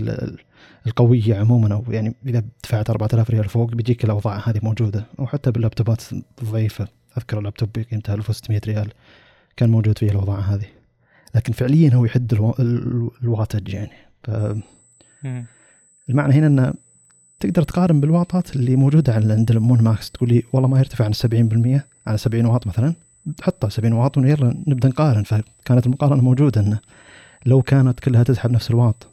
B: القوية عموما أو يعني إذا دفعت 4000 ريال فوق بيجيك الأوضاع هذه موجودة. أو حتى باللابتوبات الضعيفة أذكر اللابتوب قيمته 1600 ريال كان موجود فيه الأوضاع هذه. لكن فعليا هو يحد ألو... ال wattage يعني. ف المعنى هنا انه تقدر تقارن بالواطات اللي موجودة عند ال M1 Max تقول لي والله ما يرتفع عن 70% على 70 واط مثلا. تحطها 70 واط ويلا نبدأ نقارن. فكانت المقارنة موجودة إنه لو كانت كلها تسحب نفس الواط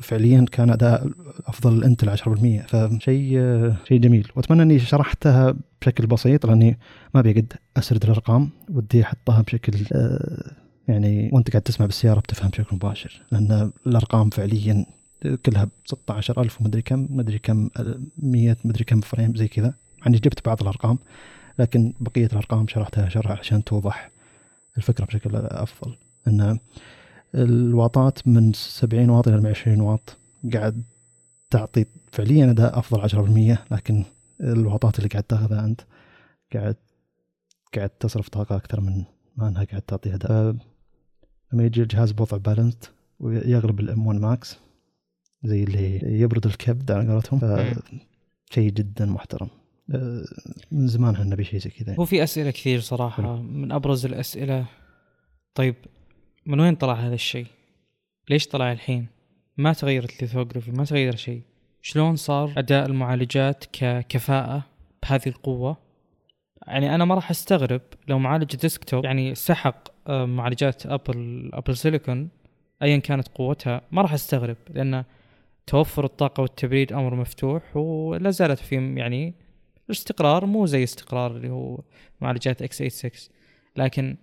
B: فعليا كان أداء أفضل الانتل 10% فشيء شيء جميل. وأتمنى إني شرحتها بشكل بسيط لأني ما أبي قد أسرد الأرقام. ودي أحطها بشكل يعني وأنت قاعد تسمع بالسيارة بتفهم بشكل مباشر. لأن الأرقام فعليا كلها 16000 ومدري كم مدري كم 100 مدري كم frame زي كذا. يعني جبت بعض الأرقام. لكن بقية الأرقام شرحتها شرح عشان توضح الفكرة بشكل أفضل. أن الواطات من 70 واط إلى 120 واط قاعد تعطي فعليا أداء أفضل 10% لكن الواطات اللي قاعد تاخذها أنت قاعد قاعد تصرف طاقة أكثر من ما أنها قاعد تعطي أداء. لما يجي الجهاز بوضع بالانسد ويغلب الإم 1 ماكس زي اللي يبرد الكبد على قولتهم شيء جدا محترم. من زمان إحنا نبي شيء زي كذا.
A: هو في أسئلة كثير صراحة من أبرز الأسئلة. طيب من وين طلع هذا الشيء؟ ليش طلع الحين؟ ما تغيرت ال lithography ما تغير شيء. شلون صار أداء المعالجات ككفاءة بهذه القوة؟ يعني أنا ما راح أستغرب لو معالج desktop يعني سحق آه، معالجات أبل Apple Silicon ايا كانت قوتها ما راح أستغرب لأن توفر الطاقة والتبريد أمر مفتوح ولا زالت في يعني الاستقرار مو زي استقرار اللي هو معالجات x86 لكن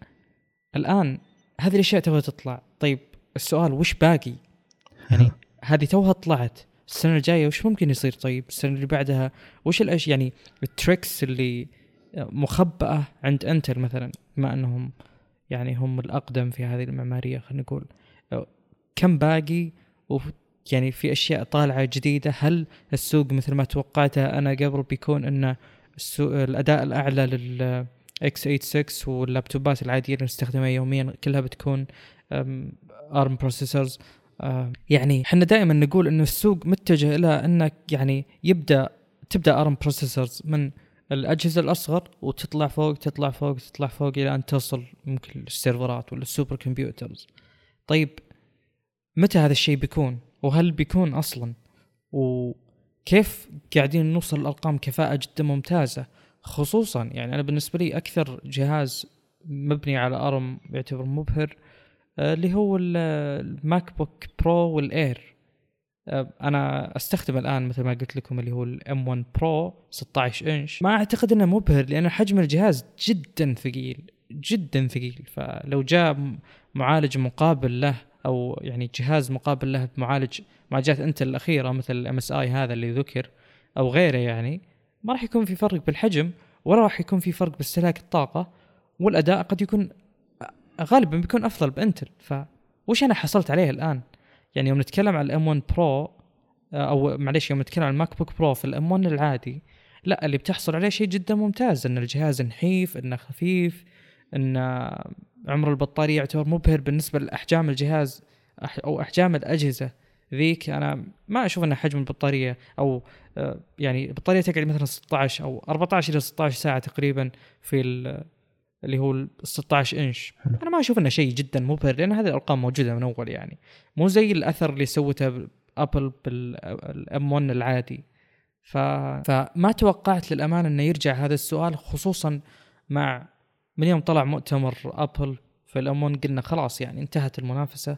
A: الآن هذه الأشياء توها تطلع. طيب السؤال وش باقي؟ يعني هذه توها طلعت. السنة الجاية وش ممكن يصير؟ طيب السنة اللي بعدها وش الاشياء يعني ال tricks اللي مخبأة عند إنتل مثلا بما أنهم يعني هم الأقدم في هذه المعمارية خلينا نقول. كم باقي؟ يعني في أشياء طالعة جديدة. هل السوق مثل ما توقعته أنا قبل بيكون أن السوق الأداء الأعلى لل x 86 واللابتوبات العادية اللي نستخدمها يوميا كلها بتكون ARM processors. يعني إحنا دائما نقول انه السوق متجه إلى أنك يعني يبدا تبدأ ARM processors من الأجهزة الأصغر وتطلع فوق تطلع فوق تطلع فوق إلى أن توصل ممكن السيرفرات ولا ال super computers. طيب متى هذا الشيء بيكون؟ وهل بيكون أصلا؟ وكيف قاعدين نوصل لأرقام كفاءة جدا ممتازة؟ خصوصا يعني أنا بالنسبة لي أكثر جهاز مبني على ARM يعتبر مبهر آه، اللي هو ال MacBook Pro وال Air. آه، أنا أستخدم الآن مثل ما قلت لكم اللي هو ال M1 Pro 16 إنش. ما أعتقد إنه مبهر لأن حجم الجهاز جدا ثقيل جدا ثقيل. فلو جاء معالج مقابل له أو يعني جهاز مقابل له بمعالج معالجات Intel الأخيرة مثل ال MSI هذا اللي ذكر أو غيره يعني ما راح يكون في فرق بالحجم ولا راح يكون في فرق باستهلاك الطاقة والأداء قد يكون غالبا بيكون أفضل ب Intel. فوش أنا حصلت عليه الآن؟ يعني يوم نتكلم عن ال M1 Pro أو معليش يوم نتكلم عن ال MacBook Pro في ال M1 العادي لا اللي بتحصل عليه شيء جدا ممتاز إن الجهاز نحيف إنه خفيف ان عمر البطاريه يعتبر مبهر بالنسبة لأحجام الجهاز أو أحجام الأجهزة ذيك. أنا ما أشوف ان حجم البطارية أو آه، يعني البطارية تقعد مثلا 16 أو 14 إلى 16 ساعة تقريبا في ال- اللي هو ال 16 إنش.
B: حلو.
A: أنا ما أشوف إنه شيء جدا مبهر لأن هذه الأرقام موجودة من أول يعني. مو زي الأثر اللي سوته ابل بالام 1 العادي. ف... فما توقعت للأمانة إنه يرجع هذا السؤال خصوصا مع من يوم طلع مؤتمر أبل في الام 1 قلنا خلاص يعني انتهت المنافسة.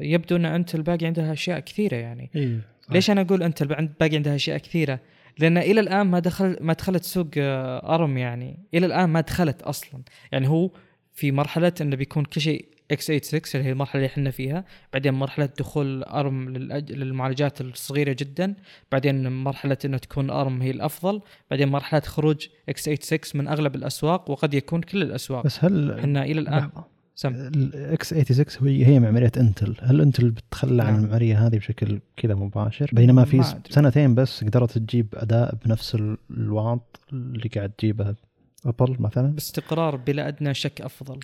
A: يبدو أن أنتل باقي عندها أشياء كثيرة يعني.
B: اي
A: ليش أنا أقول أنتل باقي عندها أشياء كثيرة؟ لأن إلى الآن ما دخل ما دخلت سوق آه، أرم يعني. إلى الآن ما دخلت أصلا. يعني هو في مرحلة انه بيكون كل شيء x 86 اللي هي المرحلة اللي إحنا فيها بعدين مرحلة دخول أرم للأج... للمعالجات الصغيرة جدا بعدين مرحلة إنه تكون أرم هي الأفضل بعدين مرحلة خروج x 86 من أغلب الأسواق وقد يكون كل الأسواق.
B: بس هل
A: إحنا إلى الان. سم.
B: ال x 86 هي هي معمارية Intel. هل Intel بتتخلى عن
A: نعم.
B: المعمارية هذه بشكل كذا مباشر؟ بينما في. سنتين بس قدرت تجيب أداء بنفس ال- الواط اللي قاعد تجيبه Apple مثلا؟
A: باستقرار بلا أدنى شك أفضل.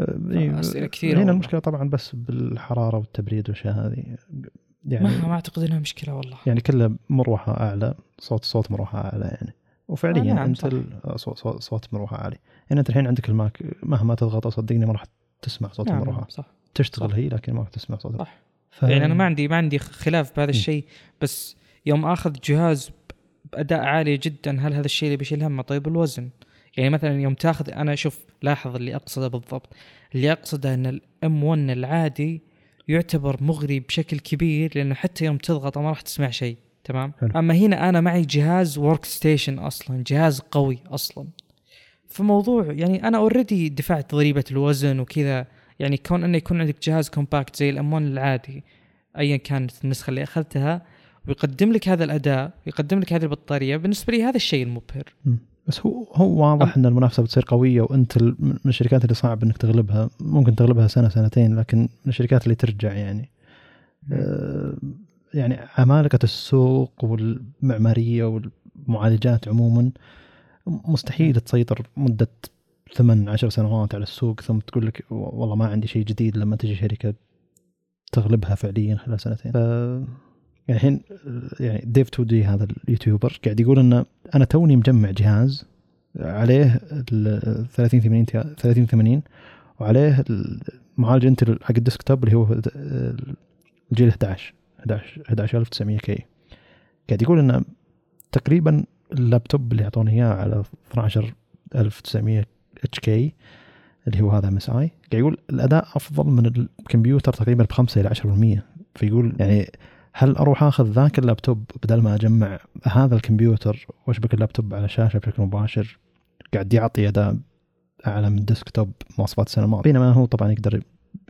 B: آه، إيه،
A: أسئلة كثيرة
B: هنا. المشكلة طبعا بس بالحرارة والتبريد والاشياء هذه. يعني
A: ما ما أعتقد إنها مشكلة والله.
B: يعني كله مروحة أعلى صوت صوت مروحة أعلى يعني. وفعليا
A: آه، نعم،
B: أنت صوت, صوت, صوت مروحة عالي يعني أنت الحين عندك الماك مهما تضغط صدقني ما راح تسمع صوت
A: نعم
B: المروحة.
A: نعم صح
B: تشتغل
A: صح.
B: هي لكن ما راح تسمع صوت
A: صح.
B: ف...
A: يعني أنا ما عندي ما عندي خلاف بهذا. الشيء بس يوم آخذ جهاز بأداء عالي جدا هل هذا الشيء اللي بيشيل همه طيب الوزن. يعني مثلا يوم تاخذ أنا شوف لاحظ اللي أقصده بالضبط اللي أقصده إن ال M1 العادي يعتبر مغري بشكل كبير لأنه حتى يوم تضغط ما راح تسمع شيء تمام
B: حلو.
A: أما هنا أنا معي جهاز workstation أصلا جهاز قوي أصلا فموضوع يعني أنا already دفعت ضريبة الوزن وكذا يعني كون إنه يكون عندك جهاز compact زي ال M1 العادي ايا كانت النسخة اللي أخذتها ويقدم لك هذا الأداء ويقدم لك هذه البطارية بالنسبة لي هذا الشيء المبهر
B: مم. بس هو هو واضح إن المنافسة بتصير قوية وأنت من الشركات اللي صعب إنك تغلبها. ممكن تغلبها سنة سنتين لكن من الشركات اللي ترجع يعني. آه، يعني عمالقة السوق والمعمارية والمعالجات عموما مستحيل تسيطر مدة ثمان عشر سنوات على السوق ثم تقول لك والله ما عندي شيء جديد لما تجي شركة تغلبها فعليا خلال سنتين. ف يعني الحين يعني Dave2D هذا ال YouTuber قاعد يقول إنه أنا توني مجمع جهاز عليه ال 30 80 30 80 وعليه المعالج Intel حق ال desktop اللي هو الجيل 11 11 11900 K. قاعد يقول إنه تقريبا اللابتوب اللي اعطوني إياه على 12900 HK اللي هو هذا MSI قاعد يقول الأداء أفضل من الكمبيوتر تقريبا ب 5 إلى 10% فيقول يعني هل أروح آخذ ذاك اللابتوب بدل ما أجمع هذا الكمبيوتر وأشبك اللابتوب على شاشة بشكل مباشر؟ قاعد يعطي اداء اعلى من ال desktop مواصفات السنة الماضية. بينما هو طبعا يقدر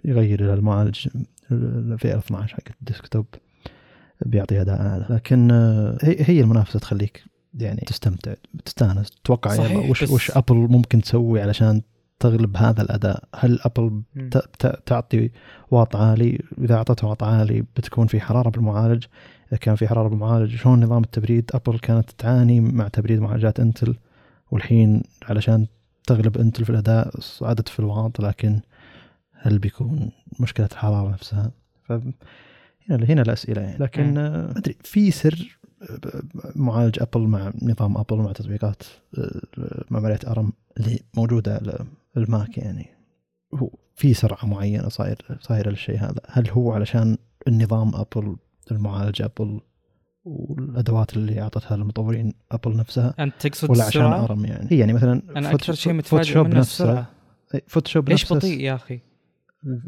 B: يغير إلى المعالج الفئه 12 حق ال desktop. بيعطي اداء أعلى. لكن آه، هي المنافسة تخليك يعني تستمتع تستانس تتوقع وش وش Apple ممكن تسوي علشان تغلب هذا الأداء. هل Apple تعطي واط عالي إذا اعطت واط عالي بتكون في حرارة بالمعالج. إذا كان في حرارة بالمعالج شلون نظام التبريد؟ أبل كانت تعاني مع تبريد معالجات إنتل والحين علشان تغلب إنتل في الأداء صعدت في الواط لكن هل بيكون مشكلة الحرارة نفسها؟ ف هنا هنا الأسئلة يعني. لكن ما أدري في سر معالج أبل مع نظام أبل مع تطبيقات آه، معماريه أرم اللي موجودة؟ الماك يعني. هو في سرعة معينة صاير صايره للشيء هذا. هل هو علشان النظام ابل المعالج ابل والأدوات اللي أعطتها المطورين ابل نفسها؟
A: أنت تقصد
B: ولا عشان؟ أرم يعني. هي يعني مثلا أنا
A: أكثر شيء متفاجئ
B: نفسه. السرعة. فوتوشوب
A: ليش بطيء يا أخي؟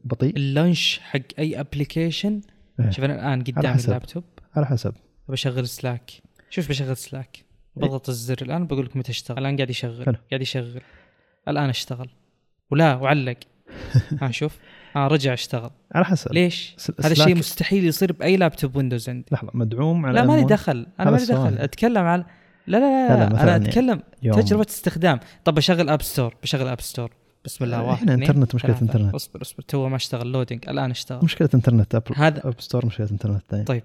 B: بطيء؟
A: اللانش حق أي ابلكيشن
B: إيه.
A: شوف أنا الآن قدامي
B: حسب.
A: اللابتوب.
B: على حسب.
A: بشغل سلاك شوف بشغل سلاك بضغط الزر الآن بقول لك متى اشتغل. الآن قاعد يشغل.
B: حلو.
A: قاعد يشغل. الآن اشتغل. ولا وعلق. ها شوف. ها رجع اشتغل.
B: على حسب.
A: ليش؟ هذا الشيء مستحيل يصير بأي لابتوب ويندوز عندي.
B: لحظة مدعوم على
A: لا مالي
B: M1
A: دخل.
B: أنا
A: مالي. دخل. أتكلم على لا لا لا,
B: لا،
A: لا,
B: لا، أنا
A: أتكلم
B: يوم.
A: تجربة استخدام. طب بشغل اب ستور بشغل اب ستور بسم الله
B: آه،
A: واحد اثنين،
B: انترنت مشكلة
A: ثلاثة.
B: انترنت
A: اصبر اصبر تو ما اشتغل لودينج الآن اشتغل.
B: مشكلة انترنت ابل
A: هذا
B: اب ستور مشكلة انترنت دايم.
A: طيب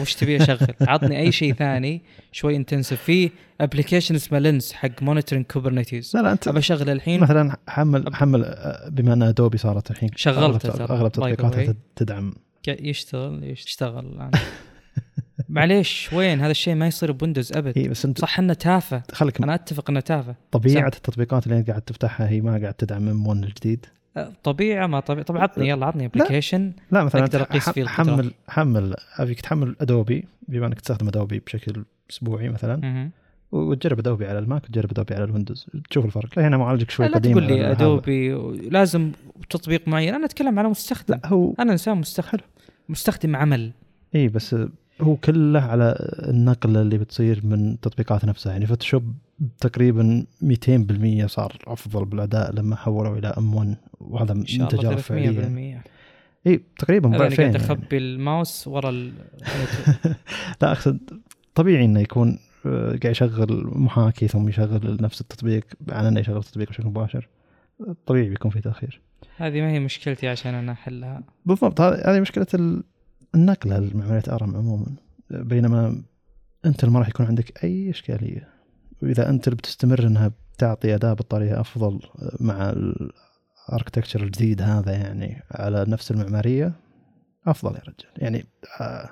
A: وش تبي أشغل؟ عطني أي شيء ثاني شوي انتنسف في ابلكيشن اسمه لينس حق مونيتورنج كوبرنيتيز
B: لا لا أنت
A: ابى أشغل الحين؟
B: مثلا حمل حمل آه، بما أن ادوبي صارت الحين.
A: شغلته أغلب
B: تطبيقاتها تدعم.
A: يشتغل يشتغل الآن. معليش وين؟ هذا الشيء ما يصير بويندوز أبد.
B: اي بس انت
A: صح إنه تافه.
B: خليك
A: أنا أتفق إنه تافه.
B: طبيعة التطبيقات اللي أنت قاعد تفتحها هي ما قاعد تدعم ام 1 الجديد؟
A: أه، طبيعة ما طبيعة. طب عطني يلا عطني ابلكيشن
B: لا مثلا
A: أقدر أقيس
B: ح-
A: فيه.
B: حمل حمل أبيك تحمل أدوبي بما إنك تستخدم أدوبي بشكل أسبوعي مثلا وتجرب أدوبي على الماك وتجرب أدوبي على الويندوز. تشوف الفرق. لا هنا معالجك شوي
A: لا
B: قديم
A: تقول
B: على
A: لي. أدوبي لازم تطبيق معين. أنا أتكلم على مستخدم.
B: لا هو
A: أنا إنسان مستخدم. مستخدم عمل.
B: اي بس هو كله على النقلة اللي بتصير من التطبيقات نفسها. يعني فوتوشوب تقريبا 200% صار أفضل بالأداء لما حولوا إلى ام 1 وهذا من تجارب فعلية.
A: 300%
B: إي تقريبا ضعفين
A: قاعد
B: يعني.
A: أخبي الماوس ورا ال
B: لا أقصد طبيعي إنه يكون آه، قاعد يشغل محاكي ثم يشغل نفس التطبيق على إنه يشغل التطبيق بشكل مباشر. طبيعي بيكون في تأخير.
A: هذه ما هي مشكلتي عشان أنا أحلها.
B: بالضبط هذه مشكلة ال- النقله لعمليه أرم عموما بينما أنت ما راح يكون عندك أي إشكالية وإذا أنت بتستمر إنها بتعطي اداء بطارية أفضل مع ال architecture الجديد هذا يعني على نفس المعمارية أفضل يا رجال. يعني آه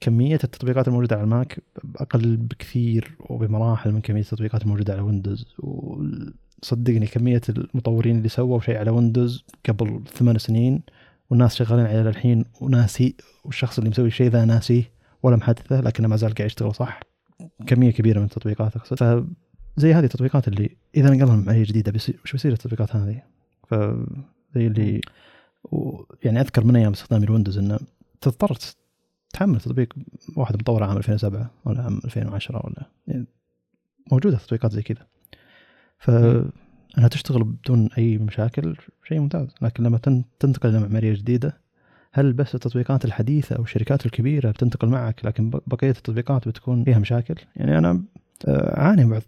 B: كمية التطبيقات الموجودة على ال Mac أقل بكثير وبمراحل من كمية التطبيقات الموجودة على Windows. وصدقني كمية المطورين اللي سووا شيء على Windows قبل ثمان سنين والناس شغالين عليه للحين وناسي والشخص اللي مسوي الشيء ذا ناسيه ولا محدثه لكنه ما زال قاعد يشتغل صح؟ كمية كبيرة من التطبيقات أقصد. فزي هذه التطبيقات اللي إذا نقلهم عمليه جديدة وش بيصير التطبيقات هذه؟ فزي اللي يعني أذكر من أيام استخدامي الويندوز إنه تضطر تحمل تطبيق واحد مطور عام 2007 ولا عام 2010 ولا يعني موجودة تطبيقات زي كذا. فانها تشتغل بدون أي مشاكل شيء ممتاز. لكن لما تن- تنتقل إلى معمارية جديدة هل بس التطبيقات الحديثة أو الشركات الكبيرة بتنتقل معك لكن بقية التطبيقات بتكون فيها مشاكل؟ يعني أنا آه، أعاني بعض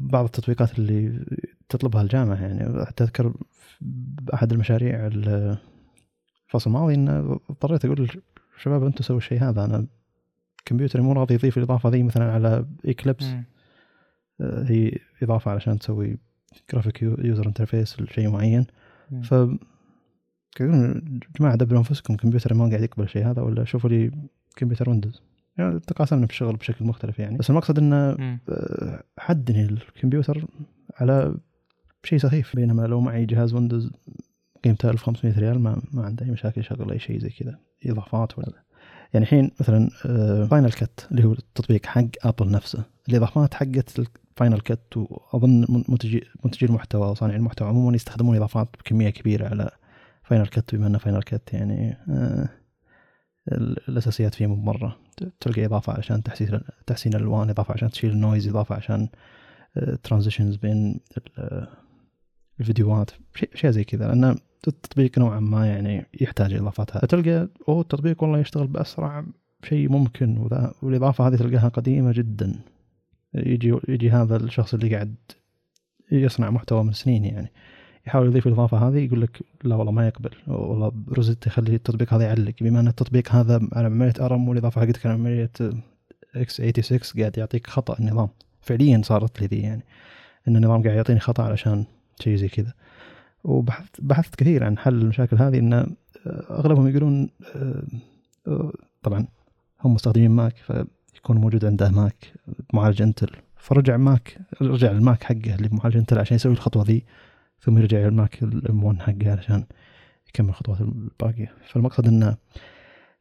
B: بعض التطبيقات اللي تطلبها الجامعة. يعني حتى أذكر باحد المشاريع ال- الفصل الماضي إن اضطريت أقول شباب أنتم سووا الشيء هذا أنا كمبيوتري مو راضي يضيف الإضافة ذي مثلا على اكليبس. آه، هي إضافة علشان تسوي graphic user interface لشيء معين. ف يقولون جماعة دبروا أنفسكم كمبيوتر ما قاعد يقبل الشيء هذا ولا شوفوا لي كمبيوتر ويندوز يعني تقاسمنا بالشغل بشكل مختلف يعني. بس المقصد
A: إنه.
B: آه، حدني الكمبيوتر على شيء سخيف. بينما لو معي جهاز ويندوز قيمته 1500 ريال ما ما عنده أي مشاكل يشغل أي شيء زي كذا إضافات ولا. يعني الحين مثلا Final Cut اللي هو التطبيق حق Apple نفسه. الإضافات حقت ال Final Cut واظن منتجي منتجي المحتوى وصانعي المحتوى عموما يستخدمون إضافات بكمية كبيرة على Final Cut بما إنه Final Cut يعني آه ال- الأساسيات فيه مو مره تلقى إضافة عشان تحسين تحسين الألوان إضافة عشان تشيل ال noise إضافة عشان transitions بين ال- الفيديوهات. شيء زي كذا لأن التطبيق نوعا ما يعني يحتاج اضافات فتلقى أوه التطبيق والله يشتغل بأسرع شيء ممكن والإضافة هذه تلقاها قديمة جدا. يجي يجي هذا الشخص اللي قاعد يصنع محتوى من سنين يعني. يحاول يضيف الإضافة هذه يقول لك لا والله ما يقبل والله روزيت يخلي التطبيق هذا يعلق. بما أن التطبيق هذا على عمليه أرم والإضافة حقتك على عمليه إكس 86 قاعد يعطيك خطأ النظام. فعليا صارت لي ذي يعني إن النظام قاعد يعطيني خطأ علشان شيء زي كذا. وبحثت بحثت كثير عن حل المشاكل هذه إن أغلبهم يقولون آه، آه، طبعا هم مستخدمين Mac فيكون موجود عنده Mac معالج Intel. فرجع Mac رجع ال Mac حقه اللي بمعالج Intel عشان يسوي الخطوة ذي ثم يرجع ال Mac ال M 1 حقه علشان يكمل الخطوات الباقية. فالمقصد إنه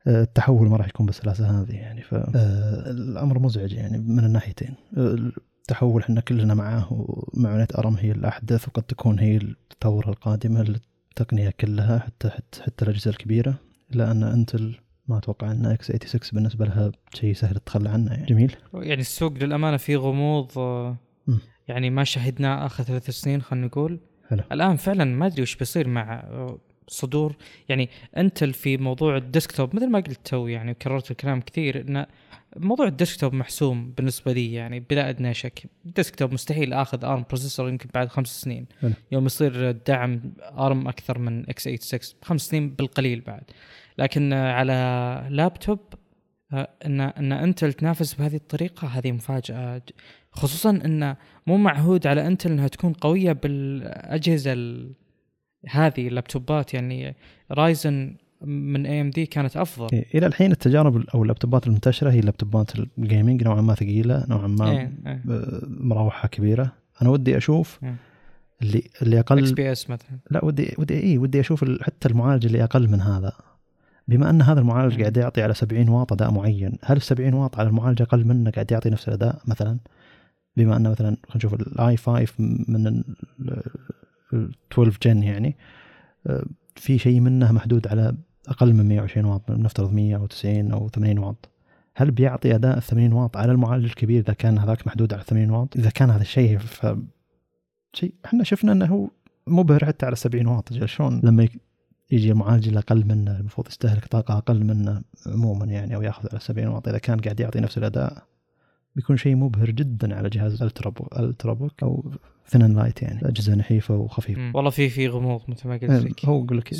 B: آه، التحول ما راح يكون بالسلاسه هذه يعني. فالامر مزعج يعني من الناحيتين. آه، التحول إحنا كلنا معاه ومع عمليه ARM هي الأحدث وقد تكون هي الثوره القادمة للتقنية كلها حتى حتى, حتى الأجهزة الكبيرة. الا أن Intel ما أتوقع إن x 86 بالنسبة لها شيء سهل تتخلى عنه يعني. جميل.
A: يعني السوق للأمانة فيه غموض آه،. يعني ما شهدناه آخر ثلاث سنين خلينا نقول.
B: حلو.
A: الآن فعلا ما أدري وش بيصير مع آه، صدور. يعني Intel في موضوع ال desktop مثل ما قلت تو يعني كررت الكلام كثير إن موضوع ال desktop محسوم بالنسبة لي يعني بلا أدنى شك. ال desktop مستحيل آخذ ARM processor يمكن بعد خمس سنين.
B: حلو.
A: يوم يصير دعم ARM أكثر من x 86 خمس سنين بالقليل بعد. لكن على لابتوب آه، إن إن Intel تنافس بهذه الطريقة هذه مفاجأة. خصوصا إن مو معهود على Intel إنها تكون قوية بالأجهزة ال- هذه اللابتوبات. يعني Ryzen من AMD كانت أفضل.
B: إيه، إلى الحين التجارب أو اللابتوبات المنتشرة هي اللابتوبات ال gaming نوعا ما ثقيلة نوعا ما
A: إيه، إيه.
B: مراوحها كبيرة. أنا ودي أشوف
A: مم.
B: اللي اللي
A: XPS مثلا.
B: لا ودي ودي اي ودي أشوف حتى المعالج اللي أقل من هذا. بما أن هذا المعالج. قاعد يعطي على 70 واط أداء معين هل ال 70 واط على المعالج أقل منه قاعد يعطي نفس الأداء مثلا بما أن مثلا خلينا نشوف الاي 5 من ال ال 12 جن يعني آه، في شيء منه محدود على أقل من 120 واط نفترض 100 أو 90 أو 80 واط هل بيعطي أداء 80 واط على المعالج الكبير إذا كان هذاك محدود على 80 واط إذا كان هذا الشيء ف شيء إحنا شفنا إنه مبهر حتى على 70 واط شلون لما يجي المعالج اللي أقل منه المفروض يستهلك طاقة أقل منه عموما يعني أو يأخذ على 70 واط إذا كان قاعد يعطي نفس الأداء بيكون شيء مبهر جدا على جهاز ultrabook ultrabook أو thin and light يعني أجهزة نحيفة
A: وخفيفة. والله في في غموض مثل ما قلت لك.
B: هو أقول لك هي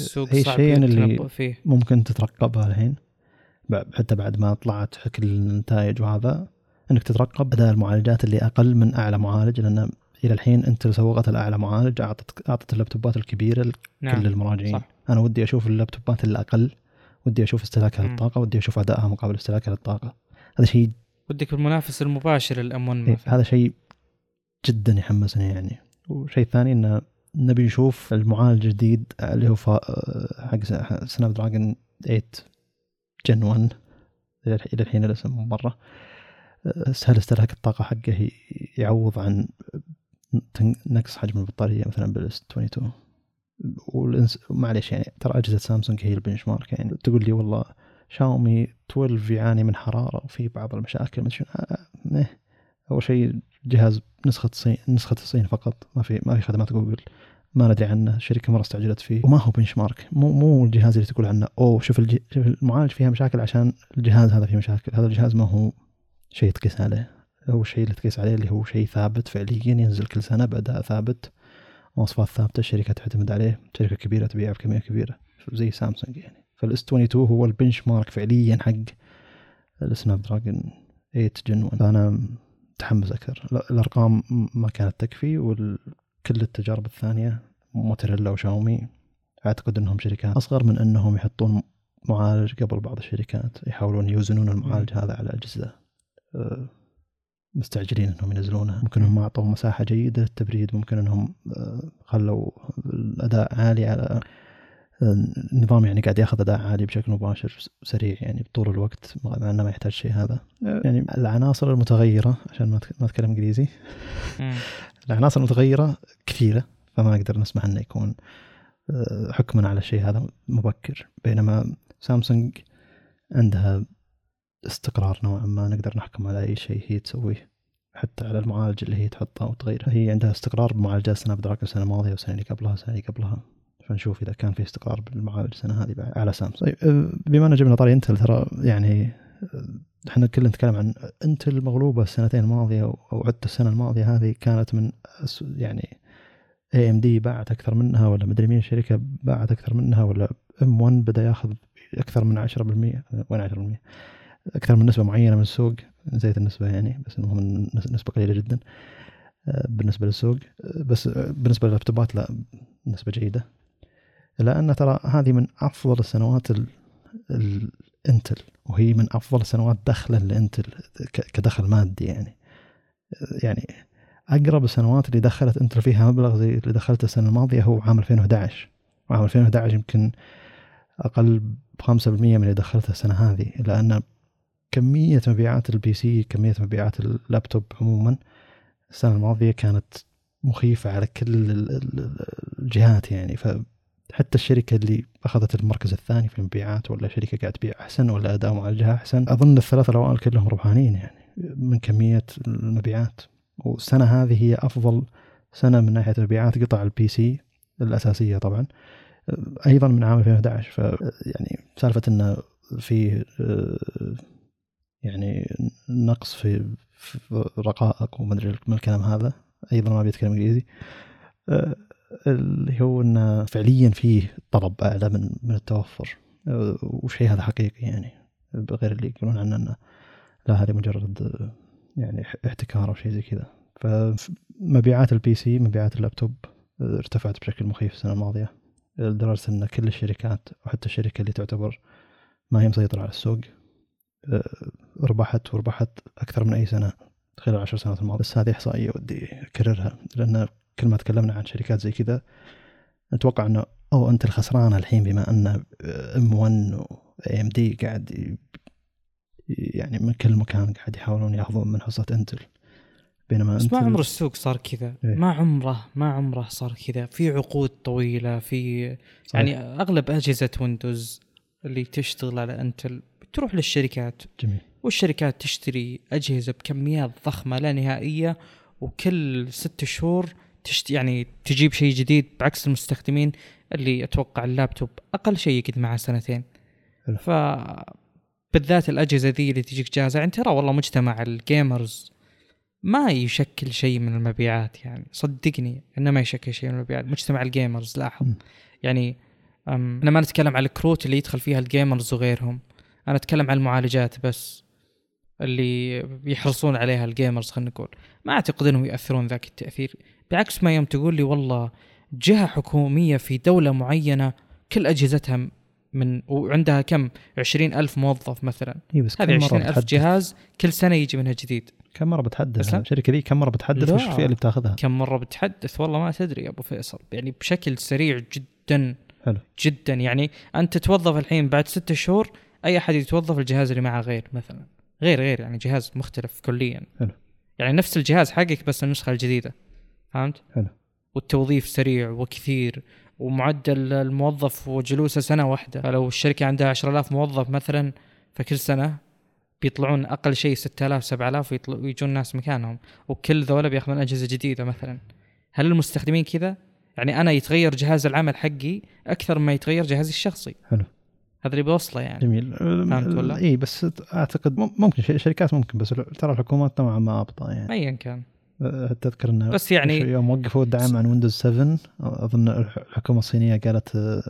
B: الشيء اللي
A: فيه.
B: ممكن تترقبها الحين. ب- حتى بعد ما طلعت كل النتائج وهذا إنك تترقب أداء المعالجات اللي أقل من أعلى معالج لأن إلى الحين أنت سوقت الأعلى معالج اعطت أعطت اللابتوبات الكبيرة لكل
A: نعم
B: المراجعين.
A: صح.
B: أنا ودي أشوف اللابتوبات الأقل ودي أشوف استهلاكها. للطاقة ودي أشوف أدائها مقابل استهلاكها للطاقة. هذا شيء
A: ودك المنافس المباشر ال M 1
B: إيه، هذا شيء جدا يحمسني يعني. والشيء الثاني انه نبي نشوف المعالج الجديد اللي هو فا- حق Snapdragon 8 Gen 1 إلى الحين الاسم مرة. هل استهلاك الطاقة حقه يعوض عن تن- نقص حجم البطارية مثلا بال S 22 وال S... معليش يعني ترى أجهزة سامسونج هي ال benchmark يعني. تقول لي والله شاومي 12 يعاني من حرارة وفي بعض المشاكل مش آه، إيه. أول شيء جهاز نسخة الصين نسخة الصين فقط. ما في ما في خدمات جوجل. ما ندري عنه. الشركة مرة استعجلت فيه. وما هو benchmark مو مو الجهاز اللي تقول عنه. أوه شوف الج... شوف المعالج فيها مشاكل عشان الجهاز هذا فيه مشاكل. هذا الجهاز ما هو. شيء تقيس عليه. هو الشيء اللي تقيس عليه اللي هو شيء ثابت فعليا ينزل كل سنة بأداء ثابت. مواصفات ثابتة الشركة تعتمد عليه شركة كبيرة تبيعه بكمية كبيرة زي سامسونج يعني. فال S 22 هو ال benchmark فعليا حق ال Snapdragon 8 Gen 1 فانا متحمس أكثر. ال- الأرقام ما كانت تكفي وكل التجارب الثانية Motorola و Xiaomi أعتقد إنهم شركات أصغر من إنهم يحطون معالج قبل بعض الشركات يحاولون يوزنون المعالج هذا على أجهزة. أه، مستعجلين إنهم ينزلونها ممكن إنهم ما اعطوا مساحة جيدة للتبريد. ممكن إنهم أه، خلوا الأداء عالي على أه، النظام يعني قاعد ياخذ أداء عالي بشكل مباشر سريع يعني بطول الوقت مع إنه ما يحتاج شيء هذا. يعني العناصر المتغيرة عشان ما أتكلم
A: إنجليزي.
B: العناصر المتغيرة كثيرة فما نقدر نسمح إنه يكون آه، حكما على الشيء هذا مبكر. بينما سامسونج عندها استقرار نوعا ما نقدر نحكم على أي شيء هي تسويه حتى على المعالج اللي هي تحطه وتغيره هي عندها استقرار بمعالجات Snapdragon السنة الماضية والسنة اللي قبلها والسنة اللي قبلها. فنشوف إذا كان في استقرار بالمعالج السنة هذه على سامسونج. طيب آه، بما ان جبنا طاري Intel ترى يعني آه، إحنا كلنا نتكلم عن Intel مغلوبة السنتين الماضية أو حتى السنة الماضية هذه. كانت من يعني AMD باعت أكثر منها ولا مدري مين الشركة باعت أكثر منها ولا M 1 بدأ ياخذ أكثر من 10% وين 10% أكثر من نسبة معينة من السوق نسيت النسبة يعني بس المهم نسبة قليلة جدا آه، بالنسبة للسوق. آه، بس آه، بالنسبة لللابتوبات لا نسبة جيدة. الا ان ترى هذه من أفضل السنوات ال- ال Intel وهي من أفضل السنوات دخلا ل Intel كدخل مادي يعني. يعني أقرب السنوات اللي دخلت إنتل فيها مبلغ زي اللي دخلته السنة الماضية هو عام 2011 وعام 2011 يمكن أقل ب 5% من اللي دخلته السنة هذه لأن كمية مبيعات ال PC كمية مبيعات اللابتوب عموما السنة الماضية كانت مخيفة على كل ال- ال- الجهات يعني. فحتى الشركة اللي أخذت المركز الثاني في المبيعات ولا شركة قاعدة تبيع أحسن ولا اداء معالجها أحسن أظن الثلاثه الأوائل كلهم ربحانين يعني من كمية المبيعات. والسنة هذه هي أفضل سنة من ناحية مبيعات قطع ال PC الأساسية طبعا. أيضا من عام 2011 ف يعني سالفة انه في آه، يعني نقص في, رقائق وما أدري من الكلام هذا. أيضا ما بيتكلم إنجليزي. آه، اللي هو انه فعليا فيه طلب أعلى من من التوفر. آه، والشيء هذا حقيقي يعني غير اللي يقولون عنه إنه لا هذه مجرد يعني احتكار أو شيء زي كذا. فمبيعات ال PC مبيعات اللابتوب آه، ارتفعت بشكل مخيف السنة الماضية. لدرجة إن كل الشركات وحتى الشركة اللي تعتبر ما هي مسيطرة على السوق ربحت وربحت أكثر من أي سنة خلال العشر سنوات الماضية بس هذه إحصائية ودي أكررها لأن كل ما تكلمنا عن شركات زي كذا نتوقع إنه أو أنت الخسران الحين بما أن M1 و AMD قاعد يعني من كل مكان قاعد يحاولون يأخذون من حصه إنتل بينما
A: بس ما عمر السوق صار كذا
B: إيه.
A: ما عمره ما عمره صار كذا في عقود طويلة في
B: صحيح.
A: يعني أغلب أجهزة ويندوز اللي تشتغل على إنتل تروح للشركات.
B: جميل.
A: والشركات تشتري أجهزة بكميات ضخمة لا نهائية وكل ست شهور تشت يعني تجيب شيء جديد بعكس المستخدمين اللي أتوقع اللابتوب أقل شيء يقعد معه سنتين.
B: حلو.
A: ف بالذات الأجهزة ذي اللي تجيك جاهزة. يعني ترى والله مجتمع ال gamers ما يشكل شيء من المبيعات يعني صدقني إنه ما يشكل شيء من المبيعات. مجتمع ال gamers
B: لاحظ.
A: يعني أنا ما نتكلم على الكروت اللي يدخل فيها ال gamers وغيرهم. أنا أتكلم عن المعالجات بس اللي بيحرصون عليها ال gamers خلينا نقول. ما أعتقد إنهم ياثرون ذاك التأثير. بعكس ما يوم تقول لي والله جهة حكومية في دولة معينة كل أجهزتها من وعندها كم؟ عشرين ألف موظف مثلا.
B: بس
A: هذه عشرين ألف
B: بتحدث.
A: جهاز كل سنة يجي منها جديد.
B: كم مرة بتحدث؟
A: أسلم؟
B: الشركة ذي كم مرة بتحدث. وش الفئة اللي بتاخذها؟
A: كم مرة بتحدث؟ والله ما تدري يا أبو فيصل. يعني بشكل سريع جدا.
B: حلو.
A: جدا. يعني أنت تتوظف الحين بعد ستة شهور أي أحد يتوظف الجهاز اللي معه غير مثلا غير غير يعني جهاز مختلف كليا
B: حلو.
A: يعني نفس الجهاز حقك بس النسخة الجديدة فهمت؟
B: حلو.
A: والتوظيف سريع وكثير ومعدل الموظف وجلوسه سنة واحدة فلو الشركة عندها 10000 موظف مثلا فكل سنة بيطلعون أقل شيء 6000 7000 ويطلع- ويجون ناس مكانهم وكل ذولا بيأخذون أجهزة جديدة مثلا هل المستخدمين كذا؟ يعني أنا يتغير جهاز العمل حقي أكثر ما يتغير جهازي الشخصي
B: حلو.
A: هذا اللي بوصله يعني
B: جميل
A: فهمت ولا؟
B: اي بس أعتقد مم- ممكن شركات ممكن بس ترى الحكومات نوعا ما أبطأ يعني
A: أيا كان
B: أه، تذكر إنه
A: بس يعني
B: يوم وقفوا الدعم عن ويندوز 7 أظن الح- الحكومة الصينية قالت أه،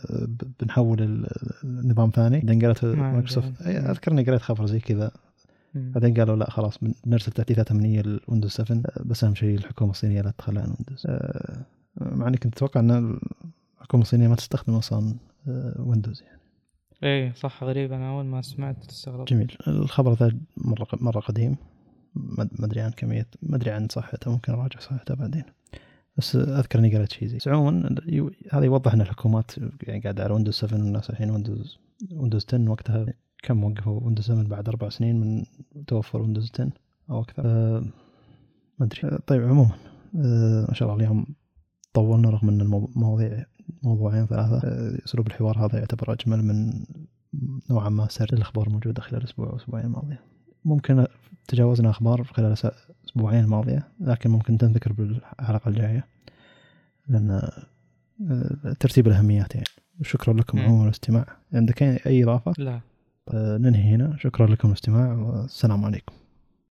B: بنحول ال- النظام ثاني بعدين قالت
A: ما
B: مايكروسوفت. أي، أذكر إني قريت خبر زي كذا. بعدين قالوا لا خلاص بن- بنرسل تحديثات امنيه للويندوز 7 أه، بس أهم شيء الحكومة الصينية لا تتخلى عن ويندوز أه، مع إني كنت أتوقع إن الحكومة الصينية ما تستخدم أصلا ويندوز يعني.
A: إيه صح غريب أنا أول ما سمعت استغربت.
B: جميل. الخبر ذا مرة مرة قديم. ما أدري عن كمية ما أدري عن صحته ممكن أراجع صحته بعدين. بس أذكر إني قريت شيء زي عموما هذا يوضح إن الحكومات يعني قاعدة على ويندوز 7 والناس الحين ويندوز ويندوز 10 وقتها كم وقفوا؟ ويندوز 7 بعد أربع سنين من توفر ويندوز 10 أو أكثر. أه ما أدري. طيب عموما أه ما شاء الله اليوم طولنا رغم إن المواضيع موضوعين ثلاثة. أه، أسلوب الحوار هذا يعتبر أجمل من نوعا ما سرد الأخبار الموجوده خلال الأسبوع والاسبوعين الماضية. ممكن تجاوزنا أخبار خلال الاسبوعين الماضية لكن ممكن تنذكر بالحلقة الجاية لأن آه، ترتيب الأهميات يعني. شكرا لكم. عموما الاستماع. عندك اي إضافة؟
A: لا.
B: آه، ننهي هنا. شكرا لكم الاستماع والسلام عليكم.